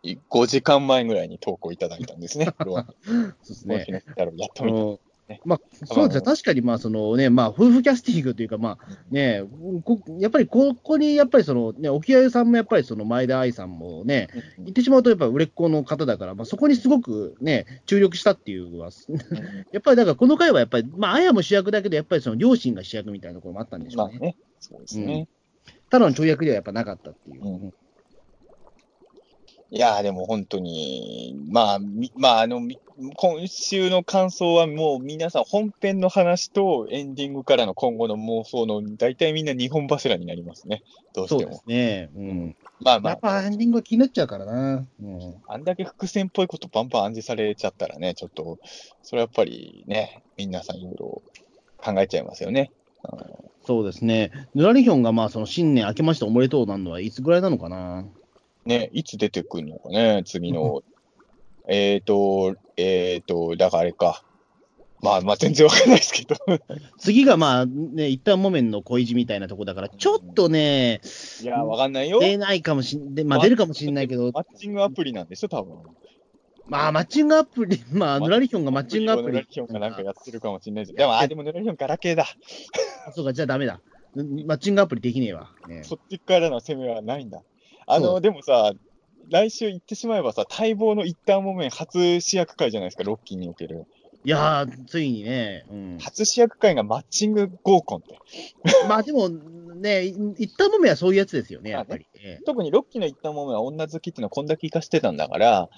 ー、5時間前ぐらいに投稿いただいたんですね。ロアそうですね。まあ、そうですね、確かに、まあ、そのね、まあ、夫婦キャスティングというか、まあ、ね、こやっぱりここに、やっぱりその、ね、沖合さんもやっぱりその前田愛さんもね、言ってしまうと、やっぱ売れっ子の方だから、まあ、そこにすごくね、注力したっていうのは、やっぱりだからこの回はやっぱり、まあ、綾も主役だけど、やっぱりその両親が主役みたいなところもあったんでしょうね。まあね、そうですね。ただの跳躍ではやっぱなかったっていう。うんいやーでも本当に、まあ、みまあ、あの、み今週の感想はもう皆さん本編の話とエンディングからの今後の妄想の大体みんな2本柱になりますね。どうしてもそうです。ね。うん。まあまあやっ、ぱエンディングは気になっちゃうからな。うん。あんだけ伏線っぽいことバンバン暗示されちゃったらね、ちょっと、それはやっぱりね、皆さんいろいろ考えちゃいますよね。そうですね。ヌラリヒョンがまあその新年明けましておめでとうなんのはいつぐらいなのかな。ね、いつ出てくるのかね、次の。えっと、えっ、と、だからあれか。まあまあ全然わかんないですけど。次がまあね、一旦モメンの恋路みたいなとこだから、ちょっとね、いや、わかんないよ。出ないかもしんで、まあ出るかもしんないけど、マッチングアプリなんでしょ、多分。まあマッチングアプリ、まあヌラリヒョンがマッチングアプリ。ヌラリヒョンがなんかやってるかもしれないじゃん。でも、あ、でもヌラリヒョンガラケーだ。あそうか、じゃあダメだ。マッチングアプリできねえわ。ねそっちからの攻めはないんだ。あの、でもさ、来週言ってしまえばさ、待望の一旦もめん初主役会じゃないですか、ロッキーにおける。いやー、ついにね、うん、初主役会がマッチング合コンって。まあでも、ね、い一旦モメはそういうやつですよね、やっぱり。ええ特にロッキーの一旦もめは女好きっていうのはこんだけ活かしてたんだから、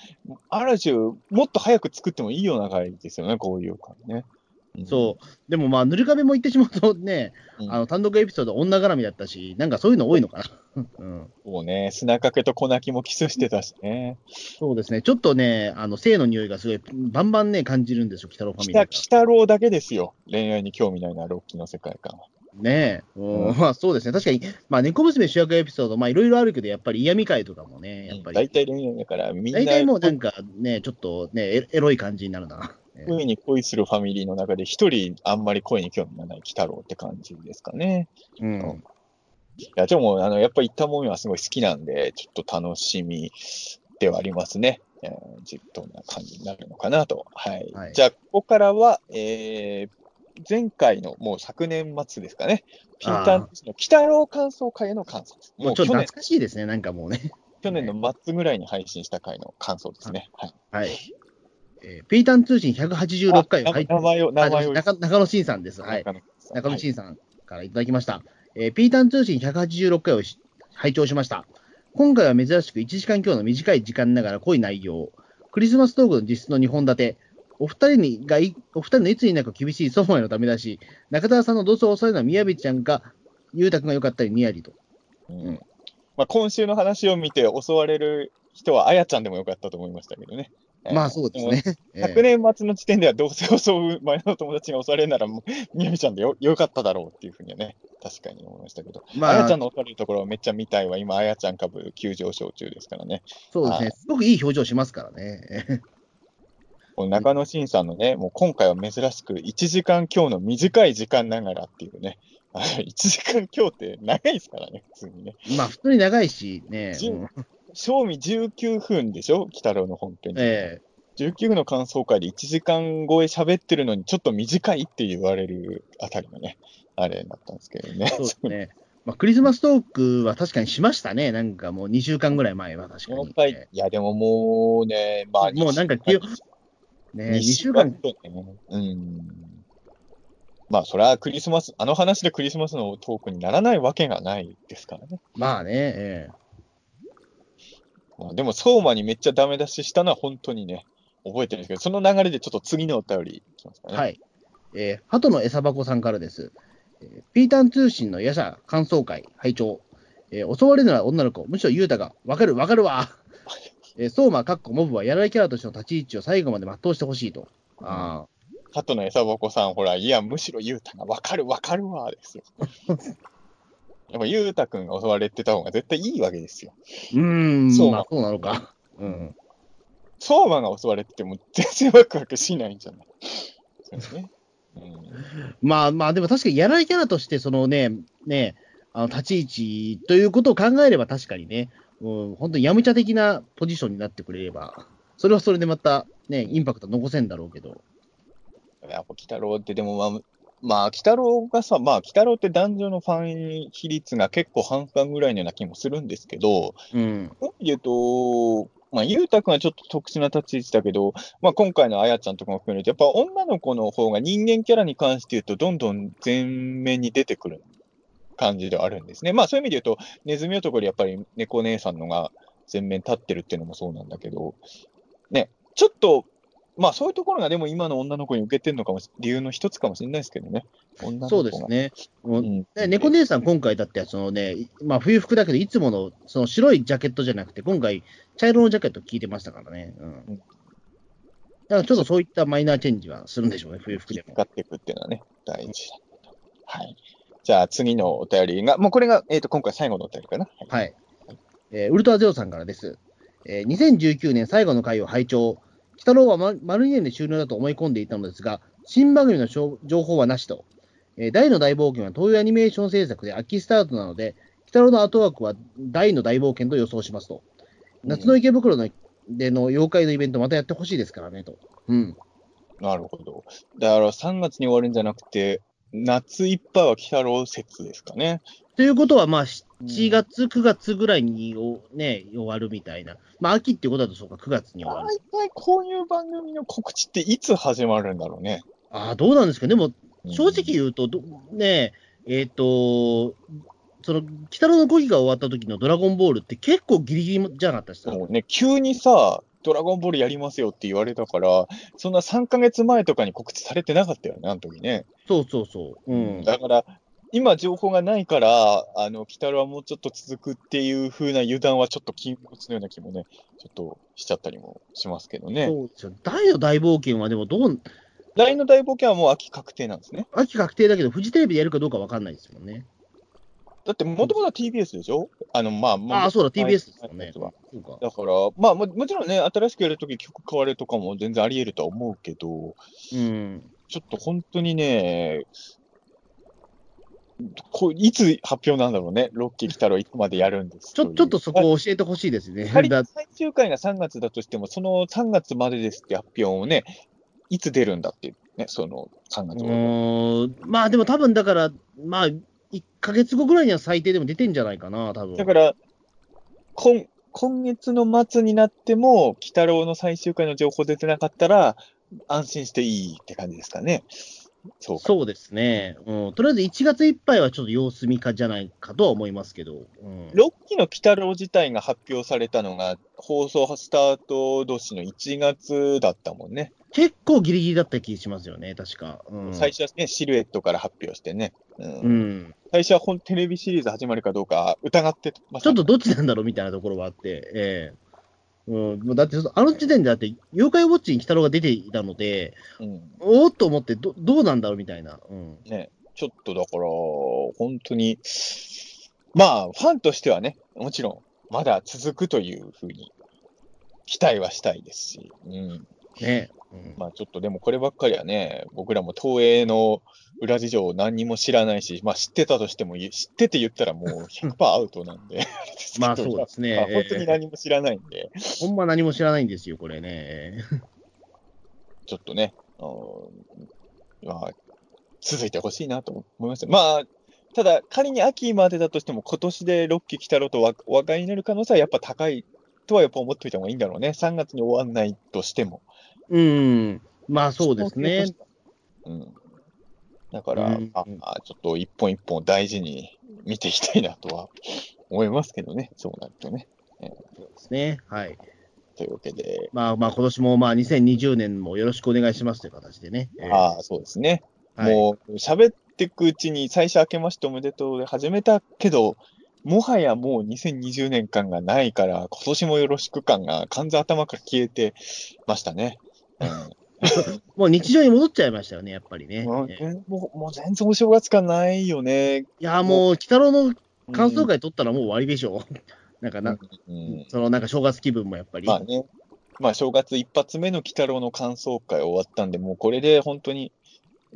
ある種、もっと早く作ってもいいような回ですよね、こういう回ね。そう。でもまあ、塗る壁も言ってしまうとね、うん。あの、単独エピソード女絡みだったし、なんかそういうの多いのかな。うん。もうね、砂かけと粉木もキスしてたしね。そうですね。ちょっとね、あの、性の匂いがすごい、バンバンね、感じるんですよ、北郎ファミリー北、が。北郎だけですよ。恋愛に興味ないのはロッキーの世界観は。ねえ、うんうん まあそうですね。確かに、まあ、猫娘主役エピソード、まあいろいろあるけど、やっぱり嫌味会とかもね、やっぱり。大体恋愛だから、みんな、大体もうなんかね、ちょっとね、エエロい感じになるな。ね恋に恋するファミリーの中で一人あんまり恋に興味がない鬼太郎って感じですかね。うん。いや、でも、あの、やっぱり行ったもみはすごい好きなんで、ちょっと楽しみではありますね。えー、じどんな感じになるのかなと。はい。はいじゃあ、ここからは、えー、前回のもう昨年末ですかね。ピンタンの鬼太郎感想会への感想です。もうちょっと懐かしいですね、なんかもうね。去年の末ぐらいに配信した回の感想ですね。はい。はい。えーピータン通信186回をあ拝名前を、名前を。中中野慎さんです。はい。中野慎さんからいただきました。えーピータン通信186回をし拝聴しました。今回は珍しく1時間強の短い時間ながら濃い内容。クリスマストークの実質の2本立て。お二人にがい、お二人のいつになく厳しい祖母へのためだし、中田さんの同窓を抑えるのは宮部ちゃんか、ゆうたくんが良かったりニヤリと。うんまあ、今週の話を見て襲われる人は、あやちゃんでもよかったと思いましたけどね。まあそうですね。えー昨年末の時点ではどうせ襲う前の友達が襲われるなら、もう、みやびちゃんでよよかっただろうっていうふうにはね、確かに思いましたけど、まああやちゃんの襲われるところをめっちゃ見たいわ。今、あやちゃん株急上昇中ですからね。そうですね。すごくいい表情しますからね。この中野慎さんのね、もう今回は珍しく1時間強の短い時間ながらっていうね、あの1時間強って長いですからね、普通にね。まあ、普通に長いしね。賞味19分でしょ、鬼太郎の本編。え19分の感想会で1時間超え喋ってるのにちょっと短いって言われるあたりのね、あれだったんですけどね。えそうですね。まあ、クリスマストークは確かにしましたね。なんかもう2週間ぐらい前は確かに。いや、でももうね、まあ、もうなんかね、2二週間、ねうん。まあ、それはクリスマス、あの話でクリスマスのトークにならないわけがないですからね。まあね、えまあ、でも、相馬にめっちゃダメ出ししたのは本当にね、覚えてるんですけど、その流れでちょっと次のお便りいきますかね。。えはいい。えー、鳩の餌箱さんからです。えーピータン通信の夜叉感想会、拝聴。えー襲われるのは女の子、むしろユータが、わかるわかるわ。えー、相馬かっこモブはやられキャラとしての立ち位置を最後まで全うしてほしいと。あ鳩の餌箱さん、ほら、いや、むしろゆうたがわかるわかるわ、ですよ。やっぱゆうたくんが襲われてた方が絶対いいわけですよ。ーうーん、そうまあそうなのか。うん。相馬が襲われてても全然ワクワクしないんじゃない？そうね。うんまあまあ、でも確かにやられキャラとして、そのね、ね、あの立ち位置ということを考えれば確かにね、うん、本当にやむちゃ的なポジションになってくれれば、それはそれでまたね、インパクト残せんだろうけど。やっぱ、鬼太郎ってでもまあ、まあ、鬼太郎がさ、まあ、鬼太郎って男女のファン比率が結構半々ぐらいのような気もするんですけど、うん。そういう意味で言うと、まあ、ゆうたくんはちょっと特殊な立ち位置だけど、まあ、今回のあやちゃんとかも含めると、やっぱ女の子の方が人間キャラに関して言うと、どんどん前面に出てくる感じではあるんですね。まあ、そういう意味で言うと、ネズミ男よりやっぱり猫姉さんのが前面立ってるっていうのもそうなんだけど、ね、ちょっと、まあ、そういうところがでも今の女の子に受けてるのかもし、理由の一つかもしれないですけどね。女の子がそうです。ね。もううん。ね猫姉さん、今回だって、そのね、まあ、冬服だけど、いつものその白いジャケットじゃなくて、今回、茶色のジャケット着いてましたからね。うん。うんだからちょっとそういったマイナーチェンジはするんでしょうね、冬服でも。使っていくっていうのはね、大事だと。はい。じゃあ次のお便りが、もうこれが、えっ、と、今回最後のお便りかな。はい。はい。えーウルトラゼロさんからです。えー2019年最後の回を拝聴。鬼太郎はま丸2年で終了だと思い込んでいたのですが、新番組の情報はなしと。えー大の大冒険は東洋アニメーション制作で秋スタートなので、鬼太郎の後枠は大の大冒険と予想しますと。夏の池袋のでの妖怪のイベントまたやってほしいですからねと。うん。なるほど。だから3月に終わるんじゃなくて、夏いっぱいは鬼太郎説ですかね。ということは、まあ、7月、9月ぐらいにお、ね、終わるみたいな。まあ、秋ってことだとそうか、9月に終わる大。体こういう番組の告知っていつ始まるんだろうね。ああ、どうなんですか。でも、うん正直言うと、どねえ、えっ、と、その、鬼太郎の5期が終わった時のドラゴンボールって結構ギリギリじゃなかったですか？もうね、急にさ、ドラゴンボールやりますよって言われたから、そんな3ヶ月前とかに告知されてなかったよね、あの時ね。そうそうそう。うん。だから、今情報がないから、あの、鬼太郎はもうちょっと続くっていう風な油断はちょっと禁物のような気もね、ちょっとしちゃったりもしますけどね。そうですよ。大の大冒険はでもどう、LINE の大冒険はもう秋確定なんですね。秋確定だけど、フジテレビでやるかどうかわかんないですもんね。だって、もともとは TBS でしょ？あの、まあ、まああ、そうだ、TBS ですよね。はいそうか。だから、まあも、もちろんね、新しくやるとき曲変わるとかも全然あり得るとは思うけど、うん。ちょっと本当にね、こういつ発表なんだろうね、ロッキー来たらいつまでやるんですちょ、ちょっとそこを教えてほしいですね。最終回が3月だとしても、その3月までですって発表をね、いつ出るんだっていうね、その3月うんまあでも多分だから、まあ、1ヶ月後ぐらいには最低でも出てんじゃないかな、多分。だから、今、今月の末になっても、鬼太郎の最終回の情報出てなかったら、安心していいって感じですかね。そうか。そうですね、うん。とりあえず1月いっぱいはちょっと様子見かじゃないかとは思いますけど。うん、6期の鬼太郎自体が発表されたのが、放送スタート年の1月だったもんね。結構ギリギリだった気しますよね、確か。うん、最初はね、シルエットから発表してね。うんうん。最初は本テレビシリーズ始まるかどうか疑ってまちょっとどっちなんだろうみたいなところはあって、ええうん、もうだって、あの時点でだって、妖怪ウォッチに鬼太郎が出ていたので、うんおーっと思ってど、どうなんだろうみたいな。うん。ね、ちょっとだから、本当に、まあ、ファンとしてはね、もちろん、まだ続くというふうに期待はしたいですし、うん。ね。うんまあちょっとでもこればっかりはね、僕らも東映の裏事情を何にも知らないし、まあ知ってたとしても、知ってて言ったらもう100%アウトなんで。まあそうですねまあ 本当に何も知らないんで、ほんま何も知らないんですよ、これね。ちょっとね、あのまあ、続いてほしいなと思います。まあ、ただ仮に秋までだとしても今年で6期来たろうとわお分かりになる可能性はやっぱ高いとはやっぱ思っておいた方がいいんだろうね。3月に終わんないとしても。うん。まあそうですね。。うん。だから、うんまあ、ちょっと一本一本大事に見ていきたいなとは思いますけどね。そうなるとね。そうですね。はい。というわけで、まあまあ今年もまあ2020年もよろしくお願いしますという形でね。えーああ、そうですね。はいもう、喋っていくうちに、最初明けましておめでとうで始めたけど、もはやもう2020年間がないから、今年もよろしく感が完全頭から消えてましたね。もう日常に戻っちゃいましたよね、やっぱりね。もうもう全然お正月感ないよね。いや、もう、鬼太郎の感想会取ったらもう終わりでしょう。なんかな、うんそのなんか正月気分もやっぱり。まあね、まあ正月一発目の鬼太郎の感想会終わったんで、もうこれで本当に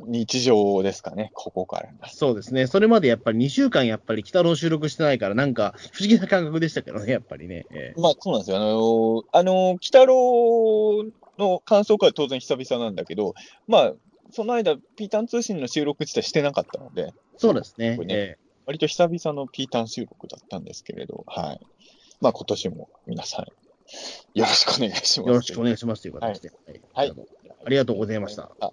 日常ですかね、ここからが。そうですね。それまでやっぱり2週間やっぱり鬼太郎収録してないから、なんか不思議な感覚でしたけどね、やっぱりね。えーまあそうなんですよ。あの、あの、鬼太郎の感想会は当然久々なんだけど、まあ、その間、ピータン通信の収録自体してなかったので、そうですねねえ割と久々のピータン収録だったんですけれど、はい。まあ今年も皆さん、よろしくお願いします。ーよろしくお願いしますという形で。はいはいありがとうございました。あ